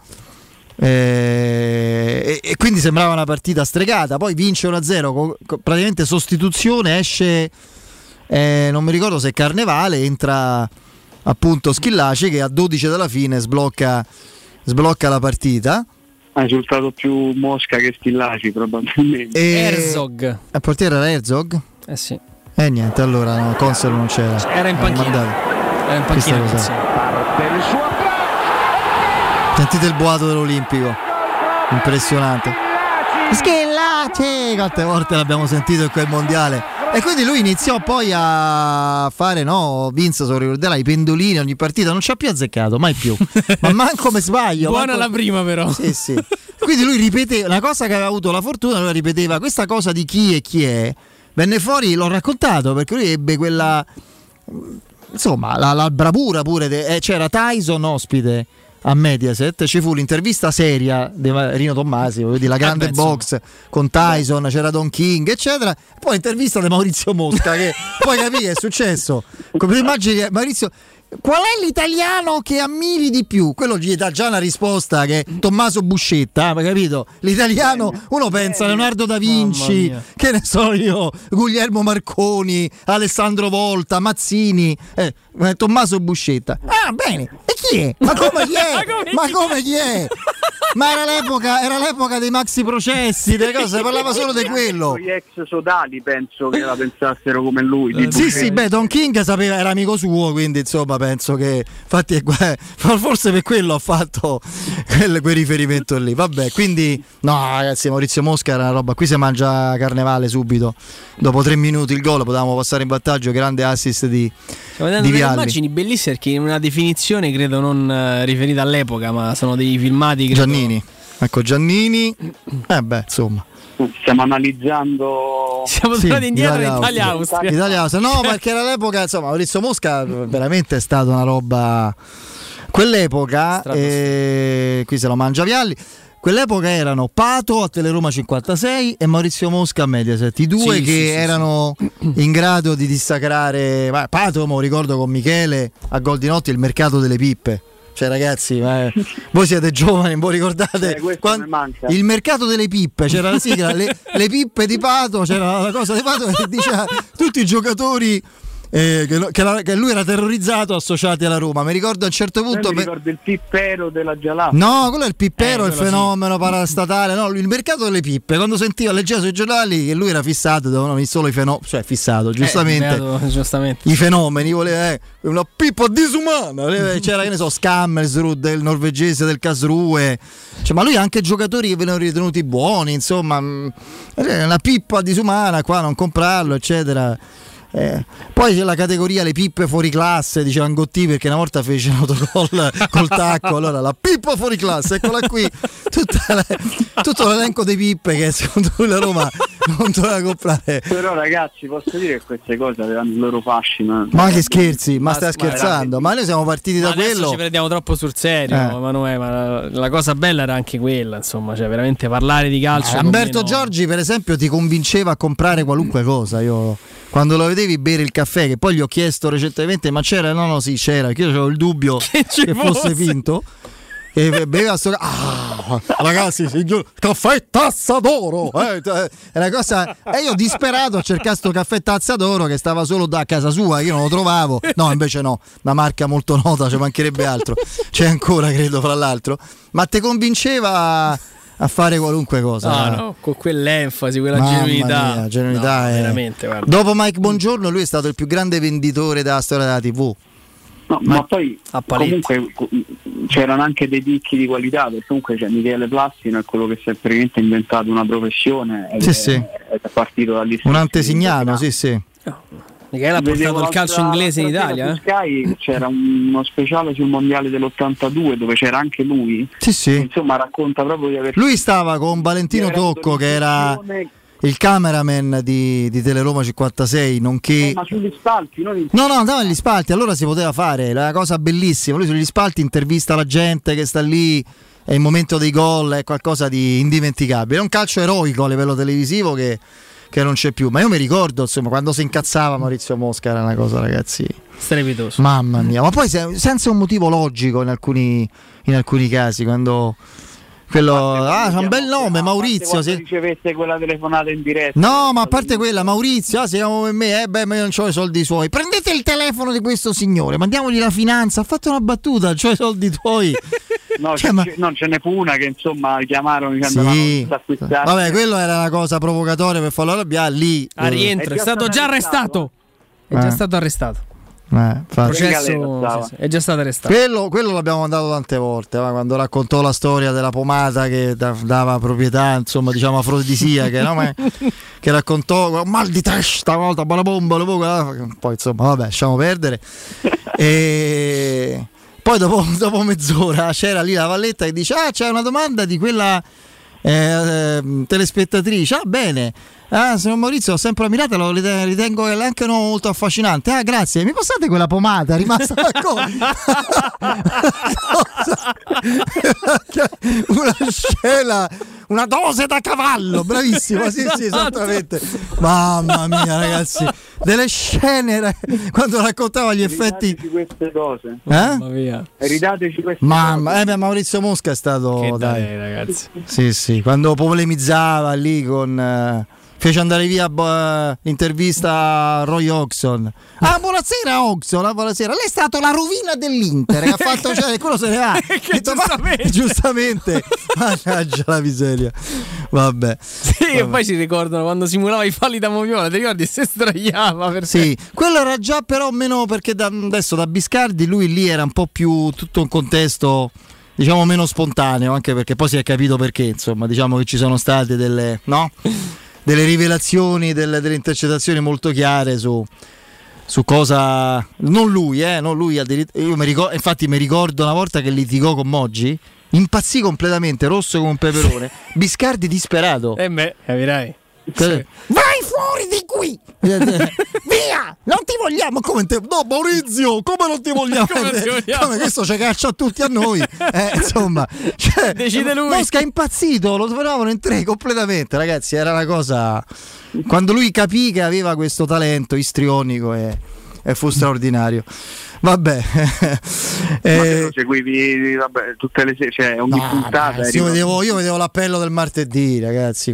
Eh, e, e quindi sembrava una partita stregata. Poi vince 1-0, co- co- praticamente sostituzione, esce eh, non mi ricordo se è Carnevale, entra appunto Schillaci che a 12 dalla fine sblocca, sblocca la partita. Ha risultato più Mosca che Stillaci probabilmente. E... Herzog. Il portiere era Herzog? Eh sì. E niente, allora no, Consel non c'era. Era in Eh, panchina. mandate. Era in panchina. Sentite il boato dell'Olimpico. Impressionante. Schillaci! Quante volte l'abbiamo sentito in quel mondiale. E quindi lui iniziò poi a fare, no, Vince, se lo ricorderai, i pendolini ogni partita, non ci ha più azzeccato, mai più. Ma manco come sbaglio. Buona manco- la prima però. Sì, sì. Quindi lui ripeteva, una cosa che aveva avuto la fortuna, lui ripeteva questa cosa di chi e chi è, venne fuori, l'ho raccontato, perché lui ebbe quella, insomma, la, la bravura pure, de- eh, c'era Tyson ospite a Mediaset, ci fu l'intervista seria di Rino Tommasi, dire, la grande beh, insomma. box con Tyson, c'era Don King, eccetera, poi l'intervista di Maurizio Mosca, che [LAUGHS] poi capì che è successo, come immagini che Maurizio... Qual è l'italiano che ammiri di più? Quello gli dà già una risposta che è Tommaso Buscetta, hai capito? L'italiano, uno pensa a Leonardo da Vinci, che ne so io, Guglielmo Marconi, Alessandro Volta, Mazzini, eh, eh, Tommaso Buscetta. Ah, bene, e chi è? Ma come chi è? [LAUGHS] Ma come chi è? Ma era l'epoca, era l'epoca dei maxi processi, delle cose, si parlava solo di quello. Gli ex sodali penso che la pensassero come lui. Sì, sì, beh, Don King sapeva, era amico suo, quindi insomma penso che infatti è [LAUGHS] forse per quello ha fatto quel, quel riferimento lì. Vabbè, quindi no, ragazzi, Maurizio Mosca era una roba, qui si mangia carnevale subito. Dopo tre minuti il gol, potevamo passare in vantaggio, grande assist di, Stiamo vedendo di delle immagini bellissime perché in una definizione credo non eh, riferita all'epoca, ma sono dei filmati credo- Giannini. Ecco Giannini. Eh beh, insomma. Stiamo analizzando. [LAUGHS] Siamo Sì, tornati indietro in Italia-Austria. Italia-Austria. Italia-Austria. No, perché era l'epoca, insomma, Maurizio Mosca veramente è stata una roba. Quell'epoca, eh, qui se lo mangia Vialli. Quell'epoca erano Pato a Teleroma 56 e Maurizio Mosca a Mediaset, i due Sì, che sì, sì, erano in grado di dissacrare. Pato, mo ricordo con Michele a Gol di Notte il mercato delle pippe. Cioè, ragazzi, ma, eh, voi siete giovani, voi ricordate Eh, questo quan- mi manca. il mercato delle pippe? C'era la sigla, le, le pippe di Pato, c'era la cosa di Pato che diceva tutti i giocatori eh, che, lo- che la- che lui era terrorizzato associati alla Roma. Mi ricordo a un certo punto. mi per- ricordo il pippero della Gialata. No, quello è il pippero, Eh, il quello sì. fenomeno parastatale. No, il mercato delle pippe. Quando sentiva, leggeva sui giornali che lui era fissato, dovevano venire solo i fenomeni. Cioè, fissato, giustamente. Eh, beato, giustamente. I fenomeni, voleva eh, una pippa disumana. Eh, C'era, che ne so, Skammersrud, del norvegese del Casrue. Cioè, ma lui ha anche giocatori che venivano ritenuti buoni, insomma, mh, eh, una pippa disumana, qua non comprarlo, eccetera. Eh, poi c'è la categoria le pippe fuori classe, diceva Angotti perché una volta fece un autogol [LAUGHS] col tacco, allora la pippa fuori classe, eccola qui, tutta la- tutto l'elenco di pippe che secondo lui la Roma non doveva comprare. Però ragazzi posso dire che queste cose avevano il loro fascino. Ma che scherzi, ma stai ma scherzando? Ma noi siamo partiti Ma da quello. ci prendiamo troppo sul serio, Eh. Emanuele, ma la, la cosa bella era anche quella, insomma, cioè veramente parlare di calcio. con Umberto meno- Giorgi, per esempio, ti convinceva a comprare qualunque cosa. Io quando lo vedevi bere il caffè, che poi gli ho chiesto recentemente, ma c'era? No, no, sì, c'era, che io avevo il dubbio che, ci fosse finto. che beveva sto ah, ragazzi signor, caffè tazza d'oro eh, è una cosa e io disperato a cercare sto caffè tazza d'oro che stava solo da casa sua io non lo trovavo no invece no una marca molto nota ci mancherebbe altro c'è ancora credo fra l'altro ma te convinceva a fare qualunque cosa No, eh. no, con quell'enfasi, quella Mamma genuinità. mia, genuinità No, è- veramente, guarda. dopo Mike Bongiorno lui è stato il più grande venditore della storia della tv No, ma, poi paletti. comunque co- c'erano anche dei picchi di qualità, perché comunque c'è Michele Plastino è quello che si è praticamente inventato una professione Sì, è, sì. è partito da lì. un antesignano sì sì Michele ha portato il calcio inglese in Italia. eh? Sky c'era un- uno speciale sul mondiale dell'82 dove c'era anche lui. Sì, sì. Insomma, racconta proprio di aver Lui stava con Valentino Tocco che era il cameraman di, di Teleroma 56 nonché Eh, ma sugli spalti, non in- No, no, andava agli spalti, allora si poteva fare, una cosa bellissima. Lui sugli spalti intervista la gente che sta lì, è il momento dei gol, è qualcosa di indimenticabile. È un calcio eroico a livello televisivo che, che non c'è più. Ma io mi ricordo, insomma, quando si incazzava Maurizio Mosca era una cosa, ragazzi. Strepitoso. Mamma mia, ma poi se- senza un motivo logico in alcuni, in alcuni casi, quando quello ah, c'ha un bel nome, Maurizio. sì. ricevette quella telefonata in diretta. No, ma a parte quella, Maurizio, ah, siamo per me, eh, beh, ma io non ho i soldi suoi. Prendete il telefono di questo signore, mandiamogli la finanza. Ha fatto una battuta, c'ho i soldi tuoi. [LAUGHS] No, Cioè, ce- no, ce n'è fu una che insomma chiamarono dicendo Sì. "No, acquistare. Vabbè, quello era una cosa provocatoria per farlo arrabbiare. Lì. A rientro, è, stato già arrestato. È già Eh. stato arrestato. Eh. Processo, sì, è già stato arrestato. Quello, quello l'abbiamo mandato tante volte, va, quando raccontò la storia della pomata che da- dava proprietà, insomma, diciamo afrodisiache, no? Ma- [LAUGHS] che raccontò mal di testa, una volta, bomba, poi insomma, vabbè, lasciamo perdere. [LAUGHS] E poi dopo, [LAUGHS] dopo mezz'ora c'era lì la Valletta che dice, ah c'è una domanda di quella eh, eh, telespettatrice, ah bene. Ah, signor Maurizio, ho sempre ammirata, lo rite- ritengo che anche no, molto affascinante. Ah, grazie. Mi passate quella pomata? È rimasta [LAUGHS] ancora. [LAUGHS] una scena, una dose da cavallo, bravissimo, sì, sì, esattamente. Mamma mia, ragazzi, delle scene quando raccontava gli effetti. Ridateci queste cose. Eh? Ridateci queste Mamma, eh beh, Maurizio Mosca è stato. Che dai. dai, ragazzi. Sì, sì, quando polemizzava lì con. eh, fece andare via boh, l'intervista a Roy Oxon. Ah, [LAUGHS] buonasera Oxon, ah, buonasera. Lei è stato la rovina dell'Inter. ha fatto, [LAUGHS] cioè, quello se ne va. [LAUGHS] Che Detto, ma- giustamente. giustamente. Mannaggia la miseria. Vabbè. Sì, e poi si ricordano quando simulava i falli da Moviola, ti ricordi? Se sdraiava per Sì, quello era già però meno perché da- adesso da Biscardi lui lì era un po' più tutto un contesto diciamo meno spontaneo, anche perché poi si è capito perché, insomma, diciamo che ci sono state delle, no? Delle rivelazioni, delle, delle intercettazioni molto chiare su, su cosa non lui, eh, non lui io mi ricordo, infatti mi ricordo una volta che litigò con Moggi, impazzì completamente, rosso come un peperone, Biscardi disperato. Eh beh, capirai. Vai fuori di qui! [LAUGHS] Via! Non ti vogliamo come te. No, Maurizio, come non ti vogliamo? [LAUGHS] Come ti vogliamo? Come questo ci caccia a tutti a noi. Eh, insomma, cioè, Decide lui. Mosca è impazzito, lo trovavano in tre completamente, ragazzi. Era una cosa. Quando lui capì che aveva questo talento istrionico e, e fu straordinario. Vabbè, [LAUGHS] Eh, lo seguivi vabbè, tutte le sere, cioè ogni No, puntata. eri io, vedevo, io vedevo l'appello del martedì, ragazzi,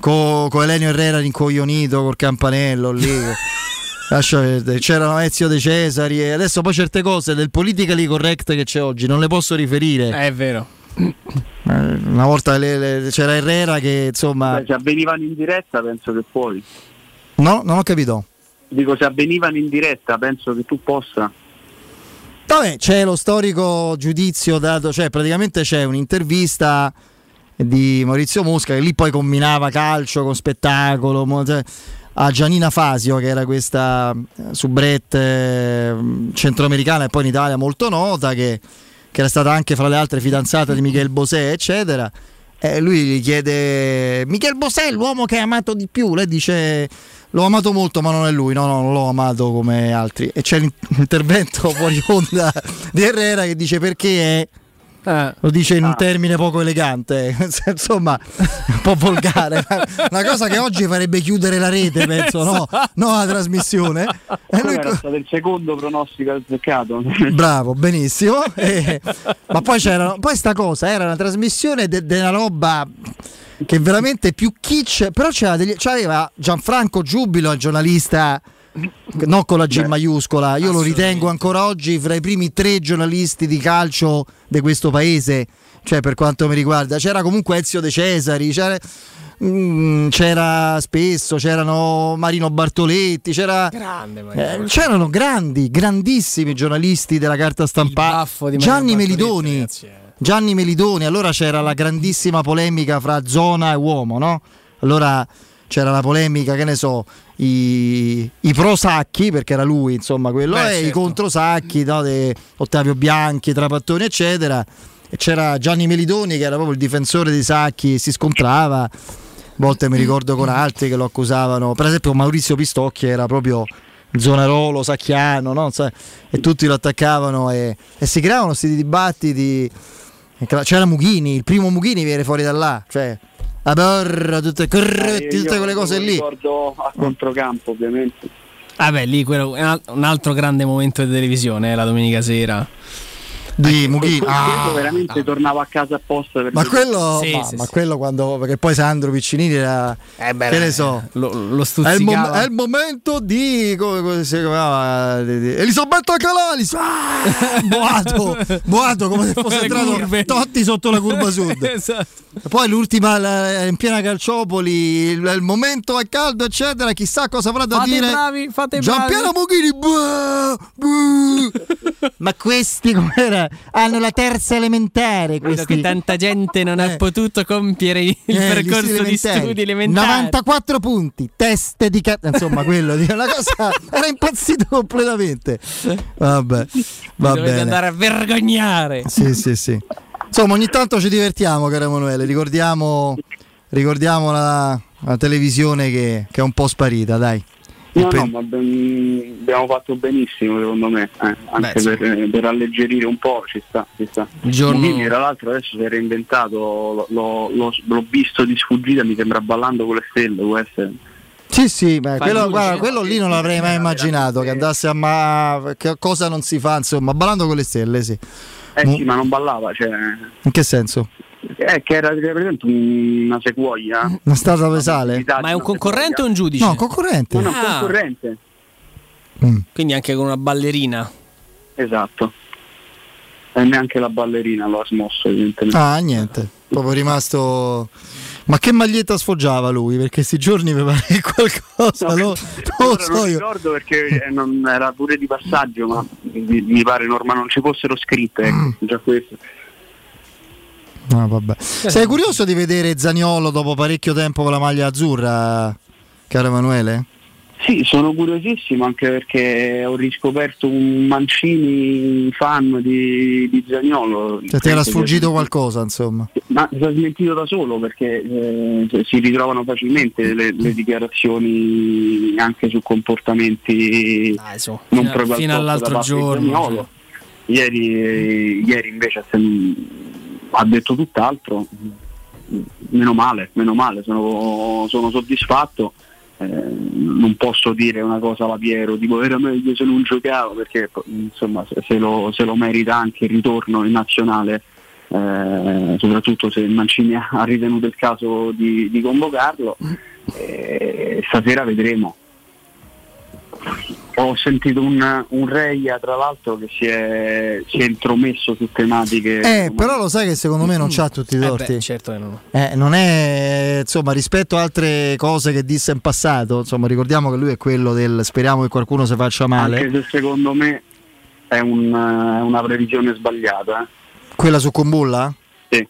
con Elenio Herrera rincoglionito col campanello lì. [LAUGHS] Lascia perdere, c'erano Ezio De Cesari e adesso poi certe cose del politically correct che c'è oggi non le posso riferire. Eh, È vero. Eh, Una volta le- le- c'era Herrera che insomma... Beh, se avvenivano in diretta penso che puoi. No, non ho capito. Dico se avvenivano in diretta penso che tu possa. Vabbè, c'è lo storico giudizio dato, cioè praticamente c'è un'intervista di Maurizio Mosca che lì poi combinava calcio con spettacolo cioè, a Gianina Fasio che era questa eh, soubrette eh, centroamericana e poi in Italia molto nota che, che era stata anche fra le altre fidanzata di Michel Bosè eccetera. E lui gli chiede Michel Bosè è l'uomo che hai amato di più? Lei dice l'ho amato molto ma non è lui. No no non l'ho amato come altri. E c'è l'in- l'intervento [LAUGHS] fuori onda di Herrera che dice perché è Lo dice in un termine poco elegante, [LAUGHS] insomma, un po' volgare. [LAUGHS] Una cosa che oggi farebbe chiudere la rete, penso, no? No, la trasmissione. E lui- era stato il secondo pronostico azzeccato. [LAUGHS] Bravo, benissimo. E- ma poi c'era poi sta cosa, era una trasmissione de- della roba che veramente più kitsch, però c'era degli, c'aveva Gianfranco Giubilo, il giornalista non con la G maiuscola, io lo ritengo ancora oggi fra i primi tre giornalisti di calcio di questo paese, cioè per quanto mi riguarda, c'era comunque Ezio De Cesari, c'era, mm, c'era spesso, c'erano Marino Bartoletti, c'era, eh, c'erano grandi, grandissimi giornalisti della carta stampata, Gianni Melidoni. ragazzi, eh. Gianni Melidoni, allora c'era la grandissima polemica fra zona e uomo, no? Allora c'era la polemica, che ne so, i, i pro Sacchi, perché era lui, insomma, quello, Beh, e i certo. contro Sacchi, no, de Ottavio Bianchi, Trapattoni, eccetera. E c'era Gianni Melidoni che era proprio il difensore di Sacchi, si scontrava. A volte mi ricordo con altri che lo accusavano, per esempio Maurizio Pistocchi era proprio zonarolo, sacchiano, no? E tutti lo attaccavano e, e si creavano questi dibattiti. C'era Mughini, il primo Mughini viene fuori da là, cioè a borra, tutte, corretti, Io tutte quelle cose lì. ricordo a controcampo, ovviamente. Vabbè, lì quello è un altro grande momento di televisione, eh, la domenica sera. Di Mughini. Ah, veramente tornava a casa apposta per ma quello, Sì, ma, sì, ma sì. quello quando perché poi Sandro Piccinini era che ne so Lo, lo è, il mom- stuzzicava. è il momento di come, come si chiamava Di- di- Elisabetta Calalis [LAUGHS] ah, Boato Boato come se fosse entrato curve. Totti sotto la curva [LAUGHS] sud Esatto. poi l'ultima la- in piena Calciopoli il, il momento è caldo eccetera chissà cosa avrà da Fate dire bravi, fate Giampiero bravi. Mughini buh, buh. [LAUGHS] ma questi com'era hanno la terza elementare Vedo questi che tanta gente non ha potuto compiere il Eh, percorso di studi elementari. 94 punti, teste di cazzo, insomma, quello di una cosa [LAUGHS] era impazzito completamente. Vabbè, va bene. andare a vergognare. Sì, sì, sì. Insomma, ogni tanto ci divertiamo, caro Emanuele. Ricordiamo, ricordiamo la, la televisione che, che è un po' sparita, dai. No, Il no, ma ben- abbiamo fatto benissimo secondo me, eh, anche Beh, per, per alleggerire un po' ci sta, ci sta. Giorno- Mughini, tra l'altro adesso si è reinventato, lo- lo- lo- l'ho visto di sfuggita, mi sembra ballando con le stelle, può essere. Sì, sì, ma Fa quello, guarda, quello lì non l'avrei mai immaginato che andasse a ma che cosa non si fa, insomma, ballando con le stelle, sì. Eh sì, ma non ballava, cioè, In che senso? È che era presente una sequoia. Una statua pesale? Ma è un concorrente o un giudice? No, concorrente. No, no, Ah. concorrente. Quindi anche con una ballerina. Esatto. E neanche la ballerina lo ha smosso, evidentemente. Ah, niente, proprio rimasto. Ma che maglietta sfoggiava lui? Perché questi giorni mi pare che qualcosa. No, [LAUGHS] non lo Ora so non io. ricordo perché eh, non era pure di passaggio, ma mi, mi pare norma non ci fossero scritte, ecco, già questo. Ah, vabbè. Sei curioso di vedere Zaniolo dopo parecchio tempo con la maglia azzurra, caro Emanuele? Sì, sono curiosissimo anche perché ho riscoperto un Mancini fan di, di Zaniolo. Cioè, ti era Penso che- sfuggito qualcosa, insomma. Ma si è smentito da solo perché eh, cioè, si ritrovano facilmente le, le dichiarazioni anche su comportamenti non fino proprio fino all'altro giorno, Zaniolo. Ieri, ieri invece ha detto tutt'altro. Meno male, meno male, sono, sono soddisfatto. Eh, non posso dire una cosa alla Piero, tipo era meglio se non giocavo, perché insomma se, se lo, se lo merita anche il ritorno in nazionale, eh, soprattutto se Mancini [LAUGHS] ha ritenuto il caso di, di convocarlo. Eh, stasera vedremo. Ho sentito un, un Reia tra l'altro che si è, si è intromesso su tematiche Eh, però lo sai che secondo me non c'ha tutti i Eh torti. beh, certo che non. Eh, non è insomma rispetto a altre cose che disse in passato, insomma, ricordiamo che lui è quello del speriamo che qualcuno si faccia male. anche se secondo me è, un, eh, una previsione sbagliata. eh. Quella su Combulla? Sì.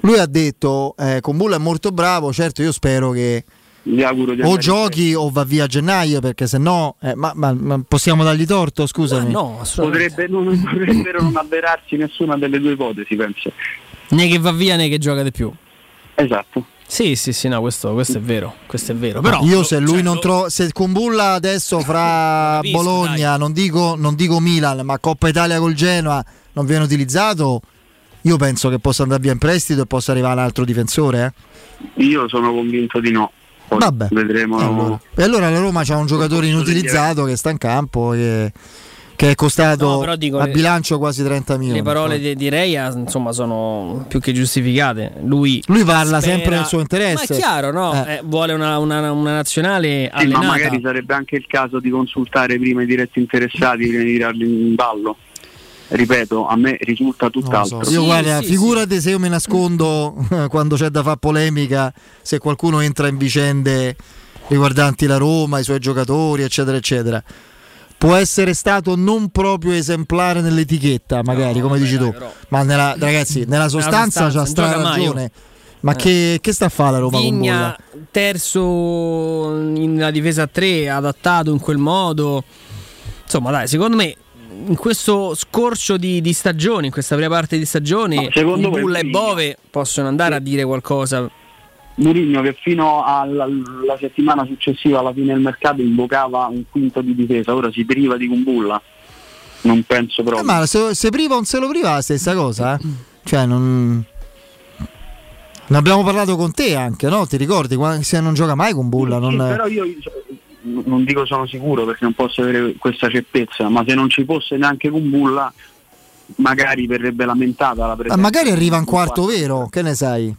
Lui ha detto eh, Combulla è molto bravo, certo io spero che Gli auguro di o giochi o va via a gennaio perché se no eh, ma, ma- ma possiamo dargli torto, scusami. Potrebbe, non potrebbero non avverarsi nessuna delle due ipotesi, penso. Né che va via né che gioca di più. Esatto. Sì, sì, sì, no, questo, questo è vero. Questo è vero. Però io se lui cioè, non trova se Kumbulla adesso fra [LAUGHS] capisco, Bologna, non dico, non dico Milan, ma Coppa Italia col Genoa non viene utilizzato, Io penso che possa andare via in prestito e possa arrivare un altro difensore. eh. Io sono convinto di no. Poi Vabbè. vedremo. E allora, e allora la Roma c'ha un giocatore inutilizzato che sta in campo che, che è costato No, dico a bilancio quasi 30 milioni. Le parole di, di Reia insomma sono più che giustificate. Lui, Lui parla spera- sempre del suo interesse. Ma è chiaro, no? Eh. Eh, vuole una, una- una nazionale Sì, ma magari sarebbe anche il caso di consultare prima i diretti interessati prima di tirarli in ballo. Ripeto, a me risulta tutt'altro. so. Io guarda, figurati se io mi nascondo [LAUGHS] quando c'è da fare polemica, se qualcuno entra in vicende riguardanti la Roma, i suoi giocatori, eccetera, eccetera. Può essere stato non proprio esemplare nell'etichetta, magari, come dici tu, ma nella, ragazzi, nella sostanza, c'ha stra ragione. Ma Eh. che, che sta a fare la Roma con Vigna terzo nella difesa a 3, adattato in quel modo. Insomma, dai, secondo me in questo scorcio di, di stagioni, in questa prima parte di stagione, secondo voi Bulla e Bove possono andare a dire qualcosa. Mourinho che fino alla alla settimana successiva alla fine del mercato invocava un quinto di difesa, ora si priva di Kumbulla. Non penso Eh, proprio. ma se, se priva o non se lo priva è la stessa cosa, eh? Cioè, non. Ne abbiamo parlato con te anche, no? Ti ricordi? Se non gioca mai con Bulla, non. Sì, però io non dico sono sicuro perché non posso avere questa certezza, ma se non ci fosse neanche Kumbulla magari verrebbe lamentata la Ah, presenza. magari arriva un quarto vero, che ne sai?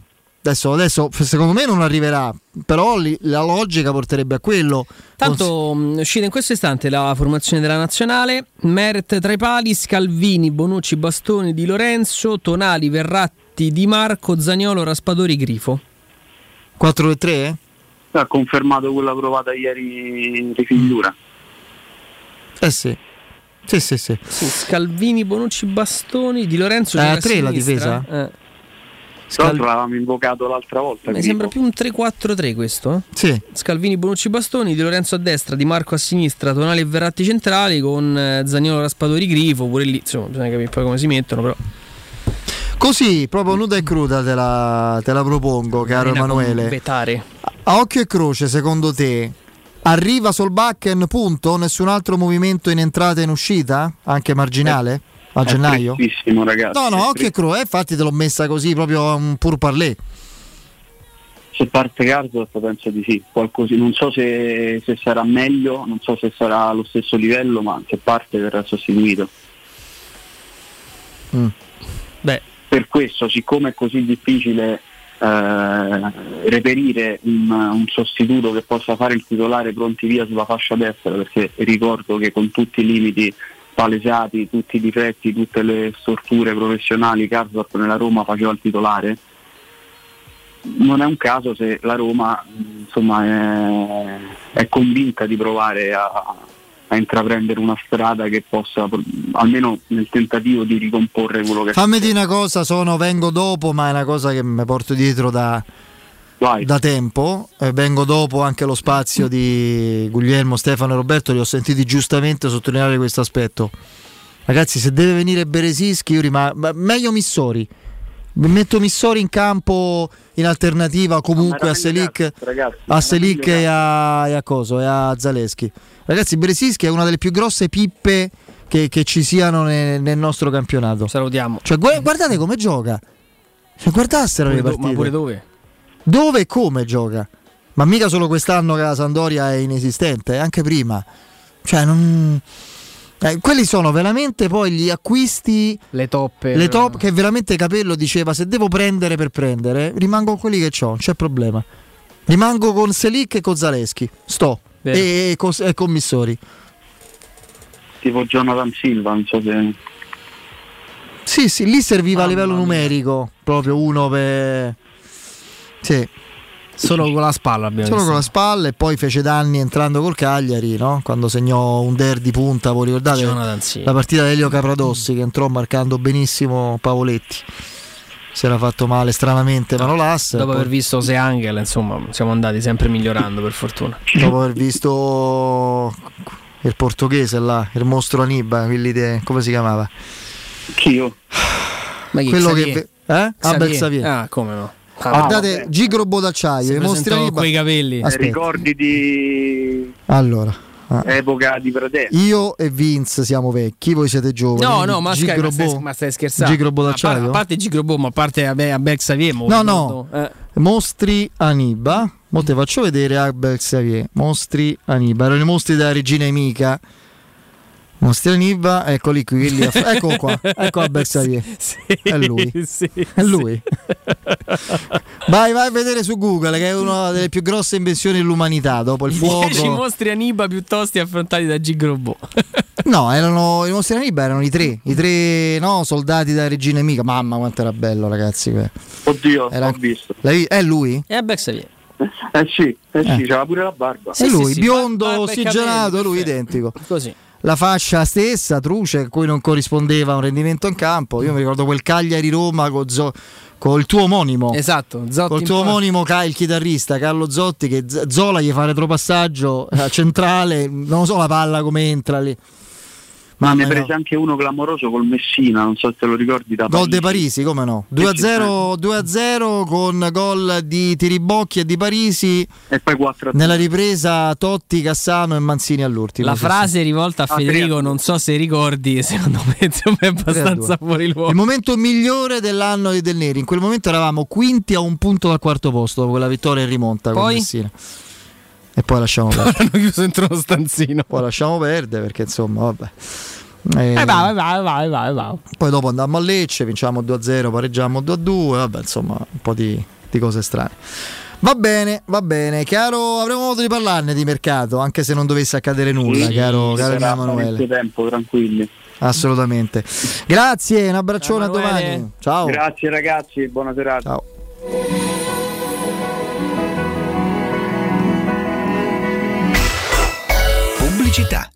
Adesso, adesso secondo me non arriverà, però li- la logica porterebbe a quello. Tanto mh, è uscita in questo istante la formazione della nazionale, Meret tra i pali, Scalvini, Bonucci, Bastoni, Di Lorenzo, Tonali, Verratti, Di Marco, Zagnolo, Raspadori, Grifo. 4-3? Ha confermato quella provata ieri di Figliura. Eh sì. Sì, sì, sì. Sì, Scalvini, Bonucci, Bastoni, Di Lorenzo Eh, tre la difesa? Eh. Tra l'altro l'avevamo invocato l'altra volta. Mi sembra più un 3-4-3 questo. eh? Sì. Scalvini, Bonucci, Bastoni, Di Lorenzo a destra, Di Marco a sinistra, Tonali e Verratti centrali con eh, Zagnolo, Raspadori, Grifo, pure lì, insomma, bisogna capire poi come si mettono, però. Così, proprio nuda e cruda te la, te la propongo, caro Emanuele. Vetare. A occhio e croce, secondo te, arriva Solbakken, punto? Nessun altro movimento in entrata e in uscita? Anche marginale? A È gennaio? ragazzi. No, no, occhio e croce, eh, infatti te l'ho messa così, proprio un pur parler. Se parte Garzot penso di sì, qualcosa, non so se, se sarà meglio, non so se sarà allo stesso livello, ma se parte verrà sostituito. Beh. Per questo, siccome è così difficile eh, reperire un, un sostituto che possa fare il titolare pronti via sulla fascia destra, perché ricordo che con tutti i limiti palesati, tutti i difetti, tutte le storture professionali, Garzot nella Roma faceva il titolare, non è un caso se la Roma insomma, è, è convinta di provare a, a intraprendere una strada che possa, almeno nel tentativo di ricomporre quello che Fammi dire una cosa, sono, vengo dopo, ma è una cosa che mi porto dietro da, da tempo. Eh, vengo dopo anche lo spazio di Guglielmo, Stefano e Roberto, li ho sentiti giustamente sottolineare questo aspetto. Ragazzi, se deve venire Beresischi, io rimango. Meglio Missori. Metto Missori in campo in alternativa comunque a Selic, ragazzi, a Selic e a, e a Coso, e a Zaleschi. Ragazzi, Beresischi è una delle più grosse pippe che, che ci siano nel, nel nostro campionato. Salutiamo. Cioè, gu- guardate come gioca. Cioè, guardassero le Pure do- partite. ma pure dove? Dove e come gioca? Ma mica solo quest'anno che la Sandoria è inesistente, eh, anche prima. Cioè, non. Eh, quelli sono veramente poi gli acquisti. Le toppe. Le top che veramente Capello diceva: se devo prendere per prendere, rimango con quelli che ho, non c'è problema. Rimango con Selic e con Zaleschi. Sto. Vero. E, e con, e con Missori. tipo Jonathan Silva, non so se... Sì, sì, lì serviva a livello numerico. Proprio uno per. Sì. Solo con la spalla abbiamo Solo visto. con la spalla e poi fece danni entrando col Cagliari, no? quando segnò un der di punta, voi ricordate Jonathan, sì. la partita di Elio Capradossi che entrò marcando benissimo Pavoletti. Si era fatto male stranamente Manolas. Dopo poi- aver visto Se Angel, insomma, siamo andati sempre migliorando per fortuna. [LAUGHS] dopo aver visto il portoghese là, il mostro Aniba, quelli de- come si chiamava? Chi io? Ma chi, Quello Xavier? che eh? Ah, beh, Xavier. Ah, come no? Ah, Guardate, Gigro Bodacciaio, i mostri Aniba. coi capelli. Aspetta. Ricordi di... Allora, Ah. epoca di Predelli. Io e Vince siamo vecchi, voi siete giovani. No, no, ma, scher- ma, stai, ma stai scherzando? Gig Robot a, d'acciaio? a parte Gig Robot, ma a parte Abe- Abel Xavier. No, ricordo, no. eh. Mostri Aniba. Mo te faccio vedere Abel Xavier. Mostri Aniba. Erano i mostri della regina Emica. Mostri Aniba, eccoli qui. a- [LAUGHS] ecco qua. Ecco Abel Xavier. È lui. sì, È lui. [LAUGHS] vai, vai a vedere su Google che è una delle più grosse invenzioni dell'umanità dopo il I 10 fuoco. mostri Aniba piuttosto affrontati da Gig Robot. [LAUGHS] No, erano i mostri Aniba erano i tre, i tre no, soldati della regina Emica. Mamma quanto era bello, ragazzi. Oddio, Era- ho visto. L'hai- È lui? E Abel Xavier. Eh sì, eh sì, Eh. c'aveva pure la barba. è lui, sì, biondo, barba ossigenato, lui identico. Così. La fascia stessa, truce, a cui non corrispondeva un rendimento in campo. Io mi ricordo quel Cagliari-Roma con Zo- col tuo omonimo. Esatto, Zotti Col tuo omonimo il chitarrista Carlo Zotti che Zola gli fa retropassaggio a centrale, non so la palla come entra lì. Ma ne prese anche uno clamoroso col Messina, non so se te lo ricordi da Gol de Parisi. Come no? 2-0, 2-0 con gol di Tiribocchi e di Parisi. E poi 4 Nella ripresa Totti, Cassano e Manzini all'ultimo. La Sì, frase rivolta a Ah, Federico, non so se ricordi, secondo me insomma, è sì. 3 a abbastanza 2. fuori luogo. Il momento migliore dell'anno di Del Neri. In quel momento eravamo quinti a un punto dal quarto posto dopo quella vittoria in rimonta con Poi? Messina. E poi lasciamo perdere. Hanno chiuso dentro uno stanzino. Poi lasciamo perdere perché insomma, vabbè. Eh, Eh, vai, vai, vai, vai, vai. Poi dopo andammo a Lecce, vinciamo 2-0, pareggiamo 2-2, vabbè, insomma, un po' di, di cose strane. Va bene, va bene, caro, avremo modo di parlarne di mercato, anche se non dovesse accadere nulla, Sì, caro, caro Emanuele. tempo, tranquilli. Assolutamente. Grazie, un abbraccione a domani. Ciao. Grazie ragazzi, buona serata. Ciao. Pubblicità.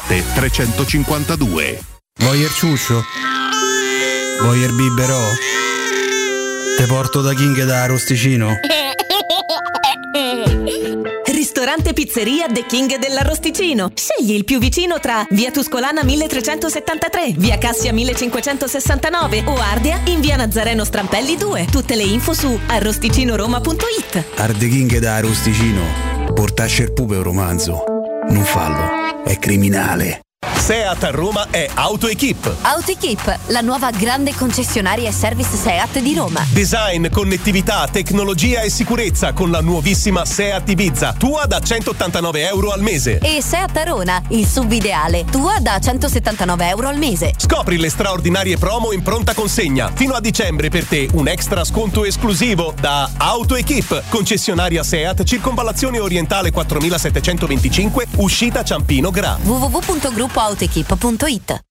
352. Voyer ciuscio? Voyer biberò? Te porto da King da Arosticino? [LAUGHS] Ristorante Pizzeria The King dell'Arrosticino. Scegli il più vicino tra Via Tuscolana 1373, Via Cassia 1569 o Ardea in Via Nazareno Strampelli 2. Tutte le info su arrosticinoroma.it. Arde King da Arosticino. Portasce il pupe un romanzo. Non fallo, è criminale. Seat a Roma è AutoEquip. AutoEquip, la nuova grande concessionaria e service Seat di Roma. Design, connettività, tecnologia e sicurezza con la nuovissima Seat Ibiza, tua da 189 euro al mese. E Seat Arona, il sub ideale, tua da 179 euro al mese. Scopri le straordinarie promo in pronta consegna. Fino a dicembre per te un extra sconto esclusivo da AutoEquip, concessionaria Seat, circonvallazione orientale 4725, uscita Ciampino Gra. www.gruppoautoequip.it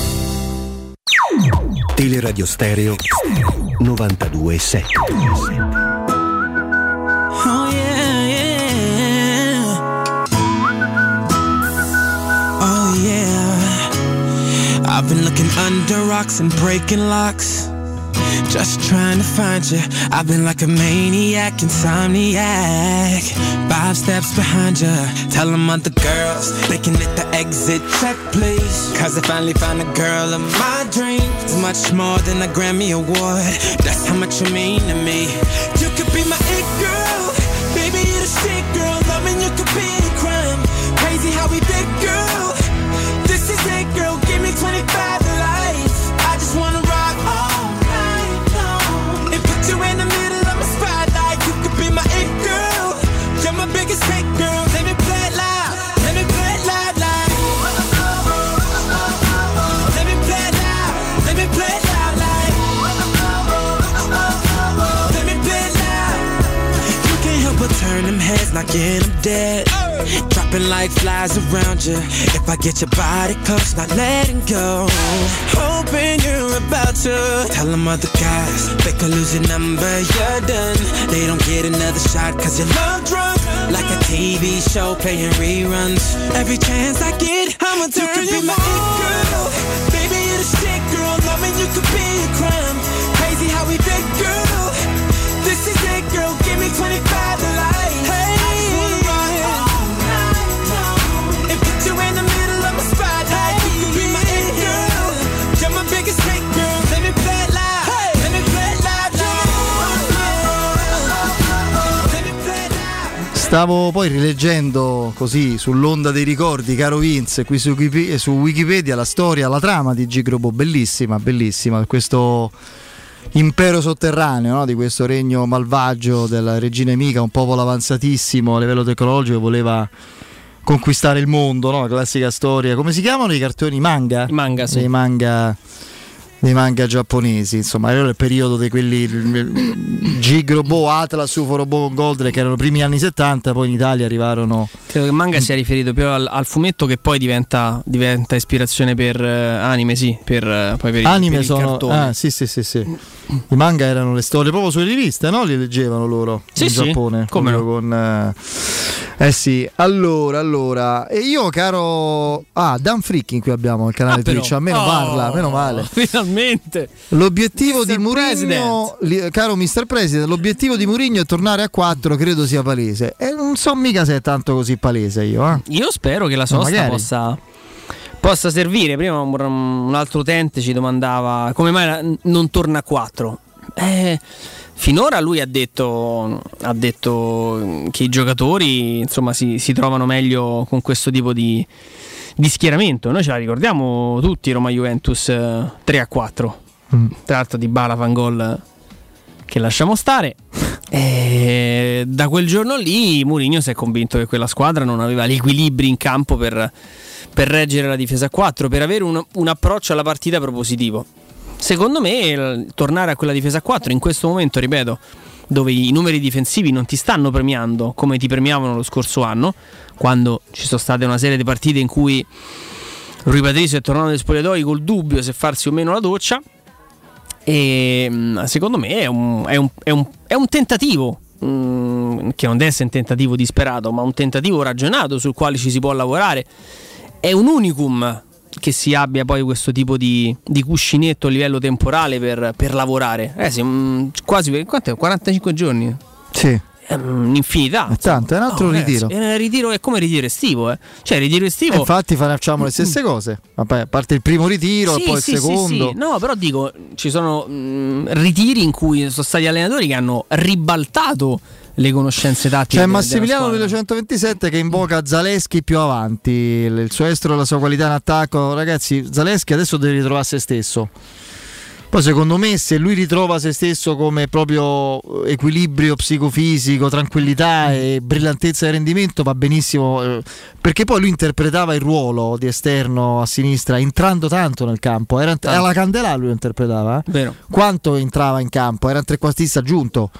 Teleradio Stereo 927. Oh yeah, yeah. Oh yeah. I've been looking under rocks and breaking locks. Just trying to find you. I've been like a maniac, insomniac. Five steps behind you. Tell them other girls they can hit the exit check, please. Cause I finally found a girl of my dreams. Much more than a Grammy Award. That's how much you mean to me. You could be my it girl. Heads, knocking them dead. Dropping like flies around you. If I get your body close, not letting go. Hoping you're about to tell them other guys. They could lose your number, you're done. They don't get another shot cause you're love drunk. Like a TV show playing reruns. Every chance I get, I'ma turn you, you be my it girl. Baby, you're the shit, girl. Loving you could be a crime. Stavo poi rileggendo così sull'onda dei ricordi, caro Vince, qui su, Wikipe- su Wikipedia la storia, la trama di Gigrobo, bellissima, bellissima, questo impero sotterraneo no? di questo regno malvagio della regina Emica, un popolo avanzatissimo a livello tecnologico che voleva conquistare il mondo, no? la classica storia. Come si chiamano i cartoni manga? I manga, sì. Dei manga dei manga giapponesi, insomma, era il periodo di quelli Gigrobo, Atlas, Ufo Robot Goldre che erano i primi anni 70, poi in Italia arrivarono Credo che il manga sia riferito più al, al fumetto che poi diventa, diventa ispirazione per eh, anime, sì, per, eh, poi per, il- anime per il sono cartone. ah, sì, sì, sì, sì. I manga erano le storie proprio sulle riviste, no? Li leggevano loro Sì, in sì, Giappone. come proprio con eh, eh sì, allora, allora, e io caro ah, Dan Freaking qui abbiamo il canale Ah, però. Twitch, almeno Oh, parla, meno male. [LAUGHS] Finalmente. L'obiettivo di Mr. Mourinho, li- caro Mr. President, l'obiettivo di Mourinho è tornare a 4, credo sia palese. E non so mica se è tanto così palese io, eh. Io spero che la sosta possa, possa servire. Prima un, altro utente ci domandava come mai non torna a 4. Eh, finora lui ha detto, ha detto che i giocatori insomma, si, si trovano meglio con questo tipo di, di schieramento. Noi ce la ricordiamo tutti Roma Juventus eh, 3 a 4. Mm. Tra l'altro di Bala fan gol che lasciamo stare. E da quel giorno lì Mourinho si è convinto che quella squadra non aveva gli equilibri in campo per, per reggere la difesa a 4, per avere un, un approccio alla partita propositivo. Secondo me tornare a quella difesa a 4 in questo momento, ripeto, dove i numeri difensivi non ti stanno premiando come ti premiavano lo scorso anno, quando ci sono state una serie di partite in cui Rui Patricio è tornato dai spogliatoi col dubbio se farsi o meno la doccia. E mh, secondo me è un, è un- è un- è un tentativo. mh, Che non deve essere un tentativo disperato, ma un tentativo ragionato sul quale ci si può lavorare. È un unicum che si abbia poi questo tipo di, di cuscinetto a livello temporale per, per lavorare. Eh sì, mh, quasi quanto è? 45 giorni. Sì. È un'infinità. È tanto, è un altro ragazzi, ritiro. È, un ritiro, è come ritiro estivo, eh. Cioè, ritiro estivo. E infatti facciamo le stesse cose. Vabbè, a parte il primo ritiro e Sì, poi sì, il secondo. sì. No, però dico, ci sono mh, ritiri in cui sono stati allenatori che hanno ribaltato le conoscenze tattiche. C'è de- Massimiliano della squadra. 1927 che invoca Zaleschi più avanti, il suo estro e la sua qualità in attacco. Ragazzi, Zaleschi adesso deve ritrovare se stesso. Poi secondo me se lui ritrova se stesso come proprio equilibrio psicofisico, tranquillità e brillantezza di rendimento va benissimo, eh, perché poi lui interpretava il ruolo di esterno a sinistra entrando tanto nel campo, era, la candela lui lo interpretava. eh. Vero. Quanto entrava in campo? Era un trequartista aggiunto,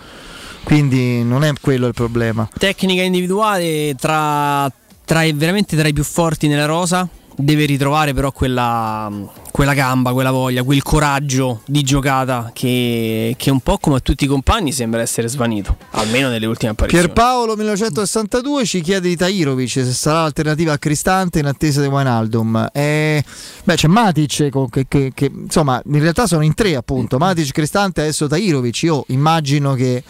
quindi non è quello il problema. Tecnica individuale tra, tra veramente tra i più forti nella rosa. Deve ritrovare però quella, quella gamba, quella voglia, quel coraggio di giocata che, che un po' come a tutti i compagni sembra essere svanito, almeno nelle ultime apparizioni. Pierpaolo 1962 ci chiede di Tairovic se sarà l'alternativa a Cristante in attesa di Wijnaldum. Eh, beh, c'è Matic che, che- che- insomma in realtà sono in tre appunto. Matic, Cristante adesso Tairovic. Io immagino che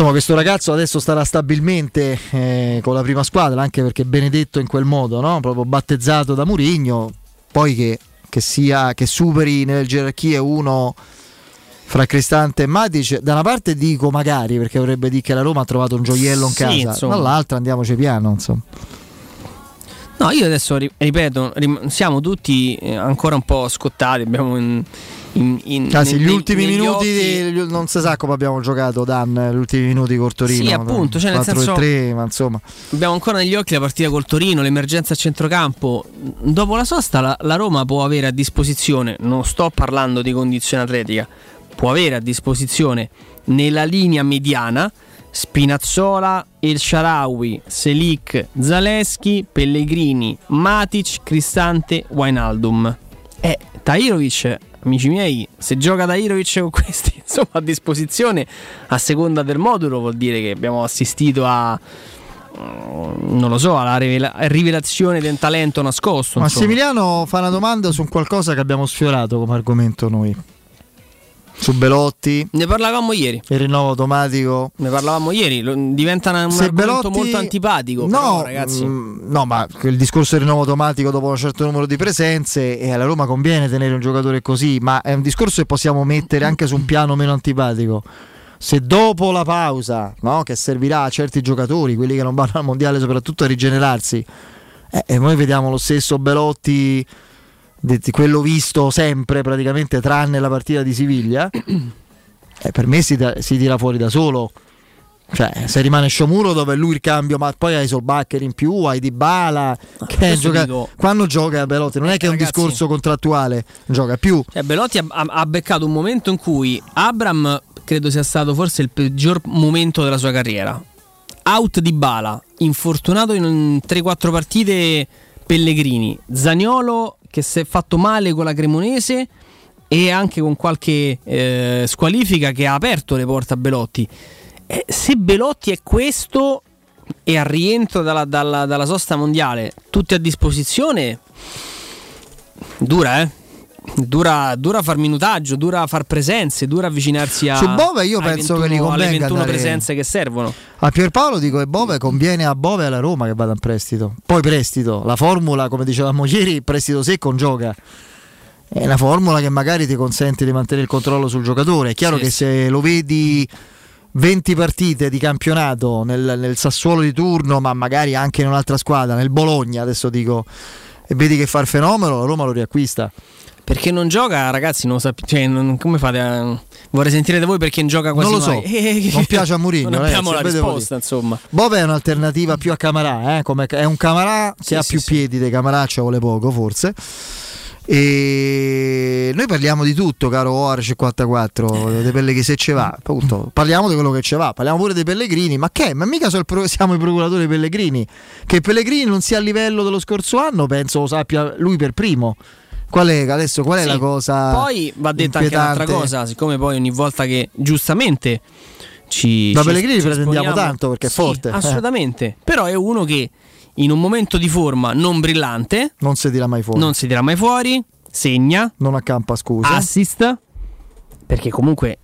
insomma questo ragazzo adesso starà stabilmente eh, con la prima squadra anche perché benedetto in quel modo, no? proprio battezzato da Murigno. Poi che, che sia che superi nelle gerarchie uno fra Cristante e Matic, da una parte dico magari perché vorrebbe dire che la Roma ha trovato un gioiello in Sì, casa, insomma. dall'altra andiamoci piano. Insomma. No, io adesso ri- ripeto, siamo tutti eh, ancora un po' scottati. Abbiamo in, in, in- Ah, sì, ne- gli ultimi minuti, occhi- di- non si sa come abbiamo giocato Dan, gli ultimi minuti col Torino. Sì, appunto, cioè, nel 4 senso- 3, ma insomma. Abbiamo ancora negli occhi la partita col Torino, l'emergenza a centrocampo. Dopo la sosta, la, la Roma può avere a disposizione, non sto parlando di condizione atletica, può avere a disposizione nella linea mediana Spinazzola, El Sharawi, Selic, Zaleschi, Pellegrini, Matic, Cristante, Wijnaldum. E Tahirovic, amici miei, se gioca Tahirovic con questi [LAUGHS] insomma, a disposizione a seconda del modulo vuol dire che abbiamo assistito a mm, non lo so, alla rivela- rivelazione del talento nascosto. Massimiliano fa una domanda su un qualcosa che abbiamo sfiorato come argomento noi. Su Belotti. Ne parlavamo ieri. Il rinnovo automatico. Ne parlavamo ieri, diventa un Se Belotti- molto antipatico. No, però, ragazzi. mm, no, ma il discorso del rinnovo automatico dopo un certo numero di presenze e alla Roma conviene tenere un giocatore così, ma è un discorso che possiamo mettere anche su un piano meno antipatico. se dopo la pausa, no, che servirà a certi giocatori, quelli che non vanno al mondiale soprattutto a rigenerarsi, eh, e noi vediamo lo stesso Belotti, di quello visto sempre praticamente tranne la partita di Siviglia, [CLEARS THROAT] eh, per me si, si tira fuori da solo. Cioè, se rimane Sciomuro dove è lui il cambio, ma poi hai Solbacher in più, hai Dybala che gioca... quando gioca Belotti non è che è un Ragazzi, discorso contrattuale, gioca più. Cioè, Belotti ha, ha, beccato un momento in cui Abram credo sia stato forse il peggior momento della sua carriera. Out Dybala, infortunato in 3-4 partite Pellegrini, Zaniolo che si è fatto male con la Cremonese e anche con qualche eh, squalifica che ha aperto le porte a Belotti eh, se Belotti è questo e al rientro dalla, dalla, dalla sosta mondiale tutti a disposizione, dura eh. Dura, dura far minutaggio, dura far presenze, dura avvicinarsi a. Su Bove io penso 21, che gli convenga alle 21 dare... presenze che servono. A Pierpaolo dico che Bove conviene a Bove e alla Roma che vada in prestito. Poi prestito, la formula, come dicevamo ieri, prestito secco non gioca. È una formula che magari ti consente di mantenere il controllo sul giocatore. È chiaro sì, che se lo vedi 20 partite di campionato nel, nel, Sassuolo di turno, ma magari anche in un'altra squadra, nel Bologna, adesso dico, e vedi che fa il fenomeno, la Roma lo riacquista. Perché non gioca, ragazzi, non sapete, cioè, non, come fate a... Vorrei sentire da voi perché non gioca quasi Non lo so, mai. [LAUGHS] non piace a Mourinho. non abbiamo ragazzi, la risposta, insomma. Bob è un'alternativa più a Camarà, eh? Come, è un Camarà che sì, ha più sì. piedi dei Camarà, ci vuole poco forse. E noi parliamo di tutto, caro OAR 54, dei Pellegrini se ce va, appunto. Parliamo di quello che ce va, parliamo pure dei Pellegrini, ma che? Ma mica siamo i procuratori Pellegrini. Che Pellegrini non sia a livello dello scorso anno, penso lo sappia lui per primo. Qual è adesso qual è sì, la cosa? Poi va detta anche un'altra cosa, siccome poi ogni volta che giustamente ci da Pellegrini pretendiamo tanto perché è sì, forte. Assolutamente. Eh. Però è uno che in un momento di forma non brillante, non si dirà mai fuori, non si dirà mai fuori segna, non accampa scusa, assist, perché comunque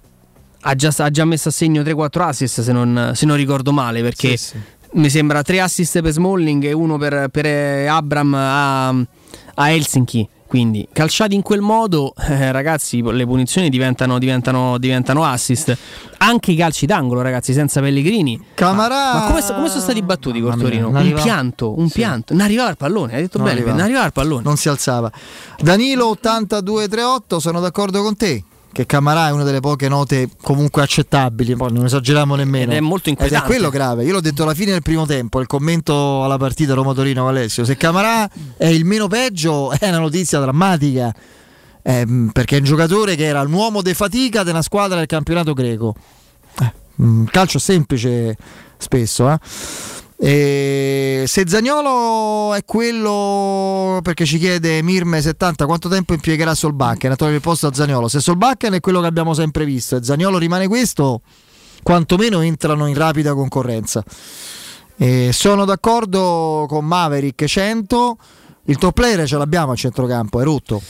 ha già, ha già messo a segno 3-4 assist se non, se non ricordo male, perché sì. mi sembra 3 assist per Smalling e uno per, per Abram a, a Helsinki. Quindi calciati in quel modo, [LAUGHS] eh, ragazzi, le punizioni diventano, diventano, diventano, assist. Anche i calci d'angolo, ragazzi, senza Pellegrini. Camarà. Ma, ma come, come, sono stati battuti col Torino? Un pianto, un sì. pianto. Non arrivava il pallone, hai detto non bene, non arrivava il pallone. Non si alzava. Danilo 8238, sono d'accordo con te che Camarà è una delle poche note comunque accettabili, poi non esageriamo nemmeno. Ed è molto inquietante. Ed è quello grave. Io l'ho detto alla fine del primo tempo, il commento alla partita Roma-Torino Alessio. Se Camarà è il meno peggio, è una notizia drammatica. Eh, perché è un giocatore che era l'uomo de fatica della squadra del campionato greco. Eh, calcio semplice spesso, eh. E se Zagnolo è quello perché ci chiede Mirme 70 quanto tempo impiegherà Solbakken? A togliere il posto a Zagnolo se Solbakken è quello che abbiamo sempre visto e Zagnolo rimane questo quantomeno entrano in rapida concorrenza. E sono d'accordo con Maverick 100 il top player ce l'abbiamo a centrocampo è rotto.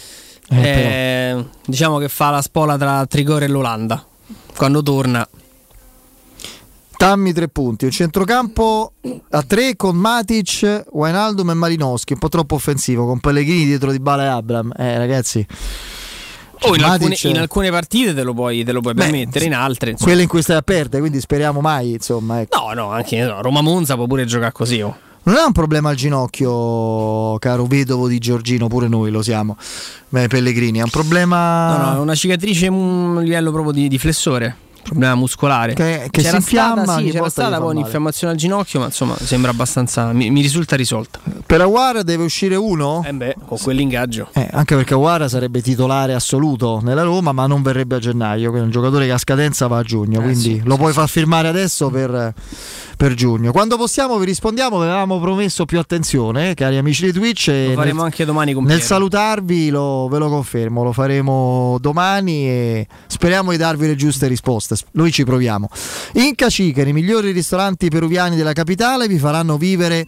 Eh, eh, diciamo che fa la spola tra Trigore e l'Olanda. Quando torna Tammi tre punti, un centrocampo a tre con Matic, Wijnaldum e Malinowski, un po' troppo offensivo, con Pellegrini dietro di Bala e Abram. Eh ragazzi... Oh, in, alcune, in, alcune, partite te lo puoi, te lo puoi Beh, permettere, in altre. Insomma. Quelle in cui stai a perdere, quindi speriamo mai. Insomma, ecco. No, no, anche no, Roma Monza può pure giocare così. Oh. Non è un problema al ginocchio, caro vedovo di Giorgino, pure noi lo siamo. Beh, Pellegrini, è un problema. No, no, è una cicatrice a un livello proprio di, di flessore problema muscolare che, che si infiamma stata, sì, c'era stata poi un'infiammazione al ginocchio ma insomma sembra abbastanza mi, mi risulta risolta per Aguara deve uscire uno? Eh beh, con quell'ingaggio eh, anche perché Aguara sarebbe titolare assoluto nella Roma ma non verrebbe a gennaio quindi un giocatore che a scadenza va a giugno eh, quindi sì, lo sì, puoi far firmare adesso per per giugno. Quando possiamo vi rispondiamo, avevamo promesso più attenzione, cari amici di Twitch. Lo faremo nel, anche domani con Nel salutarvi lo, ve lo confermo, lo faremo domani e speriamo di darvi le giuste risposte. Noi ci proviamo. In Caciche, i migliori ristoranti peruviani della capitale, vi faranno vivere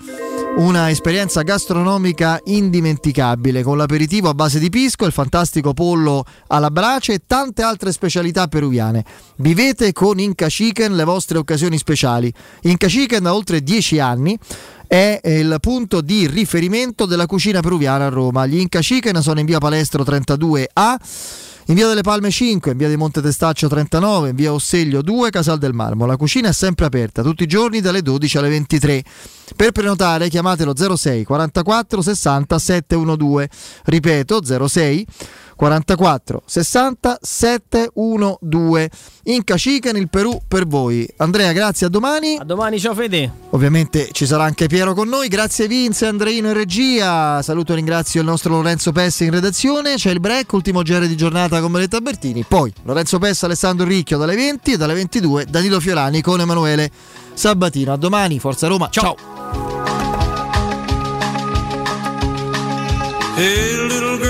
una esperienza gastronomica indimenticabile con l'aperitivo a base di pisco, il fantastico pollo alla brace e tante altre specialità peruviane. Vivete con Inca Chicken le vostre occasioni speciali. Inca Chicken da oltre 10 anni è il punto di riferimento della cucina peruviana a Roma. Gli Inca Chicken sono in via Palestro 32A in via delle Palme 5, in via di Monte Testaccio 39, in via Osseglio 2, Casal del Marmo. La cucina è sempre aperta tutti i giorni dalle 12 alle 23. Per prenotare chiamatelo 06 44 60 712. Ripeto 06 44 60 712 in Cacica nel Perù per voi. Andrea, grazie, a domani. A domani, ciao Fede. Ovviamente ci sarà anche Piero con noi. Grazie Vince, Andreino in regia. Saluto e ringrazio il nostro Lorenzo Pessa in redazione. C'è il break, ultimo GR di giornata con Benetta Bertini. Poi Lorenzo Pessa, Alessandro Ricchio dalle 20 e dalle 22 Danilo Fiolani con Emanuele Sabatino. A domani, Forza Roma. Ciao. Hey, little girl.